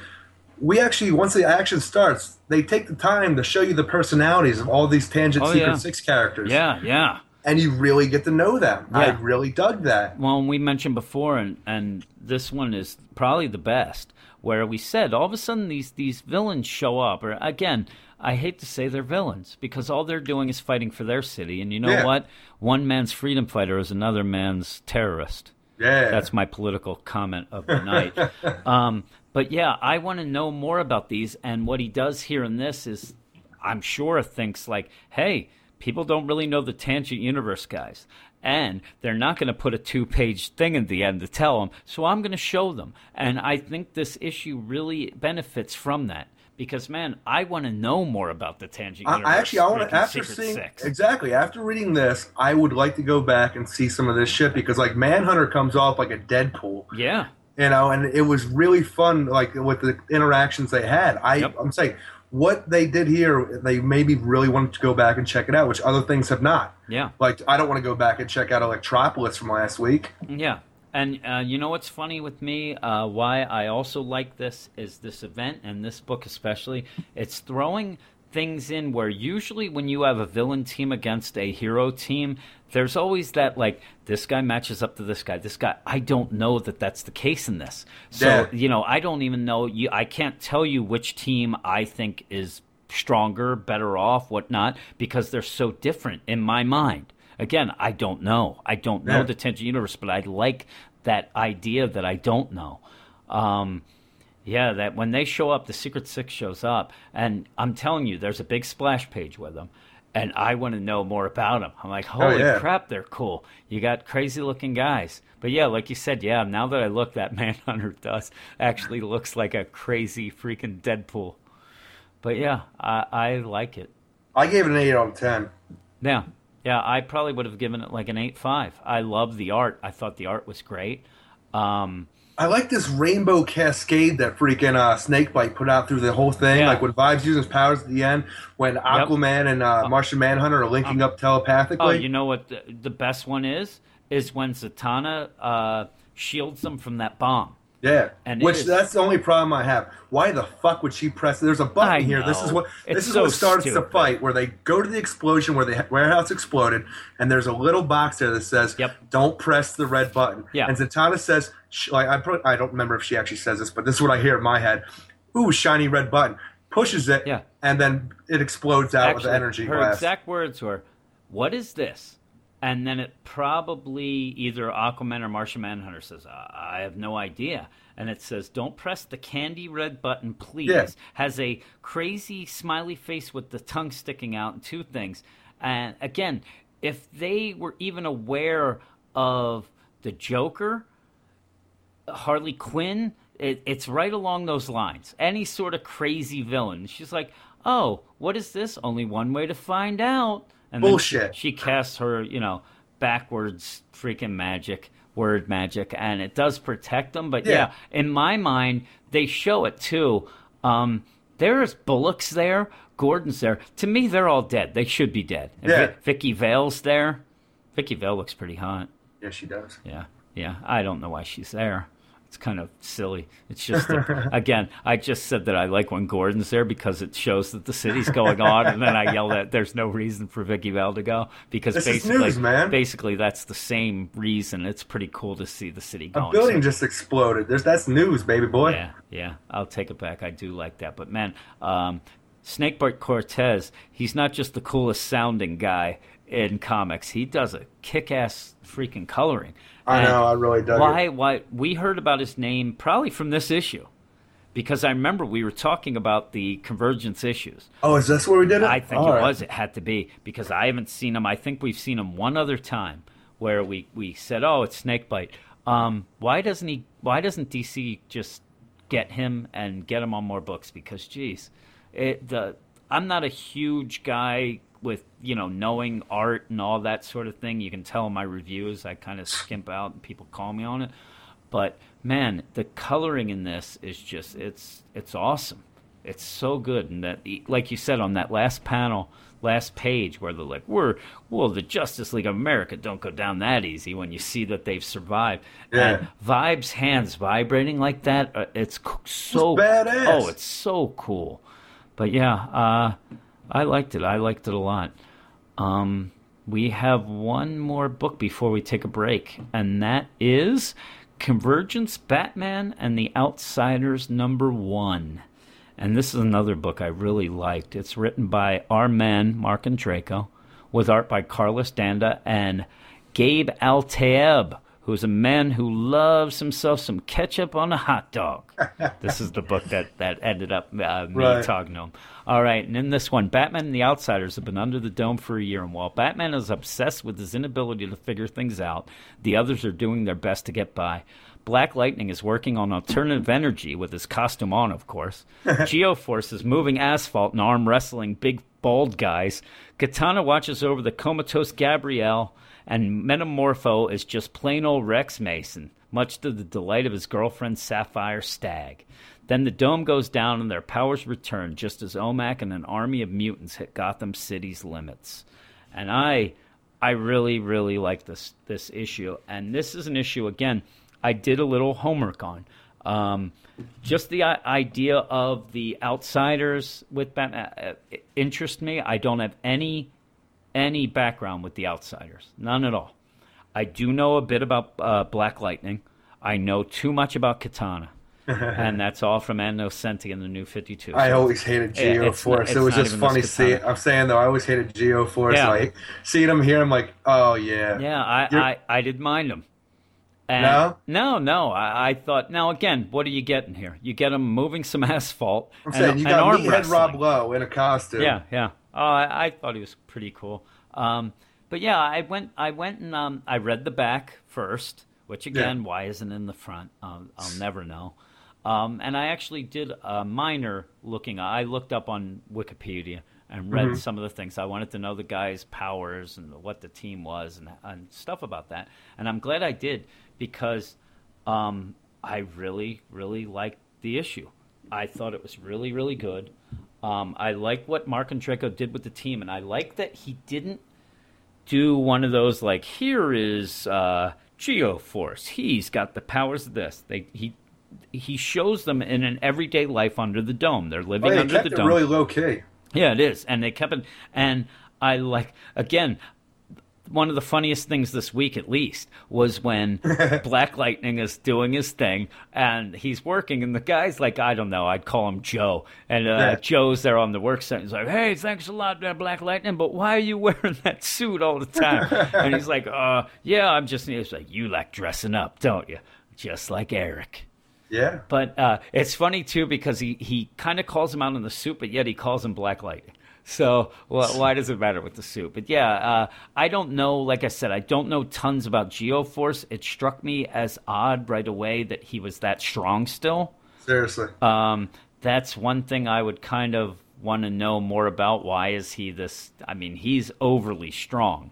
We actually once the action starts, they take the time to show you the personalities of all these Tangent Oh, Secret yeah. Six characters. yeah, yeah. and you really get to know them. I really dug that. Well, we mentioned before, and, and this one is probably the best, where we said all of a sudden these these villains show up. Or again, I hate to say they're villains because all they're doing is fighting for their city, and you know Yeah. what? One man's freedom fighter is another man's terrorist. Yeah, That's my political comment of the night. um, but yeah, I want to know more about these. And what he does here in this is, I'm sure, thinks like, hey, people don't really know the Tangent Universe guys. And they're not going to put a two page thing at the end to tell them. So I'm going to show them. And I think this issue really benefits from that. Because, man, I want to know more about the Tangent Universe. I actually I want to after Secret seeing Six. exactly after reading this, I would like to go back and see some of this shit because like Manhunter comes off like a Deadpool. Yeah. You know, and it was really fun, like with the interactions they had. I, Yep. I'm saying what they did here, they maybe really wanted to go back and check it out, which other things have not. Yeah. Like I don't want to go back and check out Electropolis from last week. Yeah. And uh, you know what's funny with me? Uh, why I also like this is this event and this book especially. It's throwing things in where usually when you have a villain team against a hero team, there's always that like this guy matches up to this guy. This guy, I don't know that that's the case in this. So Yeah. you know, I don't even know. You, I can't tell you which team I think is stronger, better off, whatnot, because they're so different in my mind. Again, I don't know. I don't know the Tangent Universe, but I like that idea that I don't know. Um, yeah, that when they show up, the Secret Six shows up, and I'm telling you, there's a big splash page with them, and I want to know more about them. I'm like, holy yeah. crap, they're cool. You got crazy looking guys. But yeah, like you said, yeah, now that I look, that Manhunter does actually looks like a crazy freaking Deadpool. But yeah, I, I like it. I gave it an eight out of ten. Yeah, yeah, I probably would have given it like an eight five. I love the art. I thought the art was great. Um, I like this rainbow cascade that freaking uh, Snakebite put out through the whole thing. Yeah. Like when Vibes uses powers at the end, when Aquaman and uh, Martian Manhunter are linking up telepathically. oh, you know what the, the best one is? Is when Zatanna uh, shields them from that bomb. Yeah, and which is- that's the only problem I have. Why the fuck would she press? There's a button I here. This is know. what It's this is so what starts the fight, where they go to the explosion where the warehouse exploded, and there's a little box there that says, Yep. "Don't press the red button." Yeah. And Zatanna says, like I pro- I don't remember if she actually says this, but this is what I hear in my head. Ooh, shiny red button. Pushes it, Yeah. and then it explodes out with the energy her blast. exact words were, "What is this?" And then it probably either Aquaman or Martian Manhunter says, "I I have no idea." And it says, "Don't press the candy red button, please." Yeah. Has a crazy smiley face with the tongue sticking out and two things. And again, if they were even aware of the Joker, Harley Quinn, it, it's right along those lines. Any sort of crazy villain. She's like, oh, what is this? Only one way to find out. And Bullshit. she casts her, you know, backwards freaking magic, word magic, and it does protect them. But yeah, Yeah. in my mind, they show it too. Um, there's Bullock's there, Gordon's there. To me, they're all dead. They should be dead. And Yeah. Vi- Vicky Vale's there. Vicky Vale looks pretty hot. yeah, she does. Yeah, yeah. I don't know why she's there. It's kind of silly. It's just that, again, I just said that I like when Gordon's there because it shows that the city's going on, and then I yell that there's no reason for Vicky Vale to go because This is basically, news, man. basically that's the same reason. It's pretty cool to see the city A building So- just exploded. There's that's news, baby boy. yeah, yeah. I'll take it back. I do like that. But man, um, Snakebite Cortez, he's not just the coolest sounding guy in comics. He does a kick-ass freaking coloring. I And know, I really dug why? it. Why? We heard about his name probably from this issue, because I remember we were talking about the convergence issues. Oh, is this where we did it? I think All it right. was. It had to be because I haven't seen him. I think we've seen him one other time where we, we said, "Oh, it's Snakebite." Um, why doesn't he? Why doesn't DC just get him and get him on more books? Because, geez, it, the I'm not a huge guy with you know knowing art and all that sort of thing. You can tell in my reviews I kind of skimp out and people call me on it. But man, the coloring in this is just it's it's awesome. It's so good, and that like you said on that last panel, last page, where they're like, "We're well, the Justice League of America don't go down that easy." When you see that they've survived, Yeah. and Vibes hands vibrating like that, uh, it's so badass. Oh, it's so cool. But yeah, uh, I liked it. I liked it a lot. Um, we have one more book before we take a break, and that is Convergence Batman and the Outsiders number one. And this is another book I really liked. It's written by our men, Marc Andreyko, with art by Carlos D'Anda and Gabe Eltaeb, who's a man who loves himself some ketchup on a hot dog. this is the book that, that ended up uh, me Right. talking to him. All right, and in this one, Batman and the Outsiders have been under the dome for a year, and while Batman is obsessed with his inability to figure things out, the others are doing their best to get by. Black Lightning is working on alternative energy with his costume on, of course. Geoforce is moving asphalt and arm wrestling big bald guys. Katana watches over the comatose Gabrielle, and Metamorpho is just plain old Rex Mason, much to the delight of his girlfriend Sapphire Stag. Then the dome goes down and their powers return, just as OMAC and an army of mutants hit Gotham City's limits. And I, I really, really like this this issue. And this is an issue again. I did a little homework on. Um, just the idea of the outsiders with Batman uh, uh, interest me. I don't have any any background with the outsiders, none at all. I do know a bit about uh, Black Lightning. I know too much about Katana, and that's all from Ann Nocenti in the New Fifty Two. I always hated Geo it's Force. not- it was just funny seeing. I'm saying though, I always hated Geo Force. Yeah. Like seeing him here, I'm like, oh yeah, Yeah, I, You're- I, I did mind him. And No? no, no. I, I thought. Now again, what are you getting here? You get him moving some asphalt. I'm and, saying you got meathead. Rob Lowe in a costume. Yeah, yeah. Oh, I, I thought he was pretty cool. Um, but yeah, I went. I went and um, I read the back first, which again, Yeah. why isn't in the front? Um, I'll never know. Um, and I actually did a minor looking. I looked up on Wikipedia and read Mm-hmm. some of the things. I wanted to know the guy's powers and what the team was and, and stuff about that. And I'm glad I did because um, I really, really liked the issue. I thought it was really, really good. Um, I like what Marc Andreyko did with the team, and I like that he didn't do one of those like here is uh, Geoforce. He's got the powers of this. They he he shows them in an everyday life under the dome. They're living Oh, they under kept the it dome. really low key. Yeah, it is, and they kept it. And I like again. One of the funniest things this week, at least, was when Black Lightning is doing his thing and he's working, and the guy's like, I don't know, I'd call him Joe, and uh, Yeah. Joe's there on the work site. He's like, Hey, thanks a lot, Black Lightning, but why are you wearing that suit all the time? and he's like, Uh, yeah, I'm just. He's like, You like dressing up, don't you? Just like Eric. Yeah. But uh, it's funny too because he, he kind of calls him out in the suit, but yet he calls him Black Lightning. So well, why does it matter with the suit? But yeah, uh, I don't know. Like I said, I don't know tons about Geoforce. It struck me as odd right away that he was that strong still. Seriously. Um, that's one thing I would kind of want to know more about. Why is he this? I mean, he's overly strong,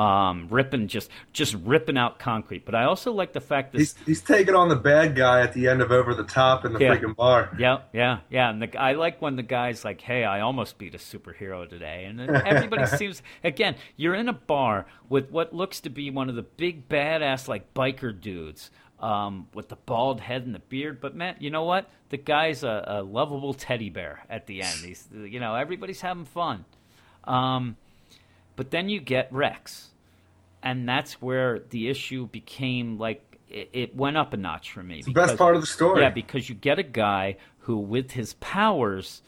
um, ripping just just ripping out concrete. But I also like the fact that he's he's taking on the bad guy at the end of Over the Top in the Yeah. freaking bar. Yeah, yeah, yeah. And the, I like when the guy's like, "Hey, I almost beat a superhero today," and everybody seems again. You're in a bar with what looks to be one of the big badass like biker dudes um, with the bald head and the beard. But man, you know what? The guy's a, a lovable teddy bear at the end. He's, you know, everybody's having fun. Um, but then you get Rex, and that's where the issue became like it, it went up a notch for me. the best part of the story. Yeah, because you get a guy who, with his powers,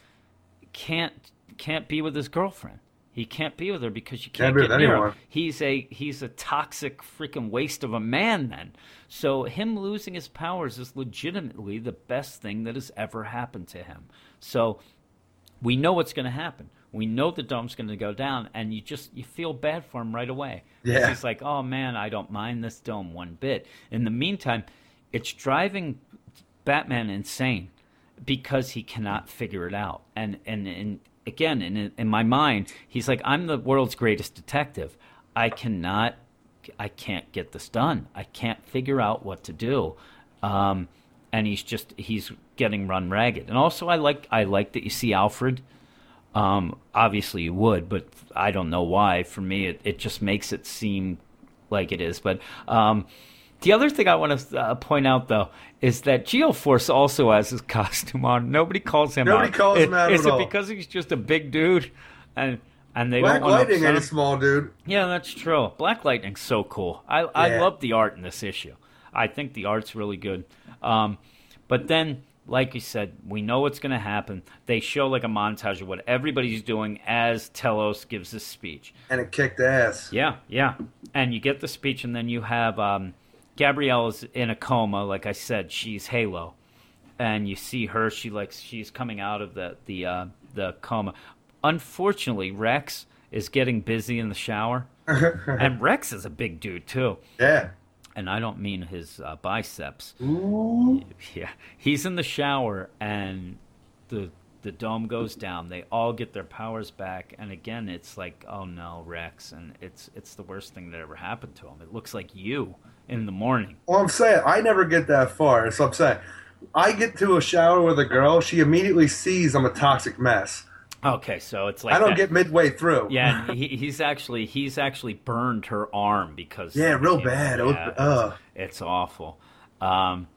can't can't be with his girlfriend. He can't be with her because you can't, Can't get near him. anyone. He's a he's a toxic freaking waste of a man. Then, so him losing his powers is legitimately the best thing that has ever happened to him. So we know what's going to happen. We know the dome's going to go down, and you just you feel bad for him right away. Yeah. He's like, oh man, I don't mind this dome one bit. In the meantime, it's driving Batman insane because he cannot figure it out. And and and again, in in my mind, he's like, I'm the world's greatest detective. I cannot, I can't get this done. I can't figure out what to do. Um, and he's just he's getting run ragged. And also, I like I like that you see Alfred. Um, obviously, you would, but I don't know why. For me, it, it just makes it seem like it is. But um, the other thing I want to uh, point out, though, is that Geoforce also has his costume on. Nobody calls him Nobody out. calls him Is- out Is it all. because he's just a big dude, and and they Black don't want Lightning ain't a small dude. yeah, that's true. Black Lightning's so cool. I I love the art in this issue. I think the art's really good. Um, but then, like you said, we know what's going to happen. They show like a montage of what everybody's doing as Telos gives this speech. And it kicked ass. Yeah, yeah. And you get the speech, and then you have um, Gabrielle is in a coma. Like I said, she's Halo, and you see her. She like she's coming out of the the uh, the coma. Unfortunately, Rex is getting busy in the shower, and Rex is a big dude too. Yeah. And I don't mean his uh, biceps. Ooh. Yeah, he's in the shower, and the the dome goes down. They all get their powers back, and again, it's like, oh no, Rex, and it's it's the worst thing that ever happened to him. It looks like you in the morning. Well, I'm saying I never get that far. So I'm saying I get to a shower with a girl. She immediately sees I'm a toxic mess. Okay, so it's like I don't that. get midway through. Yeah, and he, he's actually he's actually burned her arm because Yeah, real Yeah, bad. It was- it's- It's, awful. Um,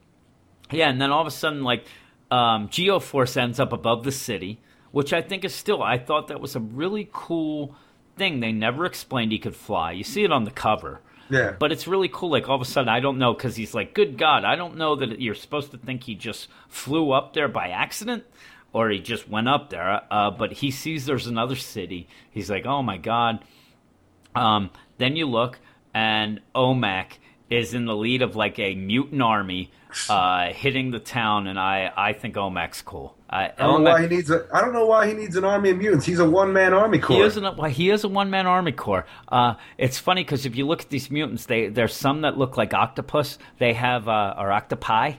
yeah, and then all of a sudden, like um, Geoforce ends up above the city, which I think is still. I thought that was a really cool thing. They never explained he could fly. You see it on the cover. Yeah. But it's really cool. Like all of a sudden, I don't know because he's like, "Good God, I don't know that you're supposed to think he just flew up there by accident, or he just went up there." Uh, but he sees there's another city. He's like, "Oh my God!" Um, then you look, and OMAC is in the lead of like a mutant army uh, hitting the town, and I I think OMAC's cool. I, I don't know why he needs a. I don't know why he needs an army of mutants. He's a one man army He corps. is, an, well, he is a one man army corps. Uh, it's funny because if you look at these mutants, they there's some that look like octopus. They have uh, or octopi.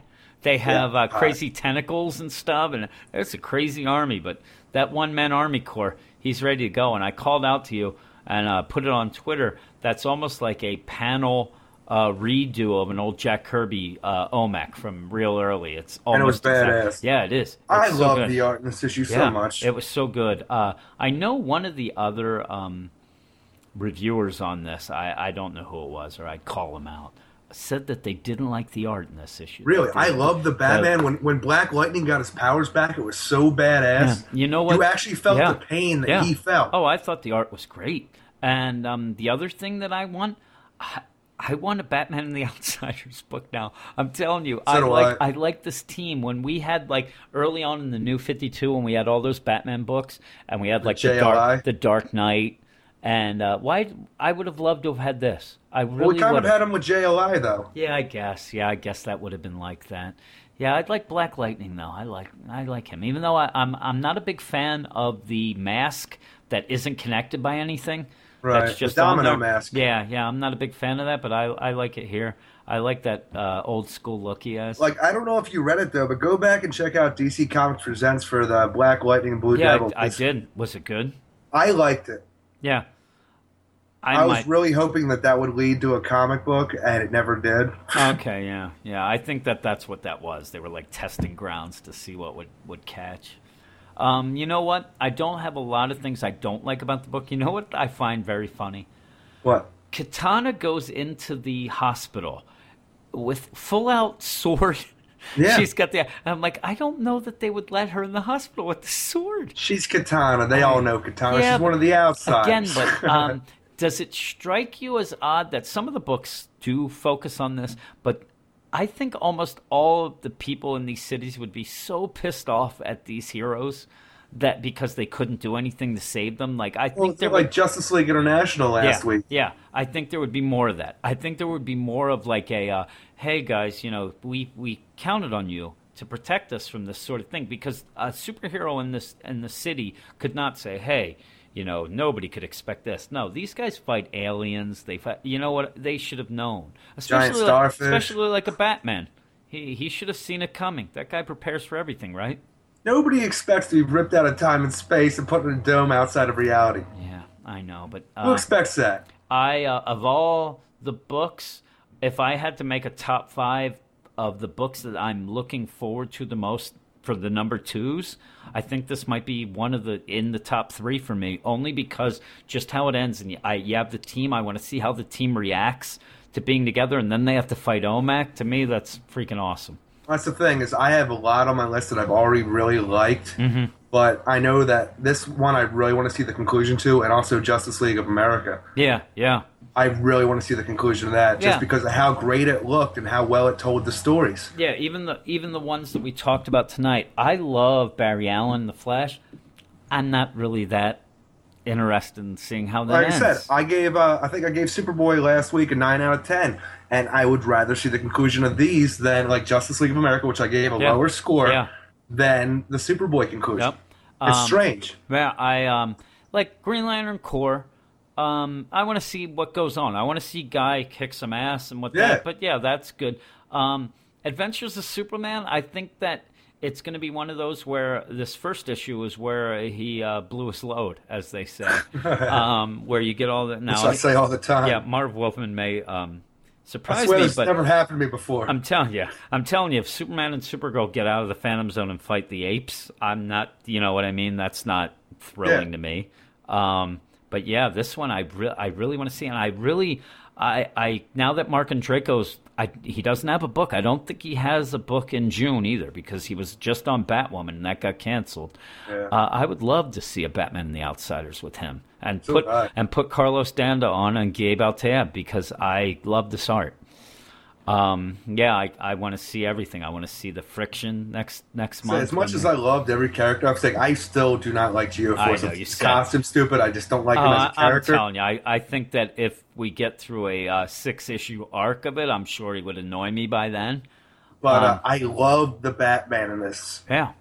They have uh, crazy tentacles and stuff, and it's a crazy army. But that one man army corps, he's ready to go. And I called out to you and uh, put it on Twitter. That's almost like a panel. Uh, redo of an old Jack Kirby uh, OMAC from real early. It's And it was almost badass. Yeah, it is. I so love good. the art in this issue so much. It was so good. Uh, I know one of the other um, reviewers on this. I, I don't know who it was, or I'd call him out. Said that they didn't like the art in this issue. Really, I love the Batman. When when Black Lightning got his powers back, it was so badass. Yeah. You know what? You actually felt Yeah. the pain that Yeah. he felt. Oh, I thought the art was great. And um, the other thing that I want, I, I want a Batman and the Outsiders book now. I'm telling you, I like I. I like this team. When we had like early on in the New Fifty Two, when we had all those Batman books, and we had like the JLI. Dark, the Dark Knight, and uh, why I would have loved to have had this. I well, really we kind would of had him with JLI though. yeah, I guess. Yeah, I guess that would have been like that. Yeah, I'd like Black Lightning though. I like I like him, even though I, I'm I'm not a big fan of the mask that isn't connected by anything. Right, That's just on domino mask. Yeah, yeah. I'm not a big fan of that, but I I like it here. I like that uh, old school look he has. Like I don't know if you read it though, but go back and check out DC Comics Presents for the Black Lightning and Blue yeah, Devil. I, I did. Was it good? I liked it. Yeah. I, I, was might. really hoping that that would lead to a comic book, and it never did. okay, yeah, yeah. I think that that's what that was. They were like testing grounds to see what would would catch. Um, you know what? I don't have a lot of things I don't like about the book. You know what I find very funny? What? Katana goes into the hospital with full out sword. Yeah. She's got the. I'm like, I don't know that they would let her in the hospital with the sword. She's Katana. They all know Katana. Yeah, She's one of the outsides. Again, but um, does it strike you as odd that some of the books do focus on this, but I think almost all of the people in these cities would be so pissed off at these heroes that because they couldn't do anything to save them. Like I well, think it's there like would, Justice League International last yeah, week. Yeah, I think there would be more of that. I think there would be more of like a, uh, hey guys, you know, we we counted on you to protect us from this sort of thing because a superhero in this in the city could not say, hey, you know, nobody could expect this. No, these guys fight aliens. They fight. You know what? They should have known, Giant especially like, especially like a Batman. He he should have seen it coming. That guy prepares for everything, right? Nobody expects to be ripped out of time and space and put in a dome outside of reality. Yeah, I know, but Who uh, expects that? I uh, of all the books, if I had to make a top five of the books that I'm looking forward to the most for the number twos, I think this might be one of the in the top three for me. Only because just how it ends, and I, you have the team. I want to see how the team reacts to being together, and then they have to fight Omac. To me, that's freaking awesome. That's the thing is I have a lot on my list that I've already really liked, Mm-hmm. but I know that this one I really want to see the conclusion to, and also Justice League of America. Yeah, yeah. I really want to see the conclusion of that, just Yeah. because of how great it looked and how well it told the stories. Yeah, even the even the ones that we talked about tonight. I love Barry Allen, The Flash. I'm not really that interested in seeing how that Like ends. I said, I gave uh, I think I gave Superboy last week a nine out of ten, and I would rather see the conclusion of these than like Justice League of America, which I gave a Yeah. lower score Yeah. than the Superboy conclusion. Yep. It's Um, strange. Yeah, I um like Green Lantern Corps. Um, I want to see what goes on. I want to see Guy kick some ass and what Yeah. that. But yeah, that's good. Um, Adventures of Superman. I think that it's going to be one of those where this first issue is where he uh, blew his load, as they say, um, where you get all that. Which Now, I say all the time. yeah, Marv Wolfman may um, I surprise swear me, this but never happened to me before. I'm telling you, I'm telling you, if Superman and Supergirl get out of the Phantom Zone and fight the apes, I'm not, you know what I mean? That's not thrilling Yeah. to me. Um, but yeah, this one I re- I really want to see, and I really, I, I now that Marc Andreyko's, I, he doesn't have a book. I don't think he has a book in June either because he was just on Batwoman and that got canceled. Yeah. Uh, I would love to see a Batman and the Outsiders with him and So put I. and put Carlos D'Anda on and Gabe Eltaeb because I love this art. Um, yeah, I, I want to see everything. I want to see the friction next next So month. as much as I loved every character, I'm saying I still do not like I Geoforce. know, you said- costume stupid. I just don't like him Uh, as a I'm character. telling you, I, I think that if we get through a uh, six issue arc of it, I'm sure he would annoy me by then. But uh, um, I love the Batman in this. Yeah,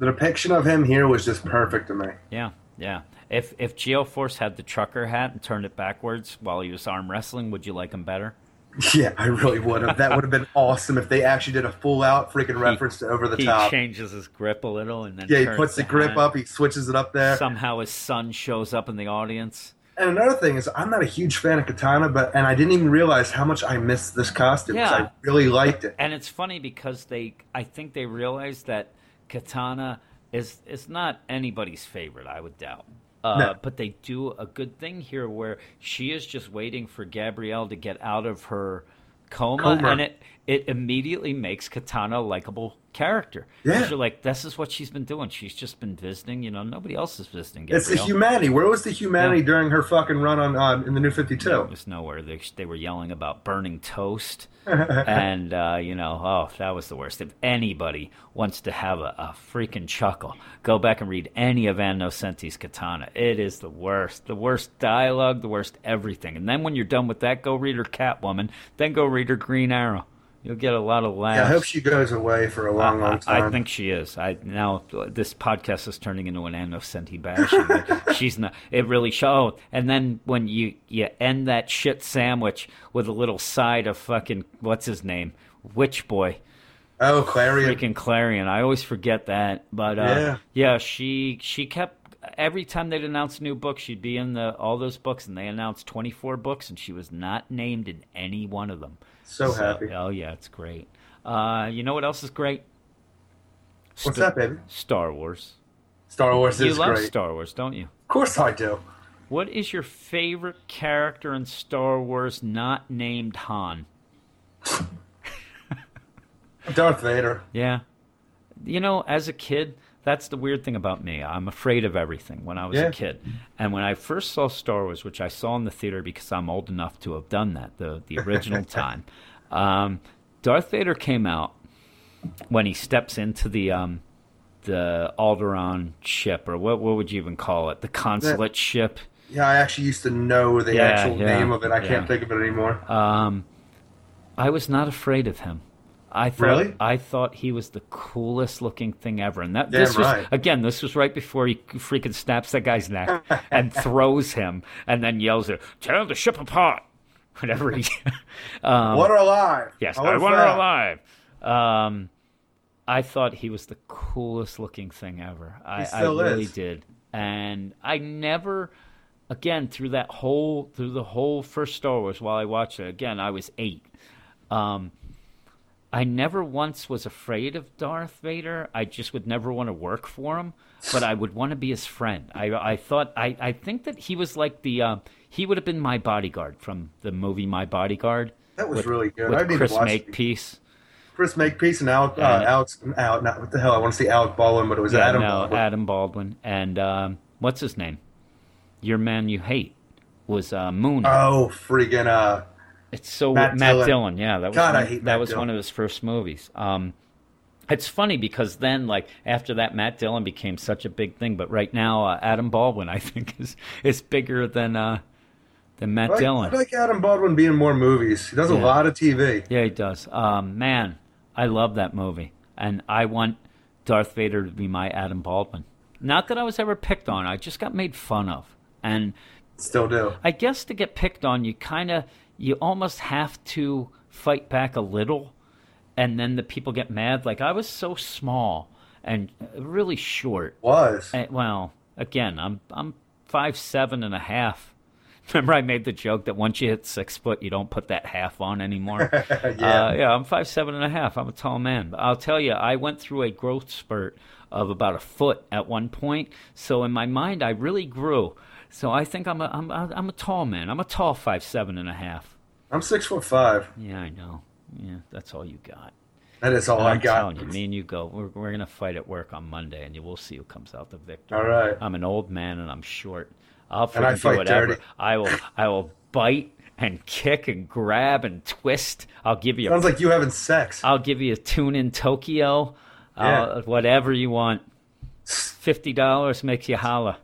The depiction of him here was just perfect to me. yeah, yeah. If if Geo Force had the trucker hat and turned it backwards while he was arm wrestling, would you like him better? Yeah, I really would have. That would have been awesome if they actually did a full out freaking reference to over the he top. He changes his grip a little and then Yeah, he puts the grip hat. up, he switches it up there. Somehow his son shows up in the audience. And another thing is, I'm not a huge fan of Katana, but and I didn't even realize how much I missed this costume. Yeah. I really liked it. And it's funny because they, I think they realized that Katana is is not anybody's favorite. I would doubt. Uh, No. But they do a good thing here where she is just waiting for Gabrielle to get out of her coma, Coma. and it it immediately makes Katana a likable character. Yeah. You're like, this is what she's been doing. She's just been visiting. You know, nobody else is visiting. It's the humanity. Where was the humanity Yeah. during her fucking run on uh, in the New Fifty Two? It was nowhere. They, they were yelling about burning toast. And, uh, you know, oh, that was the worst. If anybody wants to have a, a freaking chuckle, go back and read any of Ann Nocenti's Katana. It is the worst. The worst dialogue, the worst everything. And then when you're done with that, go read her Catwoman. Then go read her Green Arrow. You'll get a lot of laughs. Yeah, I hope she goes away for a long, long time. I think she is. I now this podcast is turning into an Innocenti bashing. she's not. It really showed. And then when you you end that shit sandwich with a little side of fucking what's his name, Witch Boy, oh, Klarion. freaking Klarion. I always forget that. But uh, Yeah. yeah, she she kept every time they'd announce a new book, she'd be in the all those books, and they announced twenty four books, and she was not named in any one of them. So happy. Oh yeah, it's great. Uh, you know what else is great? What's that, baby? Star Wars. Star Wars You is love great. Star Wars, don't you? Of course I do. What is your favorite character in Star Wars not named Han? Darth Vader. Yeah. You know, as a kid, that's the weird thing about me. I'm afraid of everything when I was Yeah. a kid. And when I first saw Star Wars, which I saw in the theater because I'm old enough to have done that, the, the original time, um, Darth Vader came out when he steps into the um, the Alderaan ship, or what, what would you even call it? The consulate ship. Yeah, I actually used to know the Yeah, actual yeah, name of it. I can't think of it anymore. Um, I was not afraid of him. I thought Really? I thought he was the coolest looking thing ever, and that Damn this was right. again. This was right before he freaking snaps that guy's neck and throws him, and then yells at "Tear the ship apart!" Whatever he. um, Water alive. yes, I I want want her alive. Um, I thought he was the coolest looking thing ever. I, I really is. did, and I never, again, through that whole through the whole first Star Wars while I watched it. Again, I was eight. Um, I never once was afraid of Darth Vader. I just would never want to work for him, but I would want to be his friend. I I thought I I think that he was like the uh, he would have been my bodyguard from the movie My Bodyguard. That was with- really good. With I need Chris to watch it. Makepeace. Chris Makepeace and Alec, uh, And- Alex, Al, not, what the hell? I want to see Alec Baldwin, but it was Yeah, Adam no, Baldwin. Adam Baldwin, and um, what's his name? Your man you hate was uh, Moon. Oh, freaking uh, it's so Matt Matt, Dillon. Dillon. Yeah, that was God, I one, hate that Matt was Dillon. one of his first movies. Um, it's funny because then, like after that, Matt Dillon became such a big thing. But right now, uh, Adam Baldwin, I think, is is bigger than uh, than Matt I like, Dillon. I like Adam Baldwin being in more movies. He does a lot of TV. Yeah, he does. Um, man, I love that movie, and I want Darth Vader to be my Adam Baldwin. Not that I was ever picked on; I just got made fun of, and Still do. I guess to get picked on, you kind of, you almost have to fight back a little, and then the people get mad. Like I was so small and really short. Was. And, well, again, I'm I'm five seven and a half. Remember, I made the joke that once you hit six foot, you don't put that half on anymore. Yeah. uh, yeah. I'm five seven and a half. I'm a tall man. But I'll tell you, I went through a growth spurt of about a foot at one point. So in my mind, I really grew. So I think I'm a I'm a, I'm a tall man. I'm a tall five seven and a half. I'm six foot five. Yeah, I know. Yeah, that's all you got. That is all I I'm got. telling you, me and you go. We're, we're gonna fight at work on Monday, and you will see who comes out the victor. All right. I'm an old man and I'm short. I'll And I fight whatever. dirty. I will. I will bite and kick and grab and twist. I'll give you. Sounds A, like you having sex. I'll give you a tune in Tokyo. Uh, whatever you want. Fifty dollars makes you holla.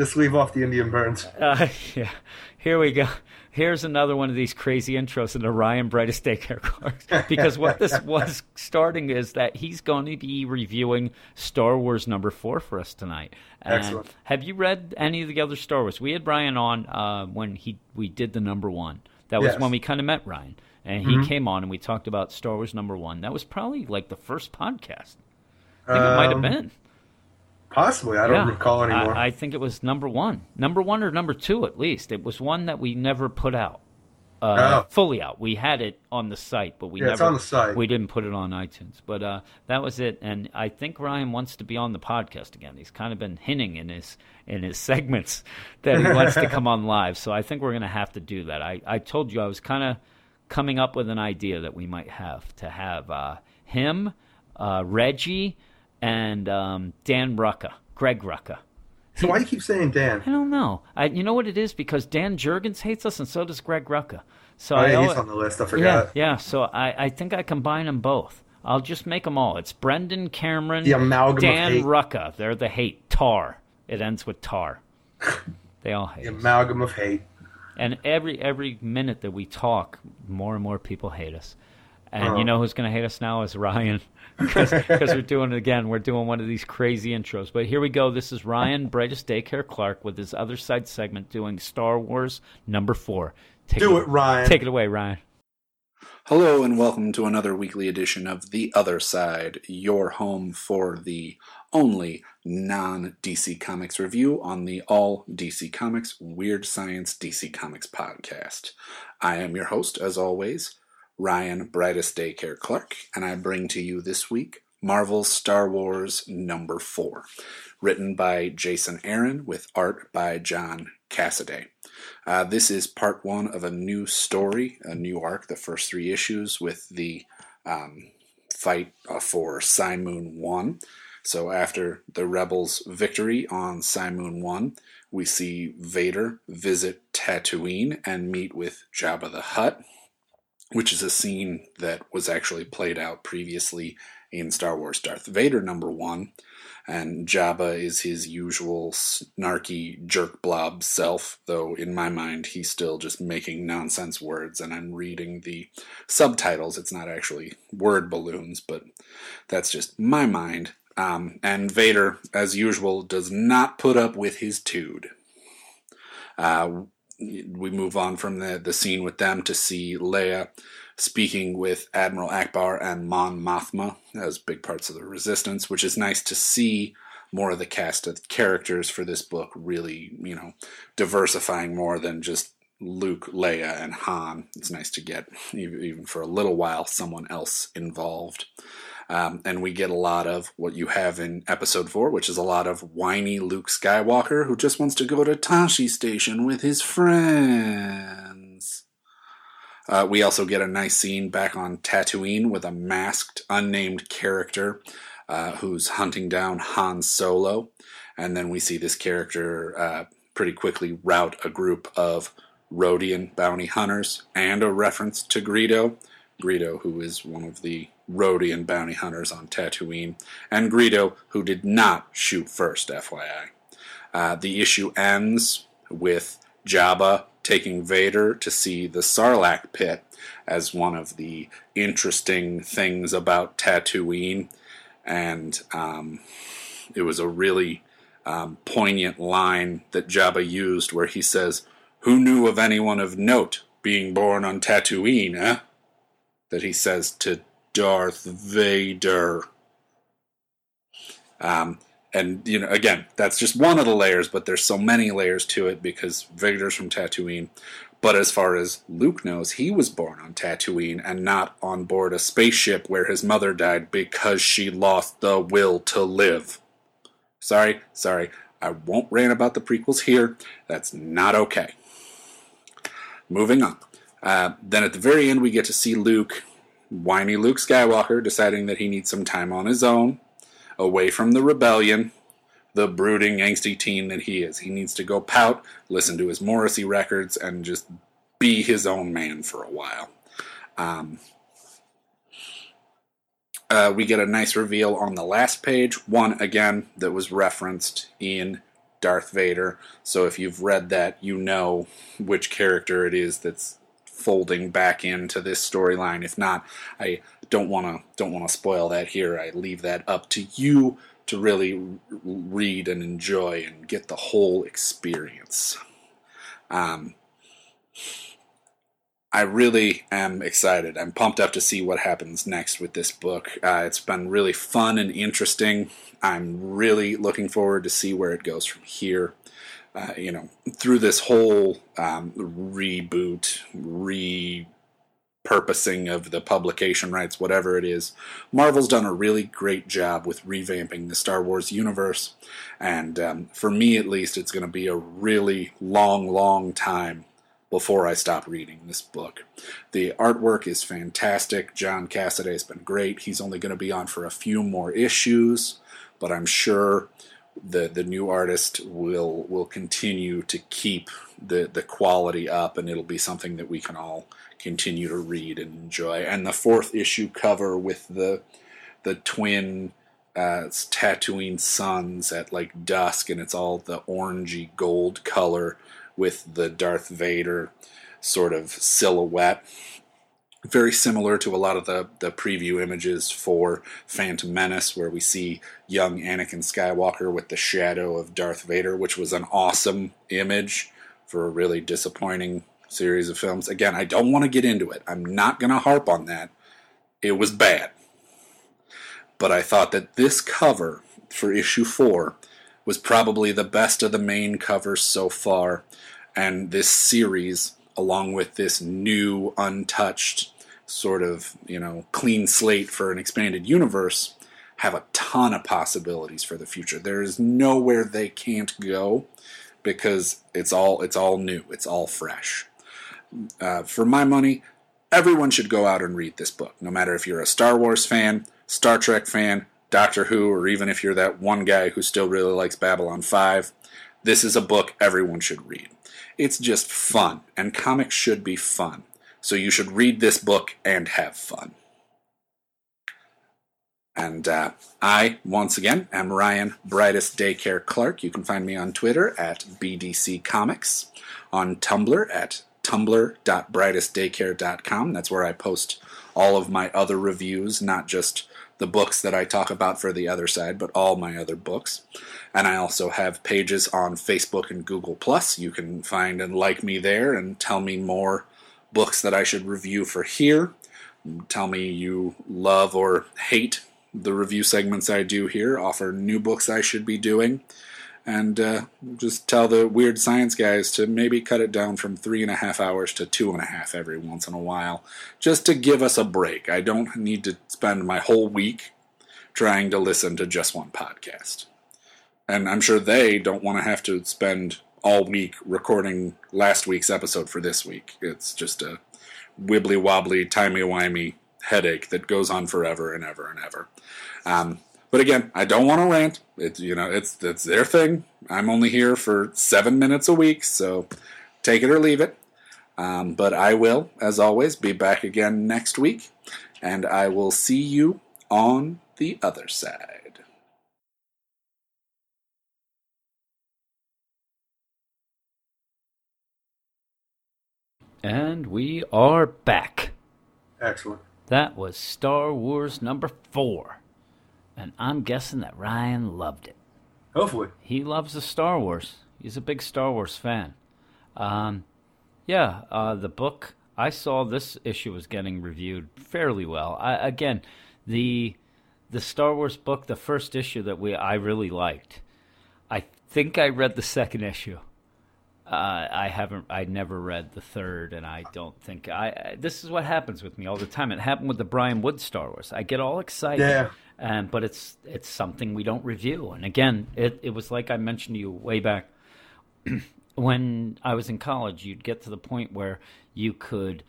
Just leave off the Indian burns. Uh, yeah. Here we go. Here's another one of these crazy intros in the Ryan Brightest Daycare Clarks. Because what this was starting is that he's going to be reviewing Star Wars number four for us tonight. And Excellent. Have you read any of the other Star Wars? We had Ryan on uh, when he we did the number one. That was Yes. Mm-hmm. when we kind of met Ryan, and he came on and we talked about Star Wars number one. That was probably like the first podcast. I think it might have Um, been. Possibly. I don't Yeah. recall anymore. I, I think it was number one, number one or number two at least. It was one that we never put out, uh, Oh. fully out. We had it on the site, but we Yeah, never. it's on the site. We didn't put it on iTunes, but uh, that was it. And I think Ryan wants to be on the podcast again. He's kind of been hinting in his in his segments that he wants to come on live. So I think we're going to have to do that. I I told you I was kind of coming up with an idea that we might have to have uh, him, uh, Reggie, and um, Dan Rucka, Greg Rucka. so why do you keep saying Dan? I don't know. I, you know what it is because Dan Jurgens hates us, and so does Greg Rucka. So Oh, I yeah, he's on the list. I forgot. yeah. yeah. So I, I think I combine them both. I'll just make them all. It's Brendan Cameron, The amalgam of Dan. Rucka. They're the hate. Tar. It ends with tar. They all hate. The us. amalgam of hate. And every every minute that we talk, more and more people hate us. And Oh. you know who's going to hate us now is Ryan, because we're doing it again. We're doing one of these crazy intros. But here we go. This is Ryan Brightest Daycare Clark with his other side segment doing Star Wars number four. Take Do it, Ryan. Take it away, Ryan. Hello, and welcome to another weekly edition of The Other Side, your home for the only non DC Comics review on the All DC Comics Weird Science DC Comics podcast. I am your host, as always, Ryan Brightest Daycare Clark, and I bring to you this week Marvel's Star Wars number four, written by Jason Aaron with art by John Cassaday. Uh, this is part one of a new story, a new arc, the first three issues with the um, fight uh, for Cymoon 1. So after the Rebels' victory on Cymoon 1, we see Vader visit Tatooine and meet with Jabba the Hutt, which is a scene that was actually played out previously in Star Wars Darth Vader number 1 and Jabba is his usual snarky jerk blob self, though in my mind he's still just making nonsense words, and I'm reading the subtitles. It's not actually word balloons, but that's just my mind. Um, and Vader, as usual, does not put up with his tude. Uh, we move on from the, the scene with them to see Leia speaking with Admiral Ackbar and Mon Mothma as big parts of the resistance, which is nice to see more of the cast of characters for this book really, you know, diversifying more than just Luke, Leia, and Han. It's nice to get, even even for a little while, someone else involved. Um, and we get a lot of what you have in episode four, which is a lot of whiny Luke Skywalker who just wants to go to Tosche Station with his friends. Uh, we also get a nice scene back on Tatooine with a masked, unnamed character uh, who's hunting down Han Solo. And then we see this character uh, pretty quickly rout a group of Rodian bounty hunters and a reference to Greedo. Greedo, who is one of the Rodian bounty hunters on Tatooine, and Greedo, who did not shoot first, FYI. Uh, the issue ends with Jabba taking Vader to see the Sarlacc pit as one of the interesting things about Tatooine. And um, it was a really um, poignant line that Jabba used where he says, Who knew of anyone of note being born on Tatooine, eh? That he says to Darth Vader. Um, and you know, again, that's just one of the layers, but there's so many layers to it because Vader's from Tatooine. But as far as Luke knows, he was born on Tatooine and not on board a spaceship where his mother died because she lost the will to live. Sorry, sorry, I won't rant about the prequels here. That's not okay. Moving on. Uh, then at the very end, we get to see Luke, whiny Luke Skywalker, deciding that he needs some time on his own, away from the rebellion, the brooding, angsty teen that he is. He needs to go pout, listen to his Morrissey records, and just be his own man for a while. Um, uh, we get a nice reveal on the last page. One, again, that was referenced in Darth Vader. So if you've read that, you know which character it is that's folding back into this storyline. If not, I don't want to don't want to spoil that here. I leave that up to you to really read and enjoy and get the whole experience. Um, I really am excited. I'm pumped up to see what happens next with this book. Uh, it's been really fun and interesting. I'm really looking forward to see where it goes from here. Uh, you know, through this whole um, reboot, repurposing of the publication rights, whatever it is, Marvel's done a really great job with revamping the Star Wars universe. And um, for me, at least, it's going to be a really long, long time before I stop reading this book. The artwork is fantastic. John Cassaday has been great. He's only going to be on for a few more issues, but I'm sure the the new artist will will continue to keep the the quality up, and it'll be something that we can all continue to read and enjoy. And the fourth issue cover with the the twin uh, it's Tatooine suns at like dusk, and it's all the orangey gold color with the Darth Vader sort of silhouette. Very similar to a lot of the, the preview images for Phantom Menace, where we see young Anakin Skywalker with the shadow of Darth Vader, which was an awesome image for a really disappointing series of films. Again, I don't want to get into it. I'm not going to harp on that. It was bad. But I thought that this cover for issue four was probably the best of the main covers so far. And this series, along with this new, untouched, sort of, you know, clean slate for an expanded universe, have a ton of possibilities for the future. There is nowhere they can't go because it's all it's all new, it's all fresh. Uh, for my money, everyone should go out and read this book, no matter if you're a Star Wars fan, Star Trek fan, Doctor Who, or even if you're that one guy who still really likes Babylon 5. This is a book everyone should read. It's just fun, and comics should be fun. So you should read this book and have fun. And uh, I, once again, am Ryan Brightest Daycare Clark. You can find me on Twitter at BDC Comics, on Tumblr at tumblr.brightestdaycare.com. That's where I post all of my other reviews, not just the books that I talk about for the other side, but all my other books. And I also have pages on Facebook and Google Plus. You can find and like me there and tell me more books that I should review for here. Tell me you love or hate the review segments I do here, offer new books I should be doing, and uh, just tell the weird science guys to maybe cut it down from three and a half hours to two and a half every once in a while, just to give us a break. I don't need to spend my whole week trying to listen to just one podcast. And I'm sure they don't want to have to spend all week recording last week's episode for this week. It's just a wibbly wobbly, timey wimey headache that goes on forever and ever and ever. Um, but again, I don't want to rant. It's you know, it's it's their thing. I'm only here for seven minutes a week, so take it or leave it. Um, but I will, as always, be back again next week, and I will see you on the other side. And we are back. Excellent. That was Star Wars number four. And I'm guessing that Ryan loved it. Hopefully. He loves the Star Wars. He's a big Star Wars fan. Um, yeah, uh, the book I saw this issue was getting reviewed fairly well. I, again, the the Star Wars book, the first issue that we I really liked. I think I read the second issue. Uh, I haven't. I never read the third, and I don't think I. I- This is what happens with me all the time. It happened with the Brian Wood Star Wars. I get all excited, Yeah. And but it's it's something we don't review. And again, it it was like I mentioned to you way back when I was in college. You'd get to the point where you could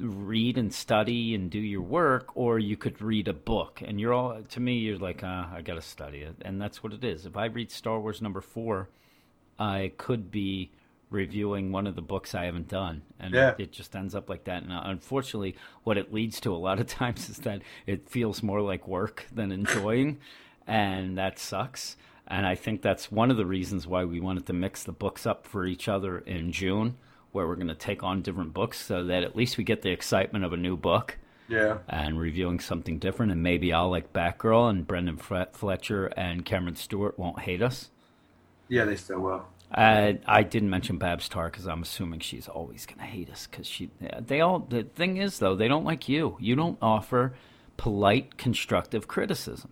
read and study and do your work, or you could read a book. And you're all to me, you're like, uh, I got to study it, and that's what it is. If I read Star Wars number four, I could be reviewing one of the books I haven't done, and Yeah. it, it just ends up like that. And unfortunately, what it leads to a lot of times is that it feels more like work than enjoying, and that sucks. And I think that's one of the reasons why we wanted to mix the books up for each other in June, where we're going to take on different books, so that at least we get the excitement of a new book Yeah. and reviewing something different. And maybe I'll like Batgirl, and Brendan Fletcher and Cameron Stewart won't hate us. Yeah, they still will. I I didn't mention Babs Tarr because I'm assuming she's always going to hate us because she. They all. The thing is though, they don't like you. You don't offer polite, constructive criticism.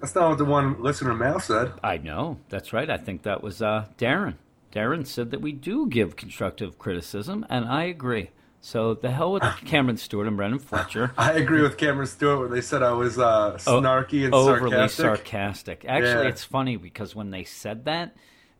That's not what the one listener mail said. I know that's right. I think that was uh, Darren. Darren said that we do give constructive criticism, and I agree. So the hell with Cameron Stewart and Brendan Fletcher. I agree with Cameron Stewart when they said I was uh, Oh, snarky and overly sarcastic. sarcastic. Actually, Yeah. it's funny because when they said that,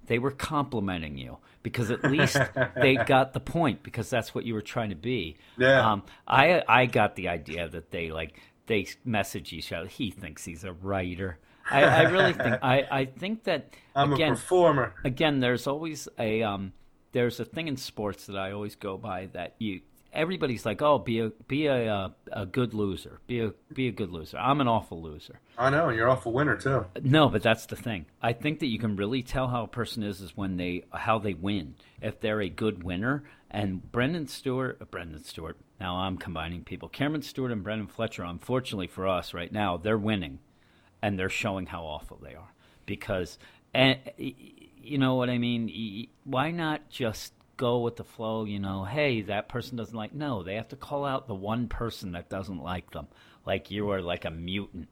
they were complimenting you because at least they got the point because that's what you were trying to be. Yeah. Um, I I got the idea that they like they message each other. He thinks he's a writer. I, I really think I, I think that I'm again a performer. again there's always a um there's a thing in sports that I always go by that you everybody's like oh be a be a uh, a good loser. Be a be a good loser. I'm an awful loser. I know, and you're awful winner too. no but that's the thing. I think that you can really tell how a person is is when they how they win. If they're a good winner and Brendan Stewart uh, Brendan Stewart now I'm combining people Cameron Stewart and Brendan Fletcher unfortunately for us right now they're winning and they're showing how awful they are. Because and you know what I mean? Why not just go with the flow you know hey that person doesn't like no they have to call out the one person that doesn't like them like you are like a mutant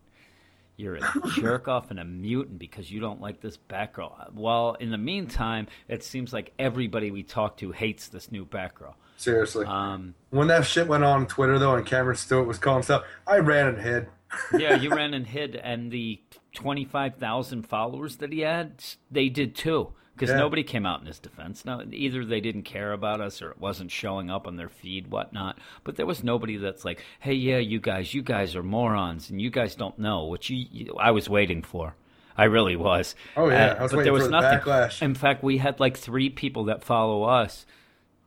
you're a jerk off and a mutant because you don't like this Batgirl. Well, in the meantime, it seems like everybody we talk to hates this new Batgirl. Seriously. Um, when that shit went on Twitter though, and Cameron Stewart was calling stuff, I ran and hid. yeah, you ran and hid, and the 25,000 followers that he had, they did too. Because Yeah. nobody came out in his defense. Now, either they didn't care about us or it wasn't showing up on their feed, whatnot. But there was nobody that's like, hey, yeah, you guys, you guys are morons and you guys don't know, which you, you, I was waiting for. I really was. Oh, yeah, Uh, I was but waiting there was for nothing. backlash. In fact, we had like three people that follow us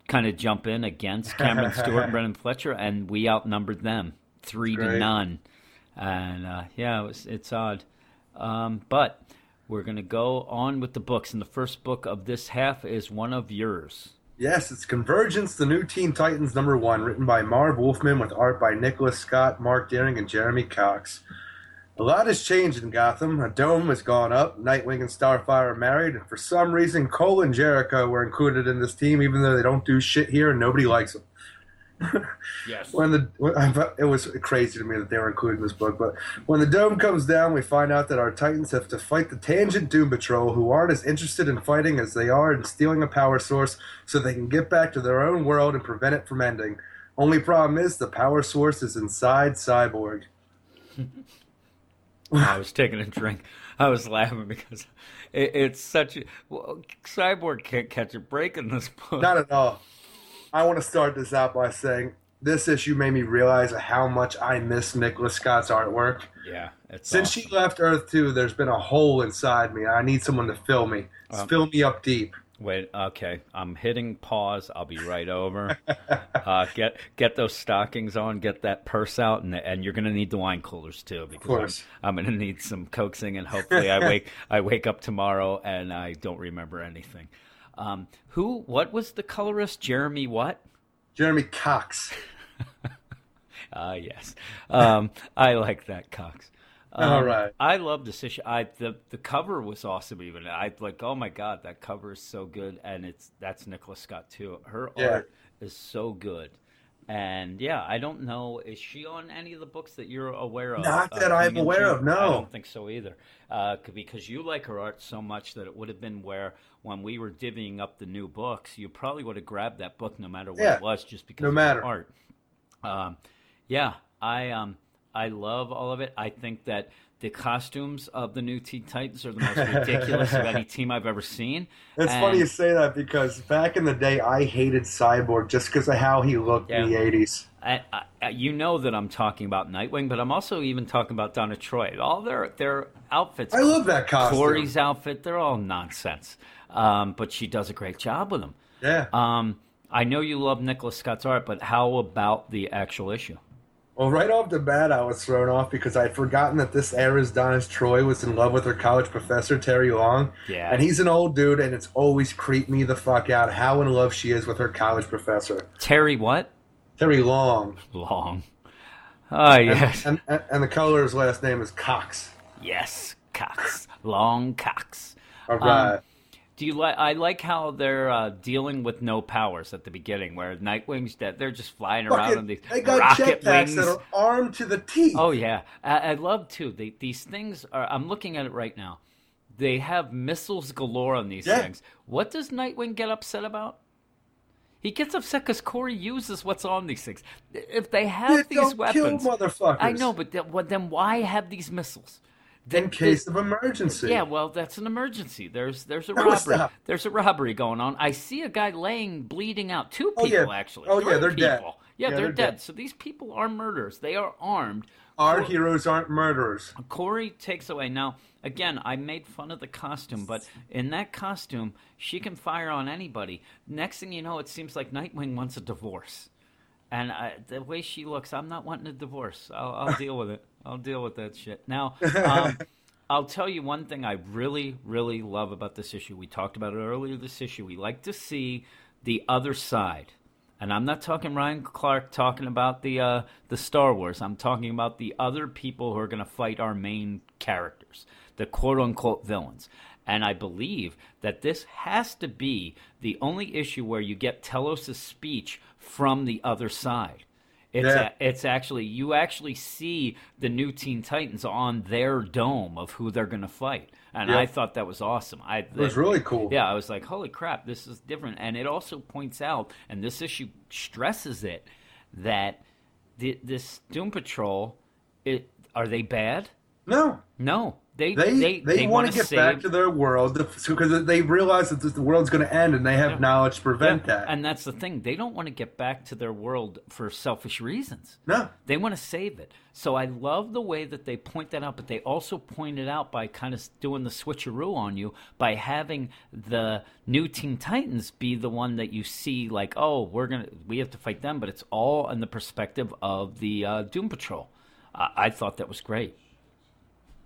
kind of jump in against Cameron Stewart and Brendan Fletcher, and we outnumbered them three to none. And uh, yeah, it was, it's odd. Um, but we're going to go on with the books. And the first book of this half is one of yours. Yes, it's Convergence, the new Teen Titans number one, written by Marv Wolfman with art by Nicola Scott, Marc Deering, and Jeremy Cox. A lot has changed in Gotham. A dome has gone up. Nightwing and Starfire are married. And for some reason, Kole and Jericho were included in this team, even though they don't do shit here and nobody likes them. Yes. When the it was crazy to me that they were included in this book, but when the dome comes down, we find out that our Titans have to fight the Tangent Doom Patrol, who aren't as interested in fighting as they are in stealing a power source, so they can get back to their own world and prevent it from ending. Only problem is the power source is inside Cyborg. I was taking a drink. I was laughing because it, it's such a. Well, Cyborg can't catch a break in this book. Not at all. I want to start this out by saying this issue made me realize how much I miss Nicola Scott's artwork. yeah. It's Since awesome. she left Earth 2, there's been a hole inside me. I need someone to fill me. fill me up deep. Wait, okay. I'm hitting pause. I'll be right over. uh, get get those stockings on. Get that purse out, and and you're gonna need the wine coolers too because. I'm, I'm gonna need some coaxing, and hopefully I wake I wake up tomorrow and I don't remember anything. Um, who? What was the colorist? Jeremy what? Jeremy Cox. Ah, yes. Um, I like that Cox. Um, All right. I love this issue. I the the cover was awesome. Even I like. Oh my god, that cover is so good, and it's that's Nicola Scott too. Her Yeah. art is so good. And yeah, I don't know. Is she on any of the books that you're aware of? Not uh, that I'm aware of, no. I don't think so either. Uh, because you like her art so much that it would have been where when we were divvying up the new books, you probably would have grabbed that book no matter what Yeah, it was, just because no of matter. the art. Um, yeah, I um, I love all of it. I think that the costumes of the new Teen Titans are the most ridiculous of any team I've ever seen. It's And- funny you say that because back in the day, I hated Cyborg just because of how he looked in the 80s. I, I, you know that I'm talking about Nightwing, but I'm also even talking about Donna Troy. All their their outfits. I love that costume. Kory's outfit. They're all nonsense, um, but she does a great job with them. Yeah. Um, I know you love Nicola Scott's art, but how about the actual issue? Well, right off the bat, I was thrown off because I'd forgotten that this era's Donna's Troy was in love with her college professor, Terry Long. Yeah. And he's an old dude, and it's always creeped me the fuck out how in love she is with her college professor. Terry what? Terry Long. Long. Oh yes, And, and, and the color's last name is Cox. yes, Cox. Long Cox. All right. Um, Do you like? I like how they're uh, dealing with no powers at the beginning, where Nightwing's dead. they're just flying around Fucking- on these they got rocket jetpacks wings. that are armed to the teeth. Oh yeah, I, I love too. They, these things are. I'm looking at it right now. They have missiles galore on these Yeah. things. What does Nightwing get upset about? He gets upset because Kory uses what's on these things. If they have Yeah, these weapons, kill motherfuckers. I know, but then why have these missiles? Then, in case of emergency. yeah, well, that's an emergency. There's there's a No, robbery. There's a robbery going on. I see a guy laying, bleeding out. Two oh, people yeah. actually. Oh, yeah, they're dead. Yeah, Yeah, they're, they're dead. dead. So these people are murderers. They are armed. Our Cor- heroes aren't murderers. Kory takes away. Now, again, I made fun of the costume, but in that costume, she can fire on anybody. Next thing you know, it seems like Nightwing wants a divorce. And I, the way she looks, I'm not wanting a divorce. I'll, I'll deal with it. I'll deal with that shit. Now, um, I'll tell you one thing I really, really love about this issue. We talked about it earlier this issue. We like to see the other side. And I'm not talking Ryan Clark talking about the uh, the Star Wars. I'm talking about the other people who are going to fight our main characters, the quote unquote villains. And I believe that this has to be the only issue where you get Telos' speech from the other side. It's Yeah. a, it's actually you actually see the new Teen Titans on their dome of who they're going to fight, and Yeah. I thought that was awesome. I It was really cool. yeah, I was like, holy crap, this is different. And it also points out, and this issue stresses it, that the, this Doom Patrol, it are they bad? No. No, they They they they, want wanna to get save, back to their world because they realize that the world's going to end and they have Yeah. knowledge to prevent Yeah, that. And that's the thing; they don't want to get back to their world for selfish reasons. no. They want to save it. So I love the way that they point that out, but they also point it out by kind of doing the switcheroo on you by having the new Teen Titans be the one that you see like, oh, we're gonna we have to fight them, but it's all in the perspective of the uh, Doom Patrol. I I thought that was great.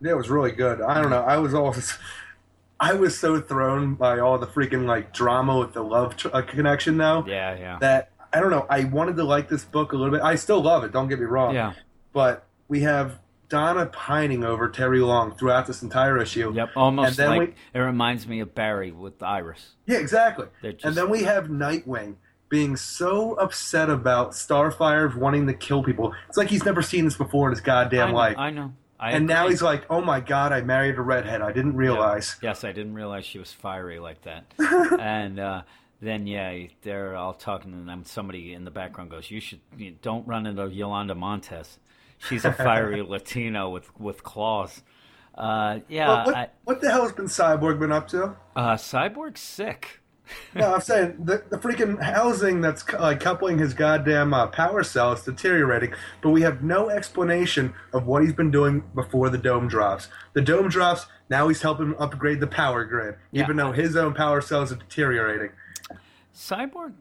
It was really good. I don't know. I was always, I was so thrown by all the freaking like drama with the love tr- uh, connection now Yeah, yeah, that I don't know. I wanted to like this book a little bit. I still love it. Don't get me wrong. yeah. But we have Donna pining over Terry Long throughout this entire issue. Yep, almost And then like we- it reminds me of Barry with Iris. Yeah, exactly. Just- And then we have Nightwing being so upset about Starfire wanting to kill people. It's like he's never seen this before in his I goddamn know, life. I know. I and now he's like, "Oh my god, I married a redhead. I didn't realize." Yes, I didn't realize she was fiery like that. and uh, then, yeah, they're all talking, and then somebody in the background goes, "You should you, don't run into Yolanda Montez. She's a fiery Latino with with claws." Uh, yeah, Well, what, I, what the hell has been Cyborg been up to? uh, Cyborg's sick. No, I'm saying the, the freaking housing that's cu- like coupling his goddamn uh, power cell is deteriorating, but we have no explanation of what he's been doing before the dome drops. The dome drops, now he's helping upgrade the power grid, Yeah. even though his own power cells are deteriorating. Cyborg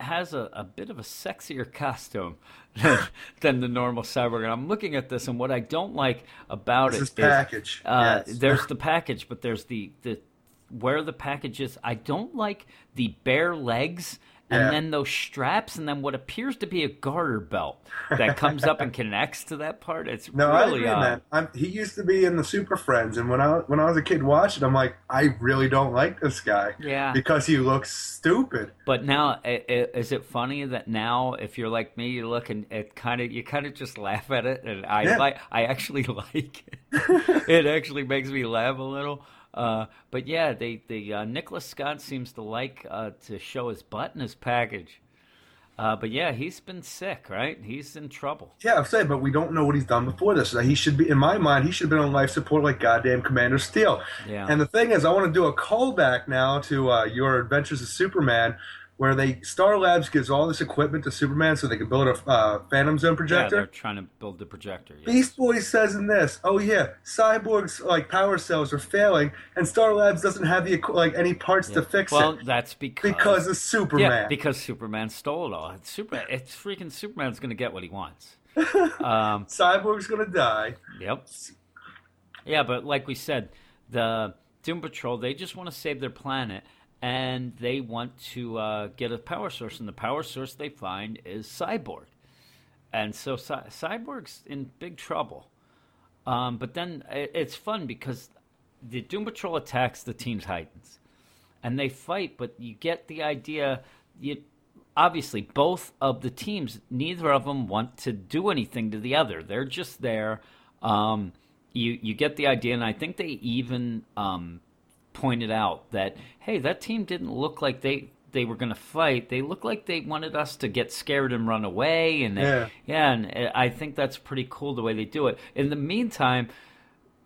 has a, a bit of a sexier costume than, than the normal Cyborg. And I'm looking at this, and what I don't like about This it is package, uh, yes. there's the package, but there's the, the where the package is. I don't like the bare legs. And Yeah. then those straps, and then what appears to be a garter belt that comes up and connects to that part. It's No, I really agree, odd. man. I'm, he used to be in the Super Friends, and when I when I was a kid watching, I'm like, I really don't like this guy. Yeah. because he looks stupid. But now, i- i- is it funny that now, if you're like me, you look and it kind of you kind of just laugh at it, and I Yeah. like I actually like it. it actually makes me laugh a little. Uh, but yeah, they the uh, Nicola Scott seems to like uh, to show his butt in his package. Uh, but yeah, he's been sick, right? He's in trouble. Yeah, I'm saying, but we don't know what he's done before this. He should be, in my mind, he should have been on life support like goddamn Commander Steel. Yeah. And the thing is, I want to do a callback now to uh, your Adventures of Superman. Where they Star Labs gives all this equipment to Superman so they can build a uh, Phantom Zone projector. Yeah, they're trying to build the projector. yes. Beast Boy says in this, oh yeah, Cyborg's like power cells are failing, and Star Labs doesn't have the like any parts to fix Well, it Well, that's because because of Superman. yeah, because Superman stole it all. It's Superman. It's freaking Superman's going to get what he wants. Um, Cyborg's gonna die. Yep. Yeah, but like we said, the Doom Patrol they just want to save their planet, and they want to uh, get a power source, and the power source they find is Cyborg, and so Cy- Cyborg's in big trouble. Um, but then i- it's fun because the Doom Patrol attacks the Teen Titans, and they fight. But you get the idea. You obviously both of the teams, neither of them want to do anything to the other. They're just there. Um, you you get the idea, and I think they even um, pointed out that hey, that team didn't look like they they were going to fight. They looked like they wanted us to get scared and run away. And Yeah. yeah, and uh, I think that's pretty cool the way they do it. In the meantime.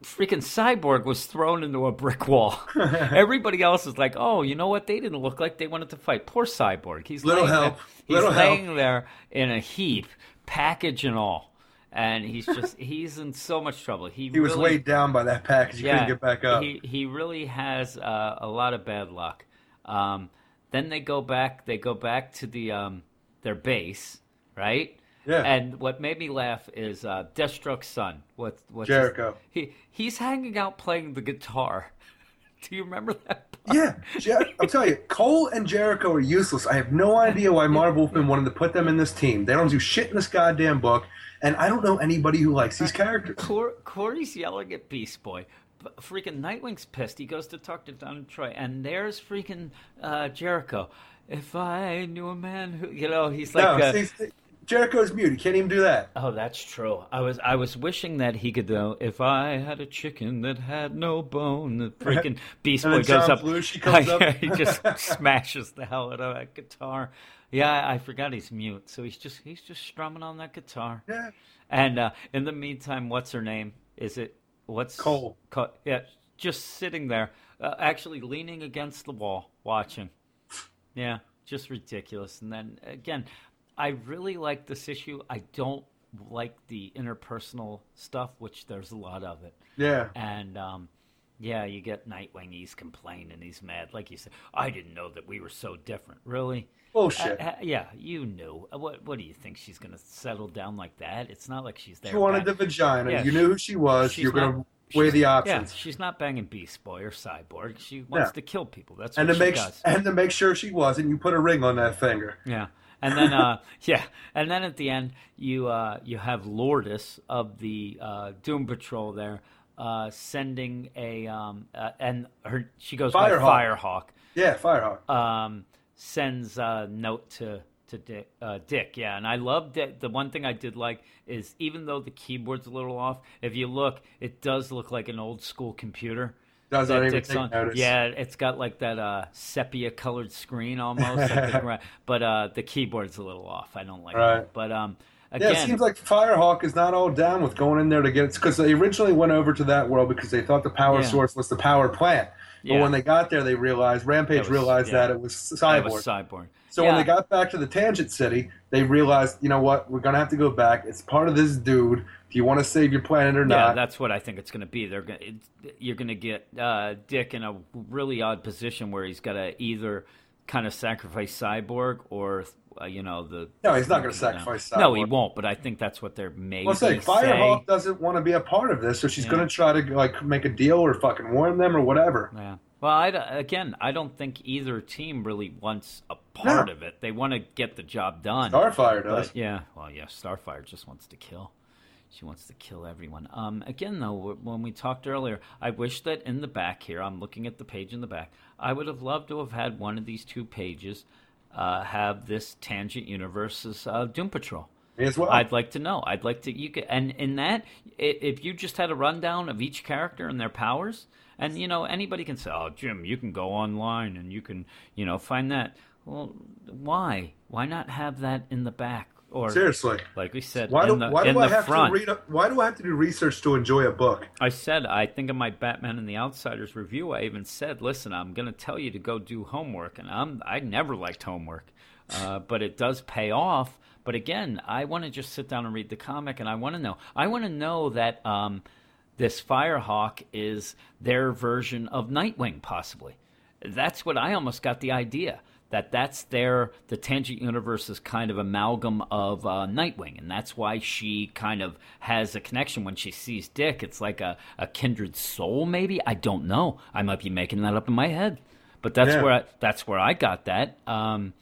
Freaking Cyborg was thrown into a brick wall. Everybody else is like, "Oh, you know what? They didn't look like they wanted to fight." Poor Cyborg. He's Little laying help. There, he's Little help. laying there in a heap, package and all, and he's just he's in so much trouble. He He was really, weighed down by that package. He couldn't get back up. He he really has uh, a lot of bad luck. Um, then they go back. They go back to the um, their base, right? Yeah. And what made me laugh is uh, Deathstroke's son. What what's his- Jericho. he he's hanging out playing the guitar. Do you remember that? part? Yeah, Jer- I'm telling you, Kole and Jericho are useless. I have no idea why Marv Wolfman wanted to put them in this team. They don't do shit in this goddamn book, and I don't know anybody who likes these characters. Cor- Kory's yelling at Beast Boy. But freaking Nightwing's pissed. He goes to talk to Donna Troy, and there's freaking uh, Jericho. If I knew a man who, you know, he's like, no, uh, see, see, Jericho's mute. He can't even do that. oh, that's true. I was, I was wishing that he could go. If I had a chicken that had no bone, the freaking Beast Boy John goes up. Comes up. he just smashes the hell out of that guitar. Yeah, I forgot he's mute, so he's just, he's just strumming on that guitar. Yeah. And uh, in the meantime, what's her name? Is it what's Kole. Co- yeah, just sitting there, uh, actually leaning against the wall, watching. Yeah, just ridiculous. And then again, I really like this issue. I don't like the interpersonal stuff, which there's a lot of it. Yeah. And um, yeah, you get Nightwing. He's complaining. He's mad. Like you said, I didn't know that we were so different. Really? Bullshit. Uh, uh, yeah, you knew. Uh, What What do you think she's gonna settle down like that? It's not like she's there. She wanted the vagina. Yeah, you knew who she was. You're gonna weigh the options. Yeah, she's not banging Beast Boy or Cyborg. She wants Yeah. to kill people. That's and what to she make does. and to make sure she wasn't, you put a ring on that finger. Yeah, and then uh, yeah, and then at the end you uh, you have Lourdes of the uh, Doom Patrol there uh, sending a um, uh, and her she goes by Firehawk. Firehawk. Yeah, Firehawk. um, sends a note to to Dick, uh, Dick. Yeah, and I love that. The one thing I did like is even though the keyboard's a little off, if you look, it does look like an old school computer. Does that Dick's take on. notice. Yeah, it's got like that uh, sepia colored screen almost, like the but uh, the keyboard's a little off. I don't like Right. it. But um, Yeah, it seems like Firehawk is not all down with going in there to get it because they originally went over to that world because they thought the power Yeah. source was the power plant. But Yeah. when they got there, they realized Rampage was- realized yeah. that it was Cyborg. was Cyborg. so when they got back to the Tangent City, they realized, you know what, we're gonna have to go back. It's part of this dude. Do you want to save your planet or not? Yeah, that's what I think it's going to be. They're going to, you're going to get uh, Dick in a really odd position where he's got to either kind of sacrifice Cyborg or uh, you know the. No, he's not you know. sacrifice No, he won't. But I think that's what they're maybe well, say say. Firehawk doesn't want to be a part of this, so she's Yeah. gonna try to like make a deal or fucking warn them or whatever. Yeah. Well, I, again, I don't think either team really wants a part No. of it. They want to get the job done. Starfire does. Yeah, well, yeah, Starfire just wants to kill. She wants to kill everyone. Um, again, though, when we talked earlier, I wish that in the back here, I'm looking at the page in the back. I would have loved to have had one of these two pages uh, have this Tangent Universe's uh, Doom Patrol. As well. I'd like to know. I'd like to you could, and in that, if you just had a rundown of each character and their powers, and you know anybody can say, "Oh, Jim, you can go online and you can you know find that." Well, why? Why not have that in the back? Or Seriously. like we said, Why do, in the, why do I have front. to read? A, why do I have to do research to enjoy a book? I said, I think in my Batman and the Outsiders review, I even said, listen, I'm going to tell you to go do homework. And I'm, I never liked homework, uh, but it does pay off. But again, I want to just sit down and read the comic, and I want to know. I want to know that um, this Firehawk is their version of Nightwing, possibly. That's what I almost got the idea that that's their the tangent universe is kind of amalgam of uh, Nightwing, and that's why she kind of has a connection when she sees Dick. It's like a, a kindred soul, maybe. I don't know. I might be making that up in my head, but that's Yeah. where I, that's where I got that. Um,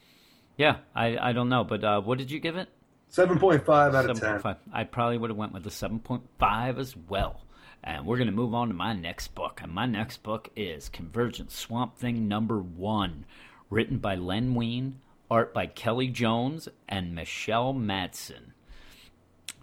yeah, I, I don't know, but uh, what did you give it? Seven point five out of ten. 7.5. I probably would have went with the 7.5 as well. And we're going to move on to my next book. And my next book is Convergence Swamp Thing number one, written by Len Wein, art by Kelly Jones and Michelle Madsen.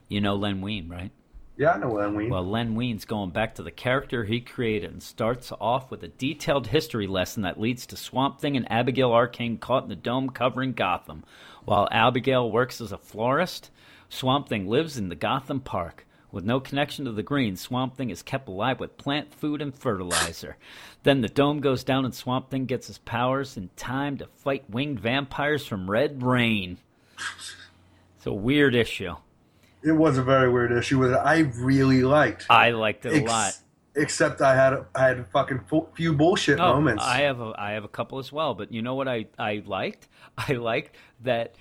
You know Len Wein, right? Yeah, I know Len Wein. Well, Len Wein's going back to the character he created and starts off with a detailed history lesson that leads to Swamp Thing and Abigail Arcane caught in the dome covering Gotham. While Abigail works as a florist, Swamp Thing lives in the Gotham Park. With no connection to the green, Swamp Thing is kept alive with plant food and fertilizer. Then the dome goes down and Swamp Thing gets his powers in time to fight winged vampires from Red Rain. It's a weird issue. it was a very weird issue with it. I really liked. I liked it a Ex- lot. Except I had I had a fucking fu- few bullshit Oh, moments. I have a I have a couple as well, but you know what I I liked? I liked that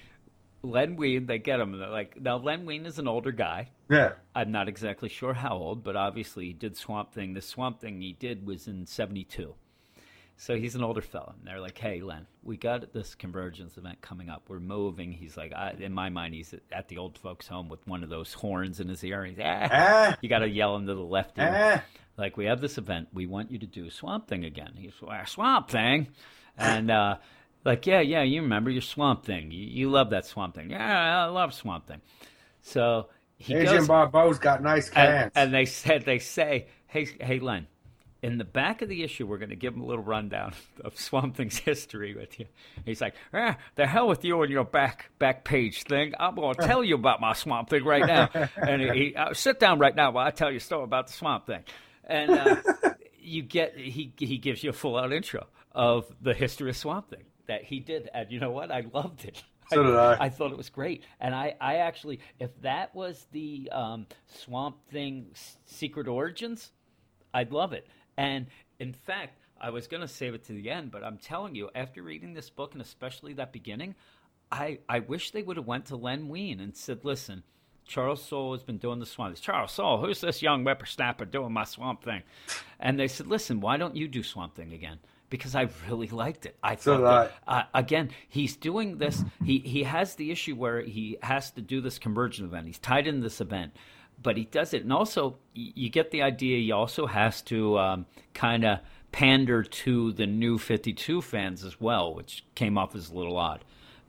Len Wein. They get him. They're like now Len Wein is an older guy. yeah, I'm not exactly sure how old, but obviously he did Swamp Thing. The Swamp Thing he did was in '72, so he's an older fella. And they're like, "Hey, Len, we got this convergence event coming up. We're moving." He's like, I, "In my mind, he's at the old folks' home with one of those horns in his ear." He's ah, ah, you got to yell into the left ear ah. like we have this event we want you to do swamp thing again he's well, swamp thing and uh like yeah yeah you remember your swamp thing you, you love that swamp thing yeah i love swamp thing so he Adrienne goes Barbeau's got nice cans. and, and they said they say hey hey len in the back of the issue, we're going to give him a little rundown of Swamp Thing's history with you. He's like, ah, the hell with you and your back back page thing. I'm going to tell you about my Swamp Thing right now. and he, he uh, sit down right now while I tell you a story about the Swamp Thing. And uh, you get he he gives you a full out intro of the history of Swamp Thing that he did, and you know what? I loved it. So did I. I thought it was great, and I, I actually, if that was the um, Swamp Thing secret origins, I'd love it. And in fact, I was going to save it to the end, but I'm telling you, after reading this book and especially that beginning, I, I wish they would have went to Len Wein and said, "Listen, Charles Soule has been doing the Swamp. Thing. Charles Soule, who's this young whippersnapper doing my Swamp Thing?" And they said, "Listen, why don't you do Swamp Thing again?" Because I really liked it. I So thought that, uh, again, he's doing this. He he has the issue where he has to do this conversion event. He's tied in this event, but he does it, and also you get the idea. He also has to um, kind of pander to the new Fifty Two fans as well, which came off as a little odd.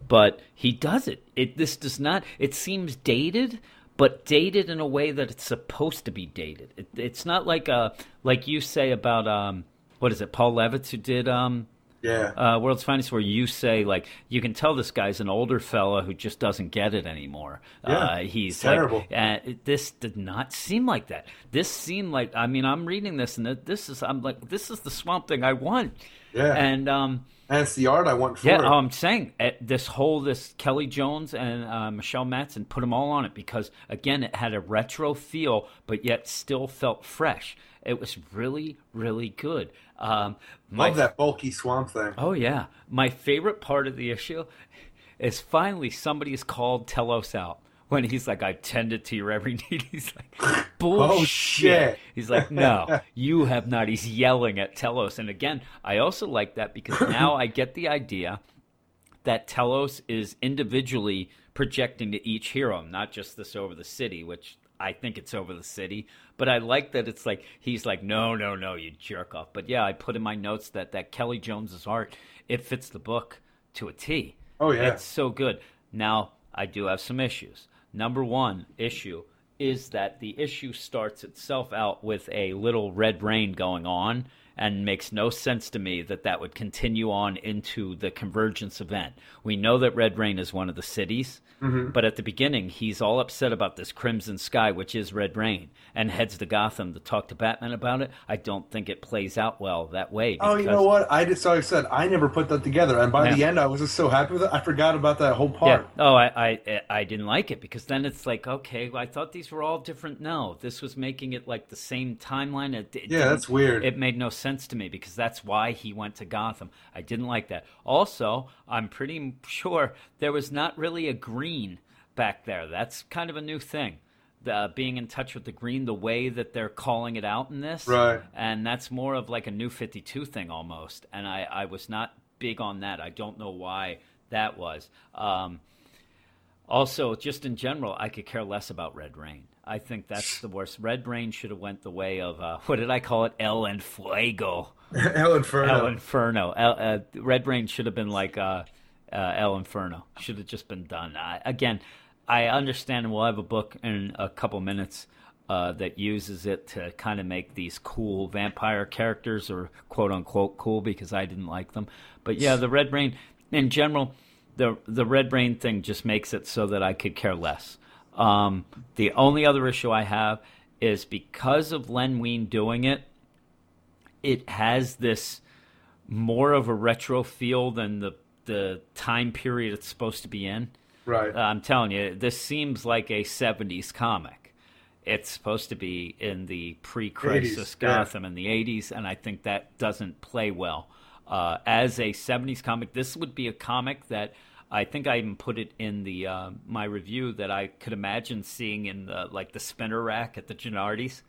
But he does it. It this does not. It seems dated. But dated in a way that it's supposed to be dated. It, it's not like a like you say about um, what is it? Paul Levitz who did um, yeah. uh, World's Finest, where you say like you can tell this guy's an older fella who just doesn't get it anymore. Yeah, uh, he's terrible. Like, uh, this did not seem like that. This seemed like I mean I'm reading this and this is I'm like this is the Swamp Thing I want. Yeah. And um, and it's the art I want for yeah, it. oh, I'm saying uh, this whole this Kelly Jones and uh, Michelle Madsen put them all on it because again it had a retro feel, but yet still felt fresh. It was really really good. Um, my Love that bulky swamp thing. Oh yeah, my favorite part of the issue is finally somebody is called Telos out when he's like, "I tended to your every need." He's like, oh, "Bullshit." shit. He's like, "No, you have not." He's yelling at Telos, and again, I also like that because now I get the idea that Telos is individually projecting to each hero, not just this over the city, which I think it's over the city. But I like that it's like he's like, no, no, no, you jerk off. But yeah, I put in my notes that that Kelly Jones's art it fits the book to a T. Oh, yeah. it's so good. Now I do have some issues. Number one issue is that the issue starts itself out with a little red rain going on. And makes no sense to me that that would continue on into the convergence event. We know that Red Rain is one of the cities, Mm-hmm. but at the beginning, he's all upset about this Crimson Sky, which is Red Rain, and heads to Gotham to talk to Batman about it. I don't think it plays out well that way. Oh, you know what? I just, so I said, I never put that together. And by Yeah. the end, I was just so happy with it. I forgot about that whole Yeah. part. Oh, I, I I didn't like it because then it's like, okay, well, I thought these were all different. No, this was making it like the same timeline. It, it Yeah, that's weird. It made no sense to me because that's why he went to Gotham. I didn't like that. Also, I'm pretty sure there was not really a green back there. That's kind of a new thing. The, being in touch with the green, the way that they're calling it out in this, Right. And that's more of like a new Fifty Two thing almost. And I, I was not big on that. I don't know why that was. Um, also, just in general, I could care less about Red Rain. I think that's the worst. Red Rain should have went the way of uh, what did I call it? El and Fuego. El Inferno. El Inferno. El, uh, Red Rain should have been like uh, uh, El Inferno. Should have just been done. I, again, I understand, and we'll have a book in a couple minutes uh, that uses it to kind of make these cool vampire characters, or quote unquote cool, because I didn't like them. But yeah, the Red Rain in general, the the Red Rain thing just makes it so that I could care less. Um, the only other issue I have is because of Len Wein doing it, it has this more of a retro feel than the the time period it's supposed to be in. Right. Uh, I'm telling you, this seems like a 70s comic. It's supposed to be in the pre-crisis 80s, yeah. Gotham in the 80s, and I think that doesn't play well. Uh, as a 70s comic, this would be a comic that I think I even put it in the uh, my review that I could imagine seeing in the like the spinner rack at the Gennardis.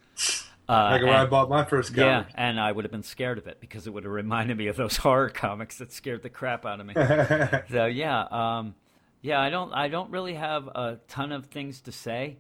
Uh, like where I bought my first comic. yeah, and I would have been scared of it because it would have reminded me of those horror comics that scared the crap out of me. so yeah, um, yeah, I don't, I don't really have a ton of things to say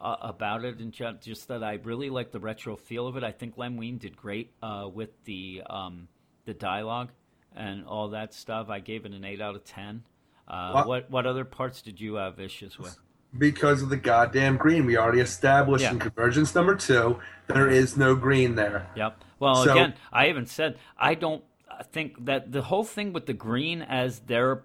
uh, about it, and ju- just that I really like the retro feel of it. I think Len Wein did great uh, with the um, the dialogue and all that stuff. I gave it an eight out of ten. Uh, Well- what what other parts did you have issues with? because of the goddamn green. We already established Yeah. in convergence number two, there is no green there. Yep. Well, So- again, I even said I don't think that the whole thing with the green, as they're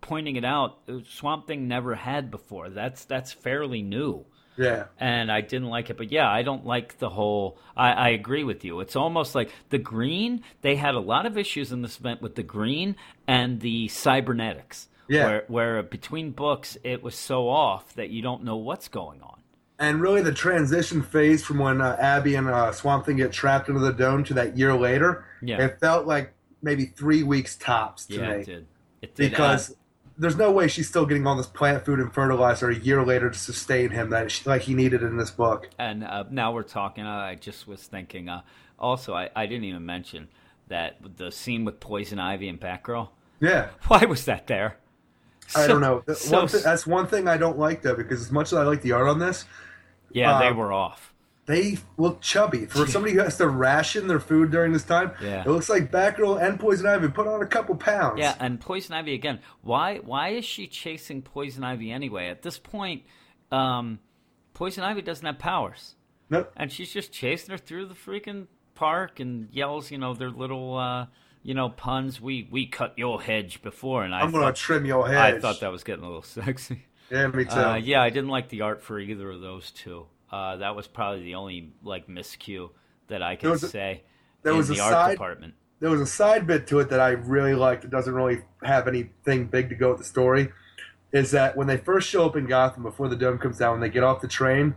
pointing it out, uh, Swamp Thing never had before. That's that's fairly new, Yeah. and I didn't like it. But yeah, I don't like the whole. I, I agree with you. It's almost like the green. They had a lot of issues in this event with the green and the cybernetics. Yeah. Where, where between books it was so off that you don't know what's going on. And really, the transition phase from when uh, Abby and uh, Swamp Thing get trapped into the dome to that year later, Yeah. it felt like maybe three weeks tops to yeah, me. it did. It did. Because Uh, there's no way she's still getting all this plant food and fertilizer a year later to sustain him that she, like he needed in this book. And uh, now we're talking. Uh, I just was thinking. Uh, also, I, I didn't even mention that the scene with Poison Ivy and Batgirl. Yeah. Why was that there? I don't know. So- one thi- that's one thing I don't like though, because as much as I like the art on this, yeah, they um, were off. they look chubby. For somebody who has to ration their food during this time, Yeah. it looks like Batgirl and Poison Ivy put on a couple pounds. Yeah, and Poison Ivy again. Why why is she chasing Poison Ivy anyway? At this point, um, Poison Ivy doesn't have powers, Nope. and she's just chasing her through the freaking park and yells, you know, their little, uh, you know, puns. We we cut your hedge before, and I I'm gonna thought, trim your head. I thought that was getting a little sexy. Yeah, me too. Uh, yeah, I didn't like the art for either of those two. Uh, that was probably the only like miscue that I There can was a- say there in was a the art side- department. There was a side bit to it that I really liked. It doesn't really have anything big to go with the story. Is that when they first show up in Gotham before the dome comes down, when they get off the train,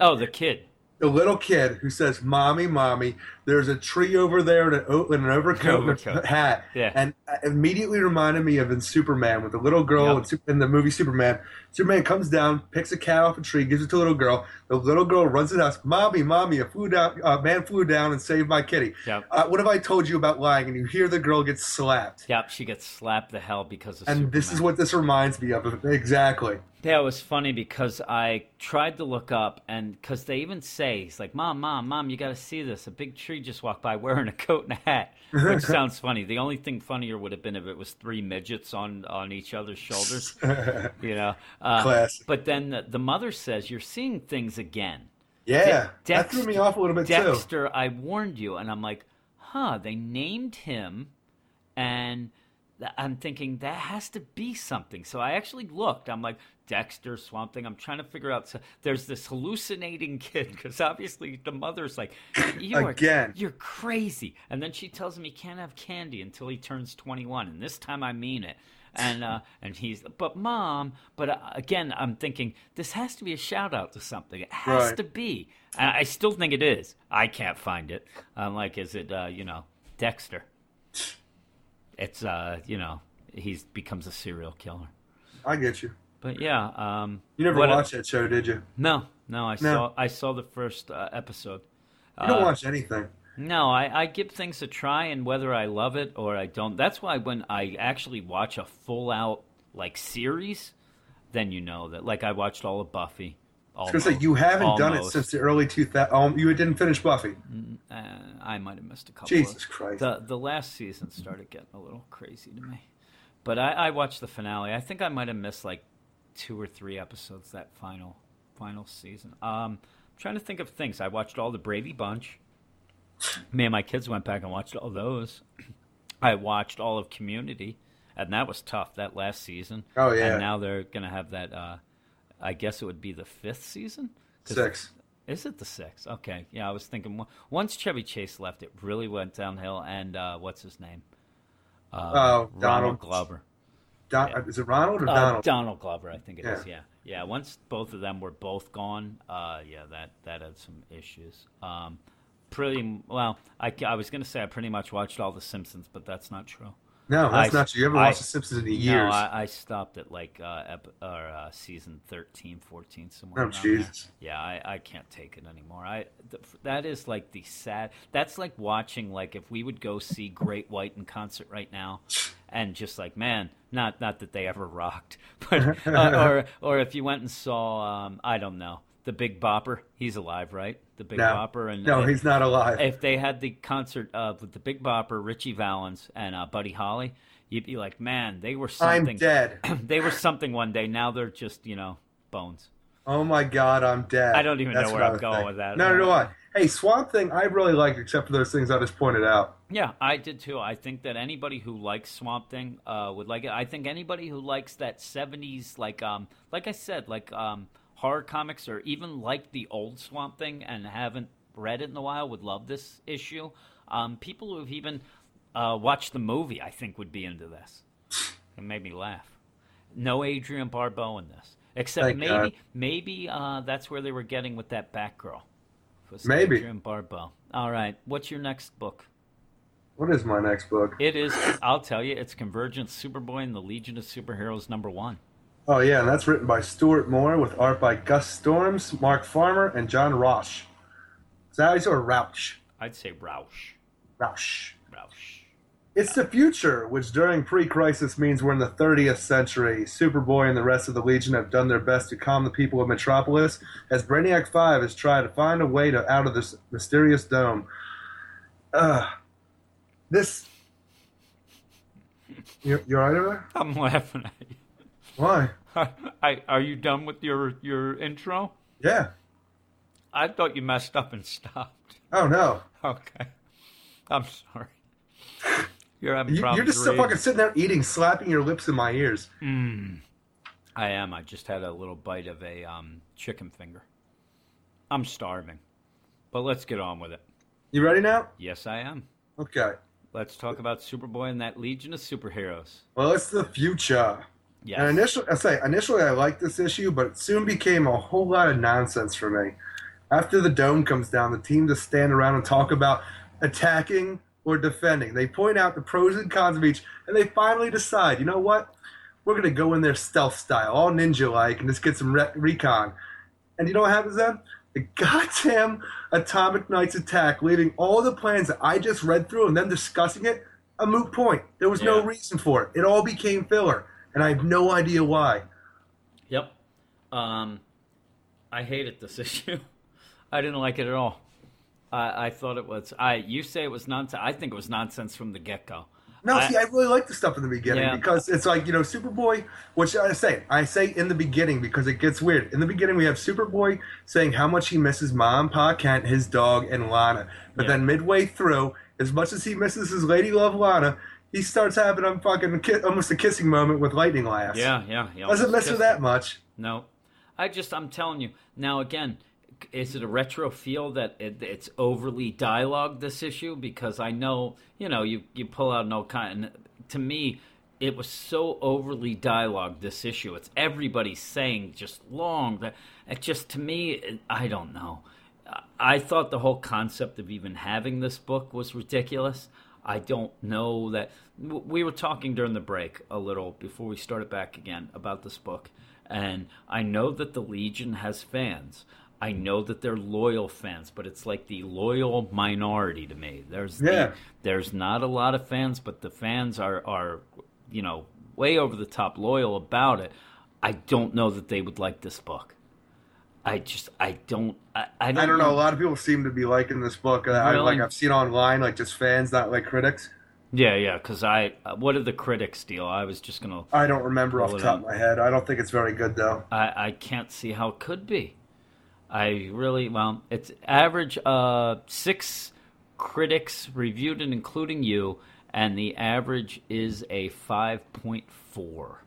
Oh, the kid. the little kid who says, "Mommy, mommy, there's a tree over there in an, in an overcoat, and a hat," Yeah. and it immediately reminded me of in Superman with the little girl Yep. in, in the movie Superman. Superman comes down, picks a cat off a tree, gives it to a little girl. The little girl runs to the house, "Mommy, mommy, a flew down, a man flew down and saved my kitty." Yep. Uh, what have I told you about lying? And you hear the girl get slapped. Yep, she gets slapped the hell because of And this is what this reminds me of. Exactly. Yeah, it was funny because I tried to look up, and because they even say, he's like, Mom, Mom, Mom, you got to see this. A big tree just walked by wearing a coat and a hat, which sounds funny. The only thing funnier would have been if it was three midgets on, on each other's shoulders, you know. Uh, Classic. But then the, the mother says, You're seeing things again. Yeah, De- that threw me off a little bit too. Dexter, I warned you. And I'm like, huh, they named him, and I'm thinking that has to be something. So I actually looked. I'm like Dexter, Swamp Thing. I'm trying to figure out. So there's this hallucinating kid because obviously the mother's like, you are, Again. you're crazy. And then she tells him he can't have candy until he turns 21, and this time I mean it. And uh, and he's, but mom, but uh, again, I'm thinking this has to be a shout out to something. It has Right. to be. I, I still think it is. I can't find it. I'm like, is it, uh, you know, Dexter? It's, uh, you know, he becomes a serial killer. I get you. But yeah, um, You never watched that show, did you? No, no, I No. saw I saw the first uh, episode. You don't Uh, watch anything. No, I, I give things a try, and whether I love it or I don't, that's why when I actually watch a full out like series, then you know that. Like I watched all of Buffy. I was gonna say you haven't done it since the early 2000s. Um, you didn't finish Buffy. Uh, I might have missed a couple. Jesus of, Christ. The the last season started getting a little crazy to me, but I, I watched the finale. I think I might have missed like two or three episodes that final final season. Um, I'm trying to think of things. I watched all the Brady Bunch. Me and my kids went back and watched all those. I watched all of Community, and that was tough. That last season. Oh, yeah. And now they're gonna have that. Uh, I guess it would be the fifth season. Six. is it the sixth? Okay, yeah. I was thinking once Chevy Chase left, it really went downhill. And uh, what's his name? Uh, Oh, Ronald Donald. Glover. Don, Yeah. Is it Ronald or Uh, Donald? Donald Glover, I think it is. Yeah. Yeah, yeah. Once both of them were both gone, uh, yeah, that that had some issues. Um, pretty well. I, I was going to say I pretty much watched all the Simpsons, but that's not true. no, that's I- not true. You haven't I- watched The Simpsons in years. No, I, I stopped at like uh, ep- or uh, season 13, 14, somewhere. Oh. Jesus. Yeah, I, I can't take it anymore. I th- that is like the sad. That's like watching like if we would go see Great White in concert right now, and just like man, not not that they ever rocked, but uh, or or if you went and saw um, I don't know the Big Bopper. He's alive, right? The Big no, Bopper and no, and- he's not alive. if they had the concert uh, with the Big Bopper, Ritchie Valens, and uh, Buddy Holly, you'd be like, man, they were something. I'm dead. they were something one day. Now they're just you know bones. Oh my God, I'm dead. I don't even That's know where I'm going with that. No, no, no. Hey, Swamp Thing, I really liked, except for those things I just pointed out. Yeah, I did too. I think that anybody who likes Swamp Thing uh, would like it. I think anybody who likes that '70s, like um, like I said, like um, horror comics, or even like the old Swamp Thing and haven't read it in a while, would love this issue. Um, people who've even uh, watched the movie, I think, would be into this. It made me laugh. No Adrienne Barbeau in this, except Thank maybe God. maybe uh, that's where they were getting with that Batgirl. Maybe. Adrienne Barbeau. All right, what's your next book? What is my next book? It is. I'll tell you. It's Convergence, Superboy, and the Legion of Superheroes number one. Oh, yeah, and that's written by Stuart Moore with art by Gus Storms, Mark Farmer, and John Roche. Is that how you say? Or Rauch? I'd say Roush. Rauch. Roush. It's the future, which during pre crisis means we're in the 30th century. Superboy and the rest of the Legion have done their best to calm the people of Metropolis as Brainiac 5 has tried to find a way to out of this mysterious dome. Ugh. This. You, you alright over there? I'm laughing at you. Why? I, are you done with your your intro? Yeah. I thought you messed up and stopped. Oh, no. Okay. I'm sorry. You're having You, problems. you're just so fucking sitting there eating, slapping your lips in my ears. I am. I just had a little bite of a um, chicken finger. I'm starving. But let's get on with it. You ready now? Yes, I am. Okay. Let's talk about Superboy and that Legion of Superheroes. Well, it's the future. Yes. And initially, I say initially I liked this issue, but it soon became a whole lot of nonsense for me. After the dome comes down, the team just stand around and talk about attacking or defending. They point out the pros and cons of each, and they finally decide, you know what? We're gonna go in there stealth style, all ninja-like, and just get some re- recon. And you know what happens then? The goddamn Atomic Knights attack, leaving all the plans that I just read through and then discussing it a moot point. There was no reason for it. It all became filler, and I have no idea why. Yep. Um, I hated this issue. I didn't like it at all. I, I thought it was. I you say it was nonsense. I think it was nonsense from the get go. No, I- see, I really like the stuff in the beginning Yeah. because it's like you know Superboy. Which I say, I say in the beginning because it gets weird. In the beginning, we have Superboy saying how much he misses Mom, Pa Kent, his dog, and Lana. But Yeah. then midway through, as much as he misses his lady love Lana, he starts having a fucking ki- almost a kissing moment with Lightning Lass. Yeah, yeah. Doesn't miss her that much. No, I just I'm telling you now. Again, is it a retro feel that it, it's overly dialogue this issue? Because I know you know you you pull out no kind. To me, it was so overly dialogue this issue. It's everybody saying just long that it just to me it, I don't know. I thought the whole concept of even having this book was ridiculous. I don't know that we were talking during the break a little before we started back again about this book, and I know that the Legion has fans. I know that they're loyal fans, but it's like the loyal minority to me. There's the- there's not a lot of fans, but the fans are are you know way over the top loyal about it. I don't know that they would like this book. I just I don't I, I don't, I don't know. A lot of people seem to be liking this book. I, I like I've seen online, like just fans, not like critics. Yeah, yeah. Because I, what did the critics deal? I was just gonna. I don't remember off the top up. of my head. I don't think it's very good though. I, I can't see how it could be. I really well. It's average. Uh, six critics reviewed it, including you, and the average is a five point four,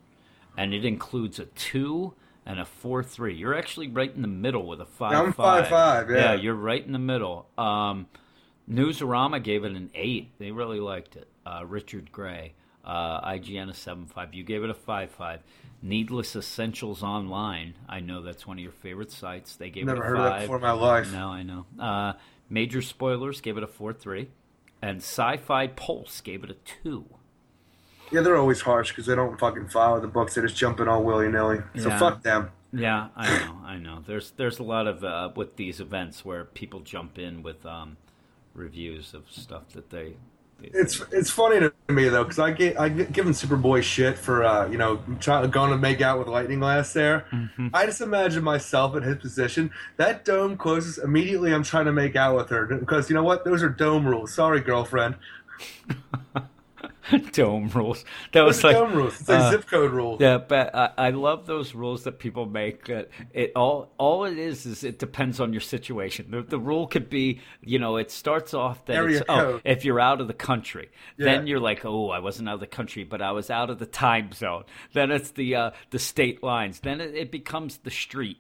and it includes a two and a four three. You're actually right in the middle with a five. I'm 5'5", yeah. you're right in the middle. Um, Newsarama gave it an eight. They really liked it. Uh, Richard Gray, uh, IGN a seven five. You gave it a five five. Needless Essentials Online. I know that's one of your favorite sites. They gave Never it a heard of that before in my life. No, I know. Uh, Major Spoilers gave it a four three, and Sci-Fi Pulse gave it a two. Yeah, they're always harsh because they don't fucking follow the books. They're just jump in all willy nilly. So Yeah. fuck them. Yeah, I know, I know. There's there's a lot of uh, with these events where people jump in with um, reviews of stuff that they. It's it's funny to me though because I get I get given Superboy shit for uh, you know trying going to make out with Lightning Lass there. Mm-hmm. I just imagine myself in his position. That dome closes immediately. I'm trying to make out with her because you know what? Those are dome rules. Sorry, girlfriend. dome rules. That was like dome rules. It's like uh, zip code rules. Yeah, but I, I love those rules that people make. That it all all it is is it depends on your situation. The, the rule could be, you know, it starts off that Area it's, oh, code. if you're out of the country, then you're like, oh, I wasn't out of the country, but I was out of the time zone. Then it's the uh, the state lines. Then it, it becomes the street,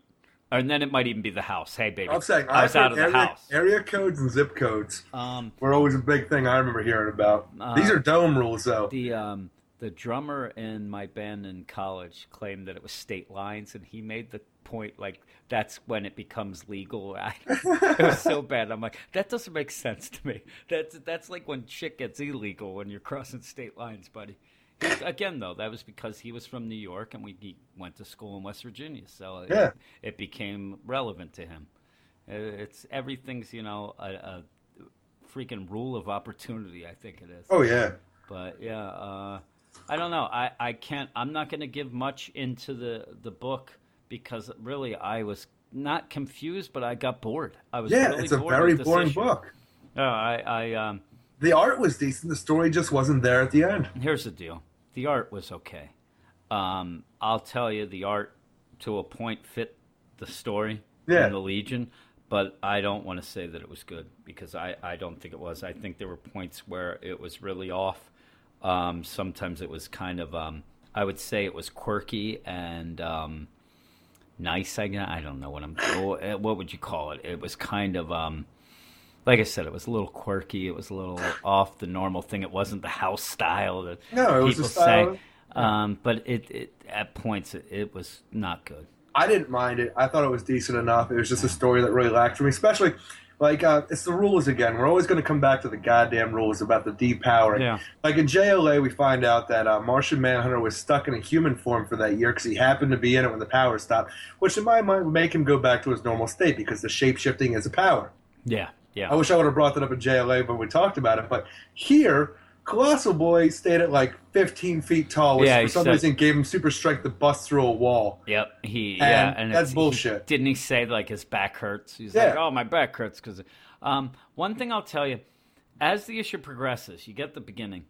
and then it might even be the house. Hey, baby, I'm saying I was out of the area, house. Area codes and zip codes Um, were always a big thing I remember hearing about. These are dome rules though. the um the drummer in my band in college claimed that it was state lines and he made the point like that's when it becomes legal I, it was so bad i'm like that doesn't make sense to me that's that's like when shit gets illegal when you're crossing state lines buddy again though that was because he was from new york and we he went to school in west virginia so it, Yeah. it became relevant to him Uh, it's everything's you know a, a freaking rule of opportunity i think it is oh yeah. but yeah, uh, I don't know. I, I can't. I'm not going to give much into the the book because really I was not confused, but I got bored. I was Yeah, really it's a very boring issue. book. Uh, I I um. The art was decent. The story just wasn't there at the end. Here's the deal. The art was okay. Um, I'll tell you, the art to a point fit the story Yeah. in the Legion, but I don't want to say that it was good because I, I don't think it was. I think there were points where it was really off. Um, sometimes it was kind of, um, I would say it was quirky and um, nice. I, I don't know what I'm, what would you call it? It was kind of, um, like I said, it was a little quirky. It was a little off the normal thing. It wasn't the house style that No, it people say. Um, but it, it at points it, it was not good. I didn't mind it. I thought it was decent enough. It was just a story that really lacked for me, especially like uh, it's the rules again. We're always going to come back to the goddamn rules about the depowering. Yeah. Like in JLA, we find out that uh, Martian Manhunter was stuck in a human form for that year because he happened to be in it when the power stopped, which in my mind would make him go back to his normal state because the shape shifting is a power. Yeah, yeah. I wish I would have brought that up in JLA when we talked about it, but here. Colossal Boy stayed at like 15 feet tall, which Yeah, for some said- reason gave him super strength to bust through a wall. Yep, he yeah, And and that's it's- he- bullshit. didn't he say like his back hurts? He's like, oh, my back hurts because. Um, one thing I'll tell you, as the issue progresses, you get the beginning,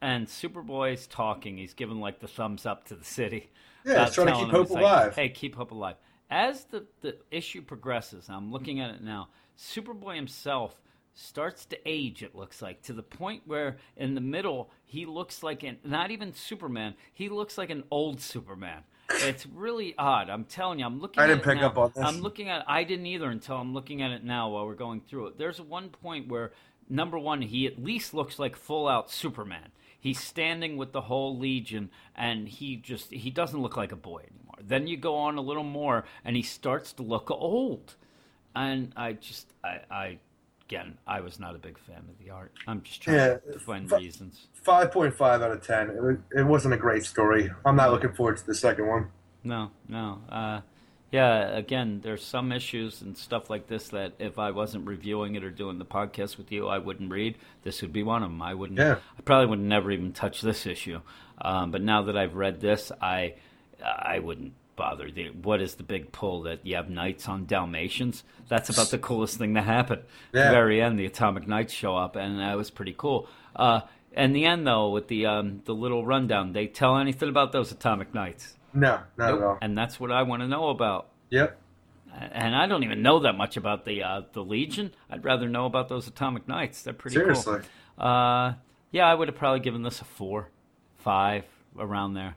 and Superboy's talking. He's giving like the thumbs up to the city. Yeah, he's trying to keep hope it's like, alive. hey, keep hope alive. As the the issue progresses, I'm looking at it now. Superboy himself starts to age. It looks like to the point where in the middle he looks like an not even Superman. He looks like an old Superman. It's really odd. I'm telling you. I'm looking. I didn't pick now. up on this. I'm looking at. I didn't either until I'm looking at it now while we're going through it. There's one point where number one, he at least looks like full out Superman. He's standing with the whole Legion, and he just he doesn't look like a boy anymore. Then you go on a little more, and he starts to look old. And I just I, I again I was not a big fan of the art. I'm just trying Yeah, to find fu- reasons. Five point five out of ten. It, wa- it wasn't a great story. I'm not looking forward to the second one. No, no. Uh, yeah, again, there's some issues and stuff like this that if I wasn't reviewing it or doing the podcast with you, I wouldn't read. This would be one of them. I wouldn't. Yeah. I probably would never even touch this issue. Um, but now that I've read this, I I wouldn't bother. The, what is the big pull that you have knights on Dalmatians? That's about the coolest thing that happened. At the very end, the Atomic Knights show up, and that was pretty cool. Uh, in the end, though, with the um, the little rundown, they tell anything about those Atomic Knights. No, not at all. And that's what I want to know about. Yep. And I don't even know that much about the uh, the Legion. I'd rather know about those Atomic Knights. They're pretty Seriously. cool. Uh, yeah, I would have probably given this a four, five, around there.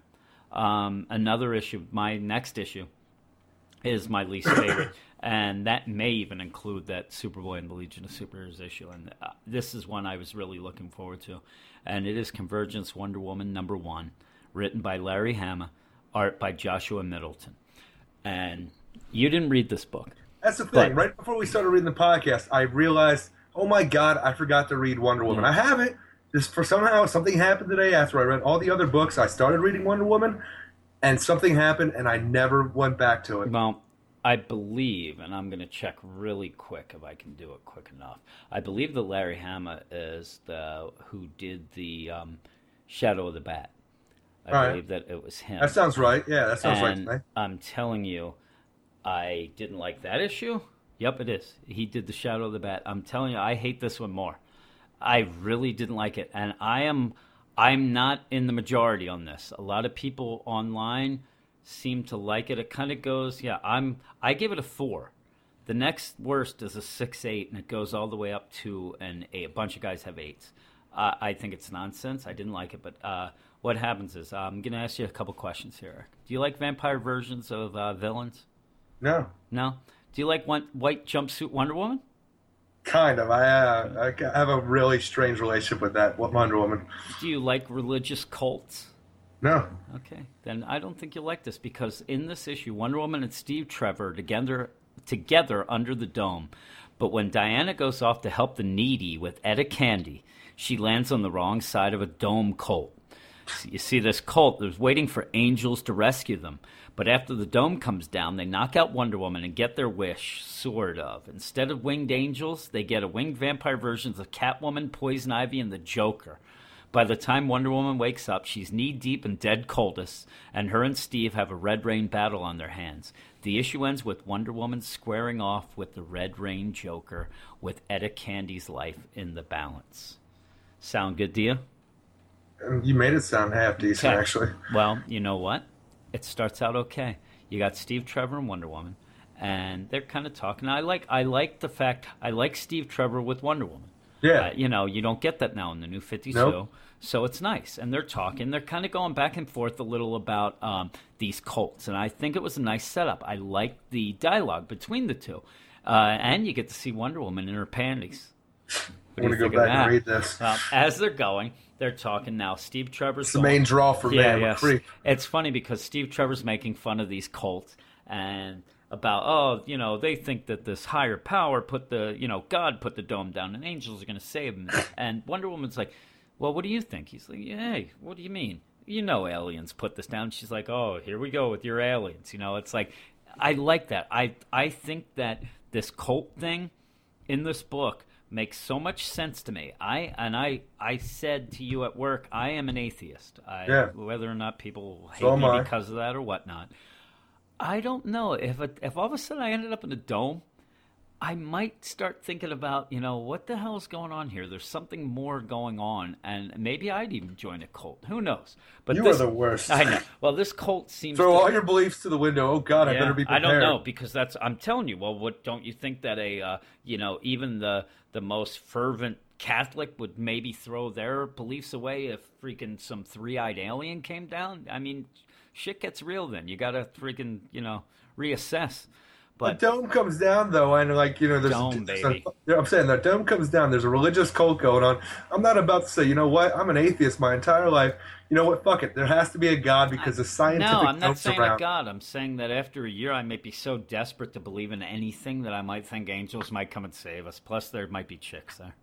Um, another issue, my next issue, is my least favorite, and that may even include that Superboy and the Legion of Superheroes issue. And uh, this is one I was really looking forward to, and it is Convergence Wonder Woman number one, written by Larry Hama, art by Joshua Middleton. And you didn't read this book. That's the thing. But- right before we started reading the podcast, I realized, oh my god, I forgot to read Wonder Woman. I haven't. Just for somehow something happened today after I read all the other books. I started reading Wonder Woman, and something happened, and I never went back to it. Well, I believe, and I'm going to check really quick if I can do it quick enough. I believe that Larry Hama is the who did the um, Shadow of the Bat. I All right. believe that it was him. That sounds right. Yeah, that sounds right and me. I'm telling you, I didn't like that issue. Yep, it is. He did the Shadow of the Bat. I'm telling you, I hate this one more. I really didn't like it, and I am I'm not in the majority on this. A lot of people online seem to like it. It kind of goes, yeah. I'm I give it a four. The next worst is a six eight, and it goes all the way up to an eight. A bunch of guys have eights. Uh, I think it's nonsense. I didn't like it, but uh, what happens is I'm going to ask you a couple questions here. Do you like vampire versions of uh, villains? No, No. Do you like one, white jumpsuit Wonder Woman? Kind of. I, uh, I have a really strange relationship with that Wonder Woman. Do you like religious cults? No. Okay, then I don't think you'll like this because in this issue, Wonder Woman and Steve Trevor together together under the dome. But when Diana goes off to help the needy with Etta Candy, she lands on the wrong side of a dome cult. You see, this cult is waiting for angels to rescue them. But after the dome comes down, they knock out Wonder Woman and get their wish, sort of. Instead of winged angels, they get a winged vampire versions of Catwoman, Poison Ivy, and the Joker. By the time Wonder Woman wakes up, she's knee deep in dead cultists, and her and Steve have a Red Rain battle on their hands. The issue ends with Wonder Woman squaring off with the Red Rain Joker, with Etta Candy's life in the balance. Sound good to you? You made it sound half decent, Okay. actually. Well, you know what? It starts out okay. You got Steve Trevor and Wonder Woman, and they're kind of talking. I like I like the fact I like Steve Trevor with Wonder Woman. Yeah. Uh, you know, you don't get that now in the new 52. Nope. So it's nice. And they're talking. They're kind of going back and forth a little about um, these cults. And I think it was a nice setup. I like the dialogue between the two. Uh, and you get to see Wonder Woman in her panties. I'm going to go back and read this. As they're going, they're talking now. Steve Trevor's It's the going- main draw for me. yeah, I'm yes. It's funny because Steve Trevor's making fun of these cults and about oh, you know, they think that this higher power put the, you know, God put the dome down and angels are going to save them. And Wonder Woman's like, "Well, what do you think?" He's like, "Hey, what do you mean? You know, aliens put this down." She's like, "Oh, here we go with your aliens." You know, it's like I like that. I I think that this cult thing in this book makes so much sense to me. I and I I said to you at work, I am an atheist. I, Yeah. Whether or not people hate So me I. because of that or whatnot, I don't know. If it, if all of a sudden I ended up in a dome, I might start thinking about, you know, what the hell is going on here? There's something more going on, and maybe I'd even join a cult. Who knows? But You this, are the worst. I know. Well, this cult seems Throw to, all your beliefs to the window. Oh God, I better be I don't know because that's. I'm telling you. Well, what don't you think that a, uh, you know, even the the most fervent Catholic would maybe throw their beliefs away if freaking some three eyed alien came down? I mean, shit gets real. Then you got to freaking, you know, reassess. The dome comes down though, and like you know, there's, Dome, there's baby. I'm saying that dome comes down. There's a religious cult going on. I'm not about to say, you know what? I'm an atheist my entire life. You know what? Fuck it. There has to be a God because the scientific no, I'm not saying around. a God. I'm saying that after a year, I might be so desperate to believe in anything that I might think angels might come and save us. Plus, there might be chicks there.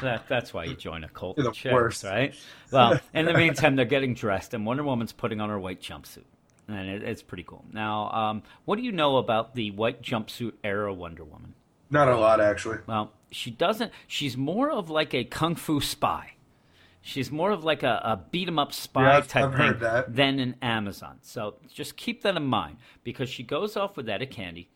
That, that's why you join a cult. You're the chicks, worst. right? Well, in the meantime, they're getting dressed, and Wonder Woman's putting on her white jumpsuit, and it, it's pretty cool. Now, um, what do you know about the white jumpsuit era Wonder Woman? Not a lot, actually. Well, she doesn't. She's more of like a kung fu spy. She's more of like a, a beat 'em up spy Yeah, type I've thing than an Amazon. So just keep that in mind because she goes off with Etta Candy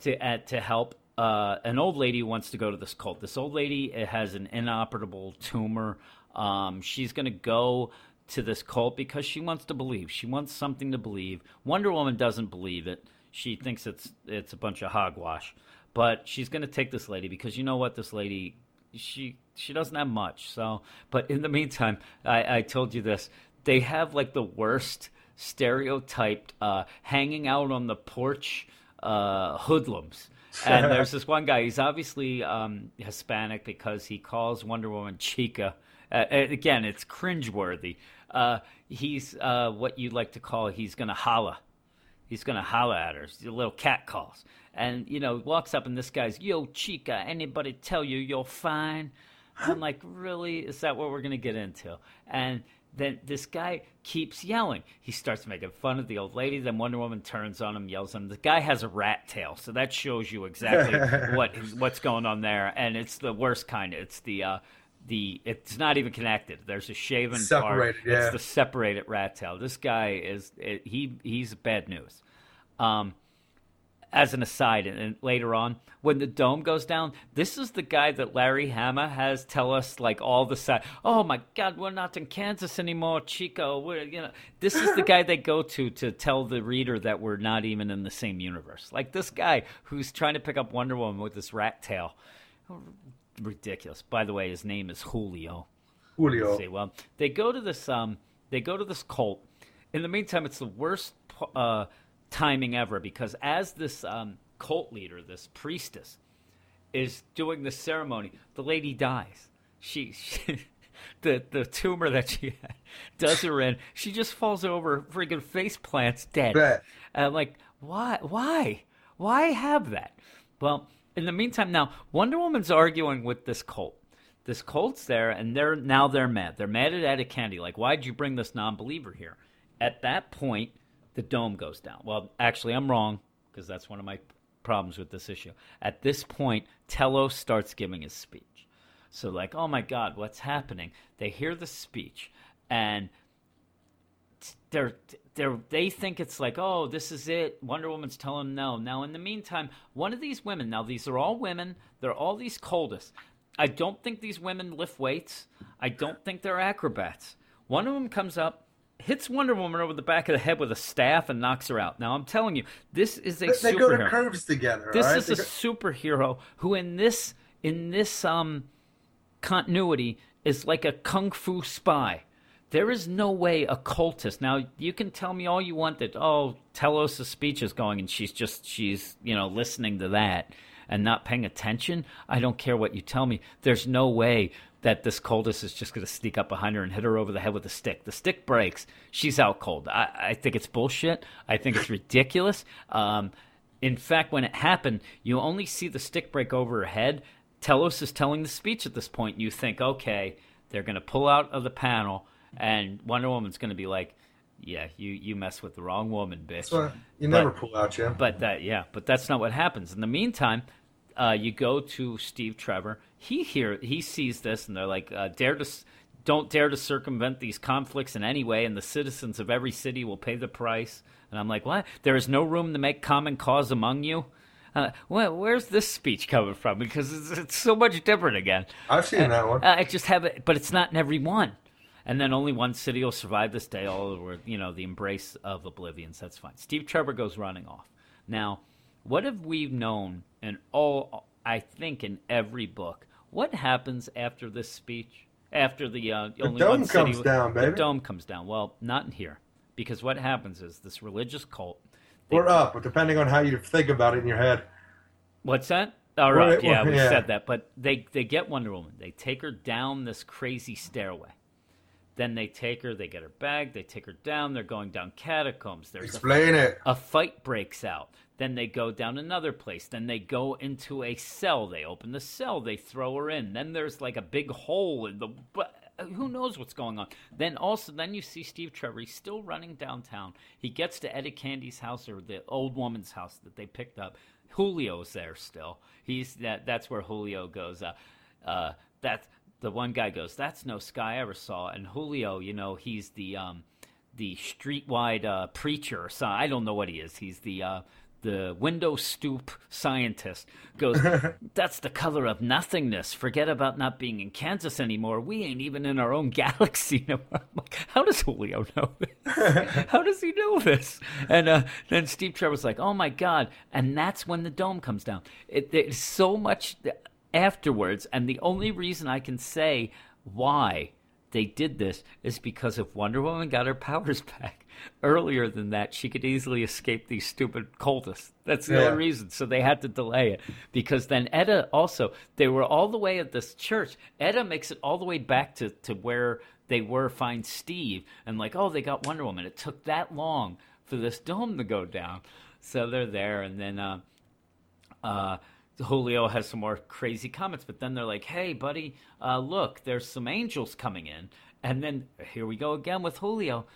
to uh, to help uh, an old lady who wants to go to this cult. This old lady has an inoperable tumor. Um, she's going to go to this cult because she wants to believe. She wants something to believe. Wonder Woman doesn't believe it. She thinks it's it's a bunch of hogwash. But she's going to take this lady because you know what? This lady, she she doesn't have much. So, but in the meantime, I, I told you this. They have like the worst stereotyped uh, hanging out on the porch uh, hoodlums. And there's this one guy. He's obviously um, Hispanic because he calls Wonder Woman Chica. Uh, again, it's cringeworthy. Uh, he's uh, what you'd like to call. He's gonna holla. He's gonna holla at her. Little cat calls. And you know, walks up and this guy's, "Yo, Chica, anybody tell you you're fine?" I'm like, really? Is that what we're gonna get into? And then this guy keeps yelling. He starts making fun of the old lady. Then Wonder Woman turns on him, yells at him. The guy has a rat tail, so that shows you exactly what what's going on there. And it's the worst kind. It's the uh, the it's not even connected. There's a shaven part. Separated, yeah. It's the separated rat tail. This guy is it, he he's bad news. Um, as an aside, and, and later on, when the dome goes down, this is the guy that Larry Hama has tell us like all the side. Oh my God, we're not in Kansas anymore, Chico. We're you know, this is the guy they go to to tell the reader that we're not even in the same universe. Like this guy who's trying to pick up Wonder Woman with this rat tail. Ridiculous. By the way, his name is Julio. Julio. See, well, they go to this um, they go to this cult. In the meantime, it's the worst uh, timing ever because as this um, cult leader, this priestess, is doing the ceremony, the lady dies. She, she the the tumor that she had does her in. She just falls over, freaking face plants, dead. Bet. And I'm like, why? Why? Why have that? Well, in the meantime, now Wonder Woman's arguing with this cult. This cult's there, and they're now they're mad. They're mad at Etta Candy. Like, why'd you bring this non-believer here? At that point, the dome goes down. Well, actually, I'm wrong because that's one of my problems with this issue. At this point, Telos starts giving his speech. So, like, oh my God, what's happening? They hear the speech, and they're they're they think it's like oh this is it wonder woman's telling them no now in the meantime one of these women now these are all women they're all these coldest i don't think these women lift weights i don't think they're acrobats one of them comes up hits wonder woman over the back of the head with a staff and knocks her out now i'm telling you this is a They, they go to curves together. this right? is They a go- superhero who in this in this um continuity is like a kung fu spy. There is no way a cultist. Now you can tell me all you want that oh Telos' speech is going and she's just she's you know listening to that and not paying attention. I don't care what you tell me. There's no way that this cultist is just going to sneak up behind her and hit her over the head with a stick. The stick breaks. She's out cold. I, I think it's bullshit. I think it's ridiculous. Um, in fact, when it happened, you only see the stick break over her head. Telos is telling the speech at this point. You think, okay, they're going to pull out of the panel, and Wonder Woman's going to be like, "Yeah, you you mess with the wrong woman, bitch." You But- never pull out, Jim. But that, yeah, but that's not what happens. In the meantime, uh, you go to Steve Trevor. He hear he sees this, and they're like, uh, "Dare to, don't dare to circumvent these conflicts in any way, and the citizens of every city will pay the price." And I'm like, "What? There is no room to make common cause among you." Uh, well, where's this speech coming from? Because it's, it's so much different again. I've seen that one. I just have it, but it's not in every one. And then only one city will survive this day. All over, you know, the embrace of oblivions. That's fine. Steve Trevor goes running off. Now, what have we known in all? I think in every book, what happens after this speech? After the uh, only dome one city, comes down, The baby. dome comes down. Well, not in here, because what happens is this religious cult. they- We're up, depending on how you think about it in your head. What's that? All Right, yeah, well, we yeah. said that. But they they get Wonder Woman. They take her down this crazy stairway. Then they take her. They get her bag. They take her down. They're going down catacombs. There's a, Explain it. a fight breaks out. Then they go down another place. Then they go into a cell. They open the cell. They throw her in. Then there's like a big hole in the. But who knows what's going on? Then also, then you see Steve Trevor. He's still running downtown. He gets to Etta Candy's house or the old woman's house that they picked up. Julio's there still. He's that. That's where Julio goes. Uh, uh, that the one guy goes. That's no sky I ever saw. And Julio, you know, he's the um, the streetwide uh, preacher. So I don't know what he is. He's the uh, the window stoop scientist. Goes. That's the color of nothingness. Forget about not being in Kansas anymore. We ain't even in our own galaxy no like, how does Julio know this? how does he know this? And uh, then Steve Trevor's like, oh my god! And that's when the dome comes down. It, there's so much afterwards, and the only reason I can say why they did this is because if Wonder Woman got her powers back earlier than that, she could easily escape these stupid cultists. That's the Yeah. only reason. So they had to delay it because then Etta also they were all the way at this church. Etta makes it all the way back to to where they were find Steve and like oh they got Wonder Woman. It took that long for this dome to go down. So they're there and then. Uh, uh, Julio has some more crazy comments, but then they're like, "Hey, buddy, uh, look, there's some angels coming in," and then here we go again with Julio.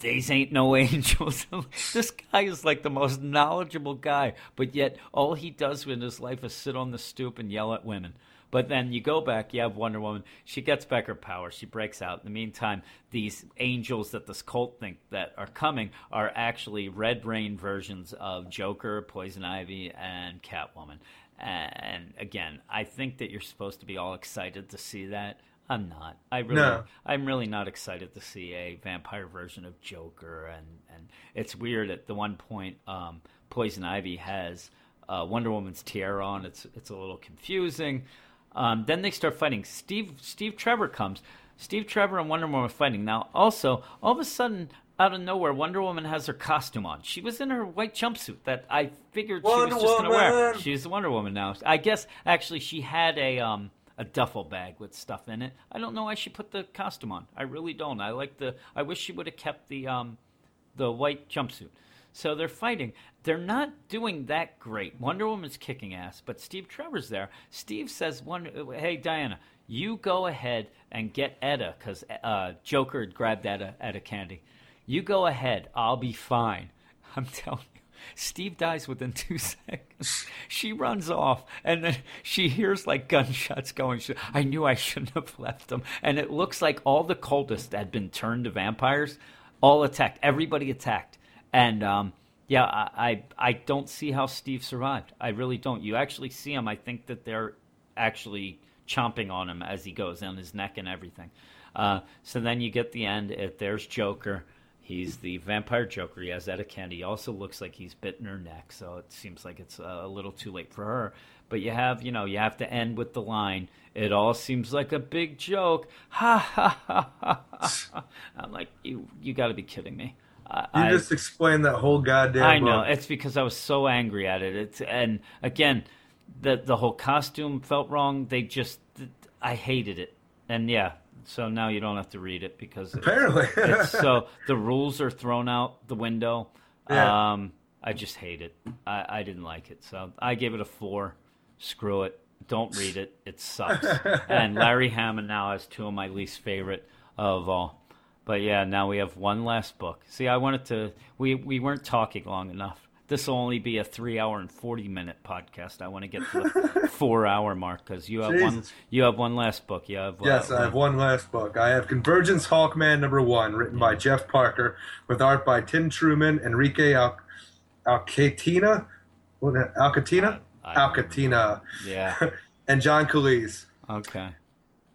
These ain't no angels. this guy is like the most knowledgeable guy, but yet all he does in his life is sit on the stoop and yell at women. But then you go back, you have Wonder Woman. She gets back her power. She breaks out. In the meantime, these angels that this cult think that are coming are actually Red Rain versions of Joker, Poison Ivy, and Catwoman. And again, I think that you're supposed to be all excited to see that. I'm not. I really, No. I'm really not excited to see a vampire version of Joker. And and it's weird. At the one point, um, Poison Ivy has uh, Wonder Woman's tiara on. It's it's a little confusing. Um, then they start fighting. Steve Steve Trevor comes. Steve Trevor and Wonder Woman are fighting. Now, also, all of a sudden, out of nowhere, Wonder Woman has her costume on. She was in her white jumpsuit that I figured she was just going to wear. She's Wonder Woman now. I guess actually she had a um a duffel bag with stuff in it. I don't know why she put the costume on. I really don't. I like the. I wish she would have kept the um the white jumpsuit. So they're fighting. They're not doing that great. Wonder Woman's kicking ass, but Steve Trevor's there. Steve says, "Wonder, hey Diana, you go ahead and get Etta because uh, Joker grabbed Etta Etta Candy. You go ahead. I'll be fine." I'm telling you. Steve dies within two seconds. She runs off, and then she hears like gunshots going. She, I knew I shouldn't have left them. And it looks like all the cultists had been turned to vampires all attacked. Everybody attacked. And um, yeah, I, I I don't see how Steve survived. I really don't. You actually see him. I think that they're actually chomping on him as he goes on his neck and everything. Uh, so then you get the end. It, there's Joker. He's the vampire Joker. He has Etta Candy. He also looks like he's bitten her neck, so it seems like it's uh, a little too late for her. But you have, you know, you have to end with the line. It all seems like a big joke. Ha ha ha ha. ha. I'm like, you, you got to be kidding me. I, You I- just explained that whole goddamn I know book. it's because I was so angry at it. It's and again, the the whole costume felt wrong. They just, I hated it, and yeah. So now you don't have to read it because it's- Apparently. it's so the rules are thrown out the window. Yeah. Um, I just hate it. I, I didn't like it, so I gave it a four. Screw it. Don't read it. It sucks. and Larry Hama now has two of my least favorite of all. But yeah, now we have one last book. See, I wanted to. We we weren't talking long enough. This will only be a three-hour and forty-minute podcast. I want to get to the four-hour mark because you have one. You have one last book. You have uh, Yes, I have one last book. I have Convergence Hawkman number one, written by Jeff Parker, with art by Tim Truman, Enrique Al- Alcatena, what, Alcatena, I- Alcatena, Yeah. and John Kalisz. Okay.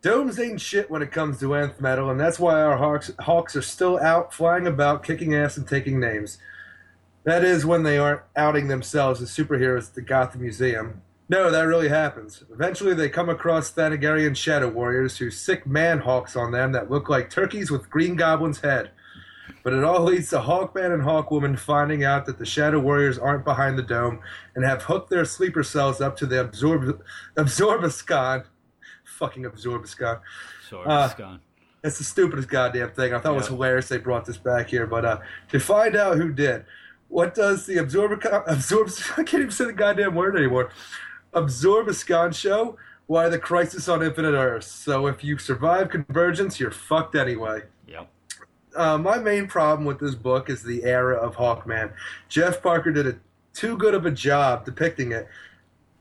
Domes ain't shit when it comes to nth metal, and that's why our hawks, hawks are still out flying about, kicking ass and taking names. That is when they aren't outing themselves as superheroes at the Gotham Museum. No, that really happens. Eventually, they come across Thanagarian Shadow Warriors who sick man hawks on them that look like turkeys with Green Goblin's head. But it all leads to Hawkman and Hawkwoman finding out that the Shadow Warriors aren't behind the dome and have hooked their sleeper cells up to the absorb- Absorbascon. Fucking Absorbascon. Sword Uh. It's the stupidest goddamn thing. I thought it was hilarious they brought this back here. But uh, to find out who did, what does the Absorbicon, absorb, I can't even say the goddamn word anymore. Absorbascon show? Why the crisis on Infinite Earths. So if you survive convergence, you're fucked anyway. Yep. Uh, my main problem with this book is the era of Hawkman. Jeff Parker did a too good of a job depicting it,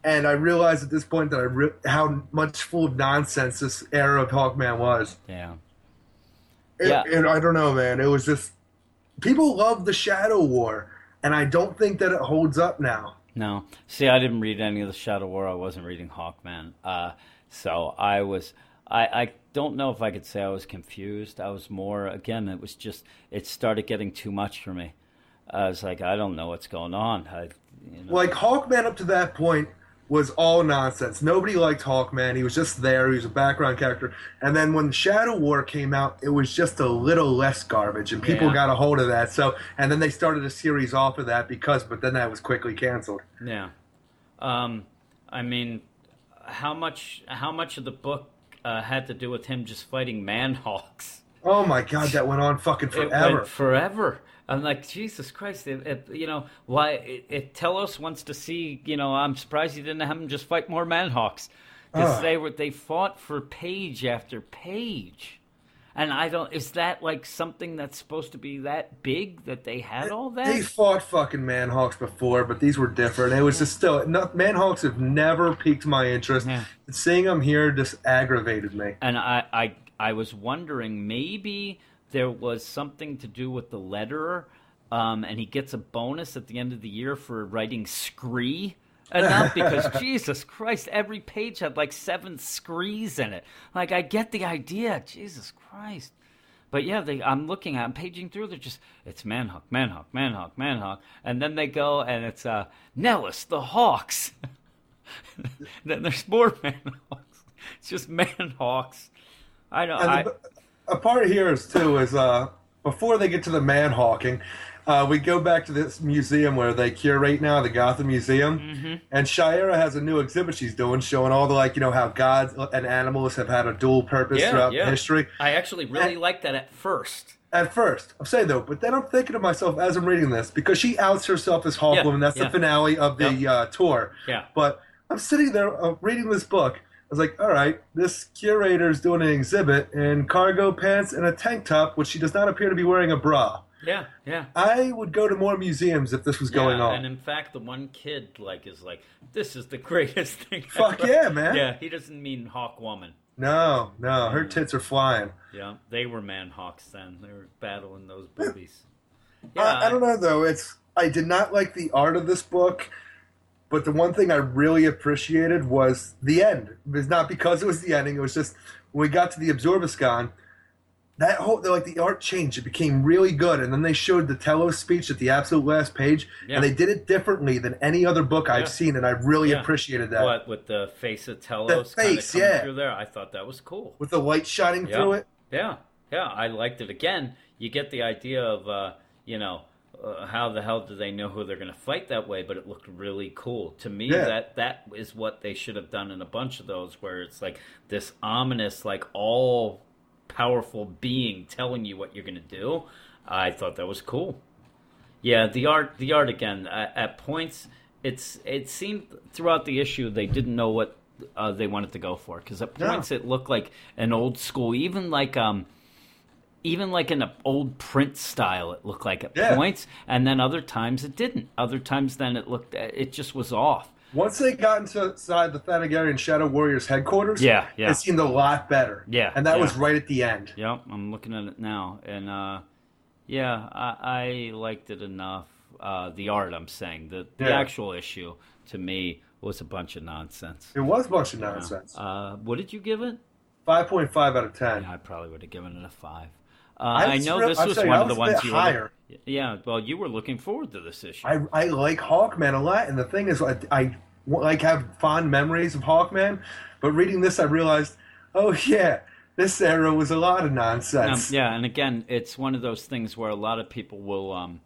and I realized at this point that I re- how much full of nonsense this era of Hawkman was. Yeah. It- Yeah. and I don't know, man. It was just people love the Shadow War, and I don't think that it holds up now. No. See, I didn't read any of the Shadow War. I wasn't reading Hawkman. Uh, so I was. I, I don't know if I could say I was confused. I was more. Again, it was just. It started getting too much for me. I was like, I don't know what's going on. I, you know, Like Hawkman up to that point was all nonsense. Nobody liked Hawkman. He was just there. He was a background character. And then when Shadow War came out, it was just a little less garbage, and people Yeah. got a hold of that. So, and then they started a series off of that because, but then that was quickly canceled. Yeah. Um, I mean, how much? How much of the book uh, had to do with him just fighting manhawks? Oh my god, that went on fucking forever. forever. I'm like, Jesus Christ! It, it, you know, why? It, it Telos wants to see. You know, I'm surprised he didn't have him just fight more manhawks because Ugh. Ah. they were they fought for page after page. And I don't. Is that like something that's supposed to be that big that they had all that? They fought fucking Manhawks before, but these were different. It was just still no, Manhawks have never piqued my interest. Yeah. Seeing them here just aggravated me. And I, I, I was wondering maybe there was something to do with the letterer, um, and he gets a bonus at the end of the year for writing scree enough because Jesus Christ, every page had like seven screes in it. Like I get the idea, Jesus Christ. But yeah, they, I'm looking at, I'm paging through. They're just, it's Manhawk, Manhawk, Manhawk, Manhawk, and then they go and it's uh, Nellis the Hawks. then there's more Manhawks. It's just Manhawks. I know. And I, the, a part here is too is uh, before they get to the Manhawking, uh, we go back to this museum where they curate now, the Gotham Museum, Mm-hmm. and Shiera has a new exhibit she's doing, showing all the like you know how gods and animals have had a dual purpose yeah, throughout yeah. history. I actually really liked that at first. At first, I'm saying though, but then I'm thinking to myself as I'm reading this because she outs herself as Hawkwoman. That's yeah. the finale of the uh, tour. Yeah. But I'm sitting there uh, reading this book. I was like, all right, this curator is doing an exhibit in cargo pants and a tank top, which she does not appear to be wearing a bra. Yeah, yeah. I would go to more museums if this was going yeah, on. And in fact, the one kid like is like, "This is the greatest thing." Fuck ever." yeah, man. Yeah, he doesn't mean Hawk Woman. no, no, her tits are flying. Yeah, they were Manhawks then. They were battling those boobies. Yeah, I, I don't know though. It's I did not like the art of this book, but the one thing I really appreciated was the end. It was not because it was the ending. It was just when we got to the Absorbascon, that whole like the art changed. It became really good, and then they showed the Telos speech at the absolute last page, Yeah. and they did it differently than any other book Yeah. I've seen, and I really Yeah. appreciated that. What with the face of Telos of face, coming yeah. through there? I thought that was cool. With the light shining through it. Yeah, yeah, I liked it. Again, you get the idea of, uh, you know, uh, how the hell do they know who they're going to fight that way? But it looked really cool to me. Yeah. That that is what they should have done in a bunch of those, where it's like this ominous, like all powerful being telling you what you're going to do. I thought that was cool. Yeah, the art, the art again. At, at points, it's it seemed throughout the issue they didn't know what uh, they wanted to go for because at Yeah. points it looked like an old school, even like um, even like in an old print style. It looked like at Yeah. points, and then other times it didn't. Other times then it looked, it just was off. Once they got inside the Thanagarian Shadow Warriors headquarters, Yeah, yeah. it seemed a lot better. Yeah, and that yeah. was right at the end. Yep, I'm looking at it now, and uh, yeah, I, I liked it enough. uh, the art. I'm saying the the Yeah. actual issue to me was a bunch of nonsense. It was a bunch of nonsense. Uh, what did you give it? Five point five out of ten. I probably would have given it a five. Uh, I I know real- this was saying one I of the ones you were. higher. Yeah, well, you were looking forward to this issue. I, I like Hawkman a lot, and the thing is, I, I like have fond memories of Hawkman, but reading this, I realized, oh yeah, this era was a lot of Um, nonsense. yeah, and again, it's one of those things where a lot of people will um,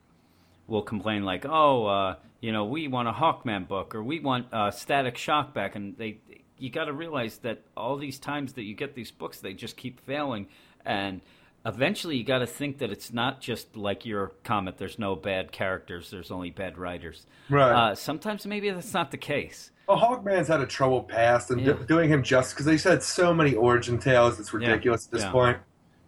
will complain like, "Oh, uh, you know, we want a Hawkman book or we want uh, Static Shock back," and they you got to realize that all these times that you get these books, they just keep failing, and eventually you got to think that it's not just like your comic. There's no bad characters. There's only bad writers. Right. Uh, sometimes maybe that's not the case. Well, Hawkman's had a troubled past, and Yeah. do- doing him justice because they said so many origin tales. It's ridiculous at this yeah. point.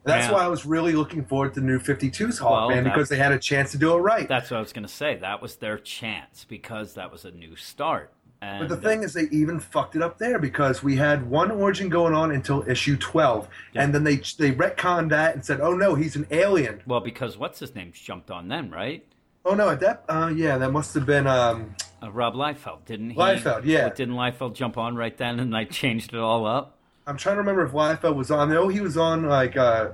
That's Yeah. why I was really looking forward to New 52's Well, Hawkman that- because they had a chance to do it right. That's what I was going to say. That was their chance because that was a new start. And But the thing is, they even fucked it up there because we had one origin going on until issue 12, and then they they retconned that and said, "Oh no, he's an alien." Well, because what's his name jumped on them, right? Oh no, at that uh, yeah, that must have been um, Uh, Rob Liefeld, didn't he? Liefeld, yeah. But didn't Liefeld jump on right then and I changed it all up? I'm trying to remember if Liefeld was on. No, he was on like uh,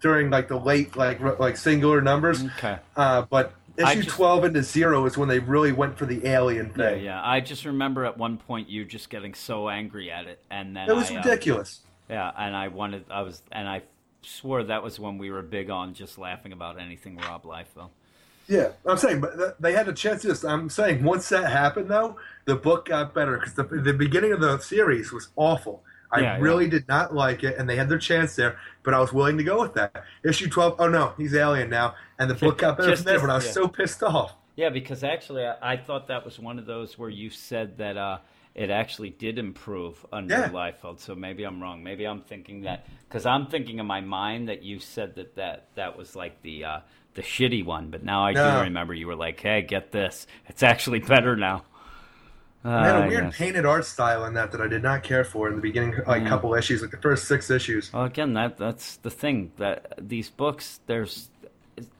during like the late like like singular numbers. Okay. Uh, but issue just- 12 into zero is when they really went for the alien thing. yeah. I just remember at one point you just getting so angry at it, and then It was I, uh, ridiculous. yeah, and I wanted, I was, and I swore that was when we were big on just laughing about anything Rob Liefeld. Yeah, I'm saying, but they had a chance to. I'm saying once that happened, though, the book got better because the the beginning of the series was awful. I Yeah, yeah. really did not like it, and they had their chance there, but I was willing to go with that. Issue 12, oh no, he's alien now, and the book got better from there. But I was yeah. so pissed off. Yeah, because actually, I, I thought that was one of those where you said that uh, it actually did improve under Yeah. Liefeld. So maybe I'm wrong. Maybe I'm thinking that because I'm thinking in my mind that you said that that, that was like the uh, the shitty one. But now I No. do remember you were like, "Hey, get this! It's actually better now." I had Uh, a weird yes. painted art style in that that I did not care for in the beginning, like Mm. couple issues, like the first six issues. Well, again, that that's the thing that these books there's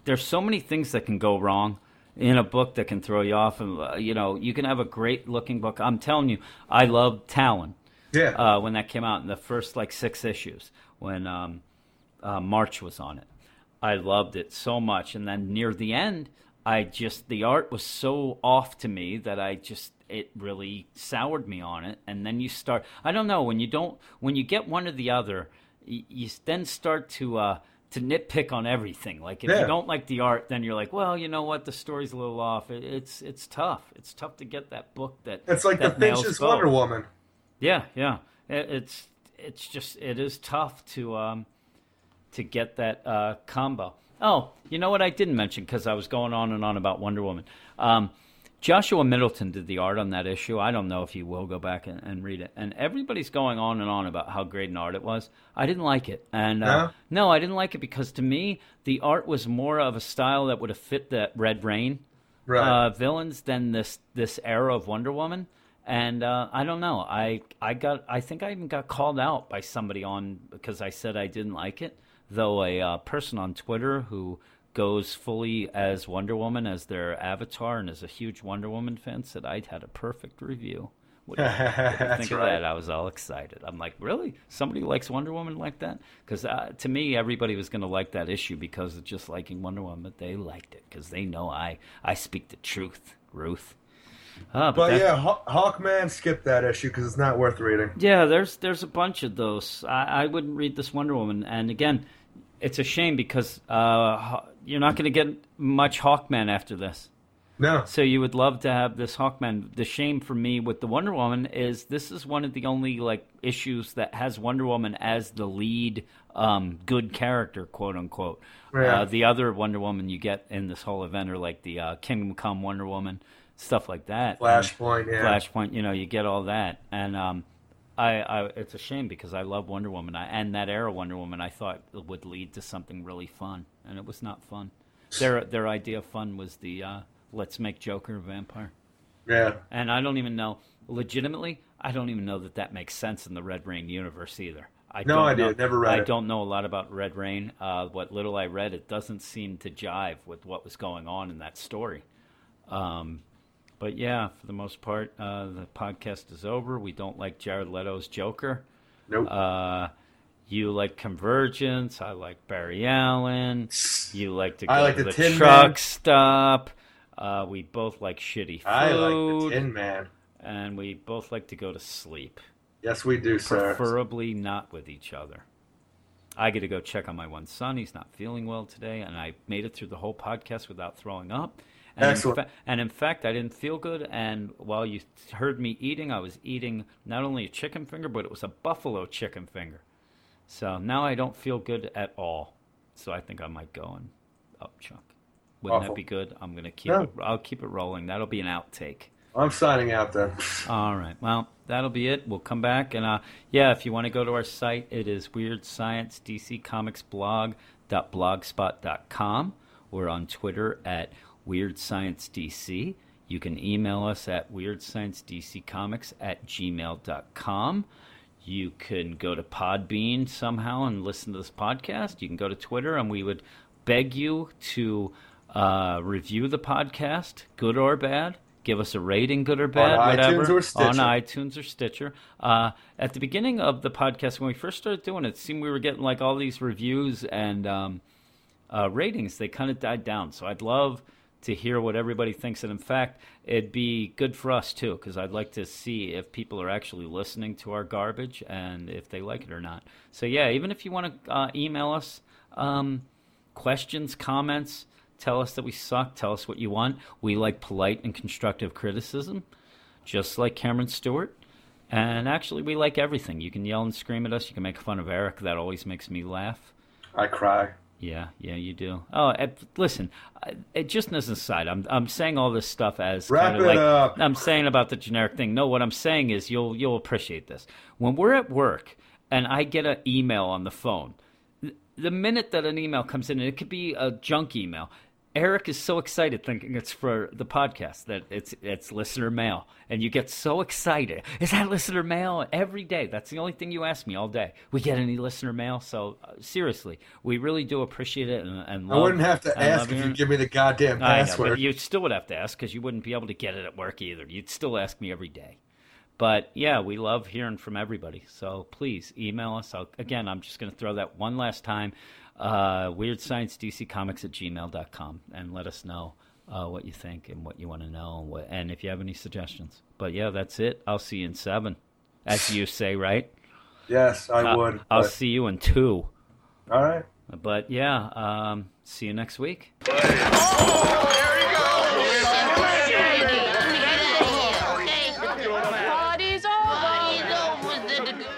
there's so many things that can go wrong in a book that can throw you off, and uh, you know you can have a great looking book. I'm telling you, I love Talon Yeah, uh, when that came out in the first like six issues when um, uh, March was on it. I loved it so much, and then near the end, I just the art was so off to me that I just it really soured me on it. And then you start, I don't know, when you don't when you get one or the other, you, you then start to. Uh, to nitpick on everything, like if Yeah. you don't like the art, then you're like, well, you know what, the story's a little off. It, it's it's tough. It's tough to get that book that it's like the that nails Finch's. Wonder Woman. Yeah, yeah. It, it's it's just it is tough to um to get that uh, combo. Oh, you know what I didn't mention because I was going on and on about Wonder Woman. Um, Joshua Middleton did the art on that issue. I don't know if you will go back and, and read it. And everybody's going on and on about how great an art it was. I didn't like it, and uh, no, I didn't like it because to me the art was more of a style that would have fit the Red Rain Right. uh, villains than this this era of Wonder Woman. And uh, I don't know. I I got I think I even got called out by somebody on because I said I didn't like it. Though a uh, person on Twitter who goes fully as Wonder Woman as their avatar and is a huge Wonder Woman fan said I'd had a perfect review. What do you, what do you That's think of right. that? I was all excited. I'm like, really? Somebody likes Wonder Woman like that? Because uh, to me, everybody was going to like that issue because of just liking Wonder Woman, but they liked it because they know I I speak the truth, Ruth. Uh, but But that- yeah, Haw- Hawkman, skip that issue because it's not worth reading. yeah, there's there's a bunch of those. I, I wouldn't read this Wonder Woman, and again, it's a shame because uh, you're not going to get much Hawkman after this. No. So you would love to have this Hawkman. The shame for me with the Wonder Woman is this is one of the only like issues that has Wonder Woman as the lead um, good character, quote unquote. Yeah. Uh, the other Wonder Woman you get in this whole event are like the uh, Kingdom Come Wonder Woman, stuff like that. Flashpoint, yeah. Flashpoint, you know, you get all that, and um, I, I, it's a shame because I love Wonder Woman, I, and that era Wonder Woman I thought would lead to something really fun, and it was not fun. Their their idea of fun was the uh, let's make Joker a vampire, Yeah. and I don't even know legitimately. I don't even know that that makes sense in the Red Rain universe either. I No don't idea. know- Never read I it. don't know a lot about Red Rain. Uh, what little I read, it doesn't seem to jive with what was going on in that story. Um, but yeah, for the most part, uh, the podcast is over. We don't like Jared Leto's Joker. Nope. Uh, you like Convergence. I like Barry Allen. You like to go I like to the the, truck Man. stop. Uh, we both like shitty food, I like the Tin Man. and we both like to go to sleep, Yes, we do, sir. preferably not with each other. I get to go check on my one son. He's not feeling well today, and I made it through the whole podcast without throwing up. And in, fa- and in fact, I didn't feel good. And while you heard me eating, I was eating not only a chicken finger, but it was a buffalo chicken finger. So now I don't feel good at all. So I think I might go and up chunk. Wouldn't Awful. that be good? I'm gonna keep Yeah. it. I'll keep it rolling. That'll be an outtake. I'm signing out then. All right. Well, that'll be it. We'll come back and uh, yeah, if you want to go to our site, it is Weird Science DC Comics blog.blogspot.com. We're on Twitter at Weird Science DC. You can email us at weirdsciencedccomics at gmail.com. You can go to Podbean somehow and listen to this podcast. You can go to Twitter, and we would beg you to uh, review the podcast, good or bad. Give us a rating, good or bad, On whatever. iTunes or Stitcher. On iTunes or Stitcher. Uh, at the beginning of the podcast, when we first started doing it, it seemed we were getting like all these reviews and um, uh, ratings. They kind of died down. So I'd love to hear what everybody thinks. And in fact, it'd be good for us too, because I'd like to see if people are actually listening to our garbage and if they like it or not. So yeah, even if you want to uh, email us um, questions, comments, tell us that we suck, tell us what you want. We like polite and constructive criticism, just like Cameron Stewart. And actually, we like everything. You can yell and scream at us. You can make fun of Eric. That always makes me laugh. I cry. Yeah, yeah, you do. Oh, listen, it just as an aside, I'm I'm saying all this stuff as Wrap kind of like up. I'm saying about the generic thing. No, what I'm saying is you'll you'll appreciate this. When we're at work and I get an email on the phone, the minute that an email comes in, and it could be a junk email. Eric is so excited thinking it's for the podcast that it's it's listener mail, and you get so excited. Is that listener mail every day? That's the only thing you ask me all day. We get any listener mail? So uh, seriously, we really do appreciate it, and, and I wouldn't have to ask if you give me the goddamn I know, you still would have to ask because you wouldn't be able to get it at work either. You'd still ask me every day. But yeah, we love hearing from everybody. So please email us. I'll, again, I'm just going to throw that one last time. Uh, WeirdScienceDCComics at gmail.com and let us know uh, what you think and what you want to know and, what, and if you have any suggestions. But yeah, that's it. I'll see you in seven, as you say, right? yes, I Uh, would. I'll but- see you in two. all right. But yeah, um, see you next week. Oh,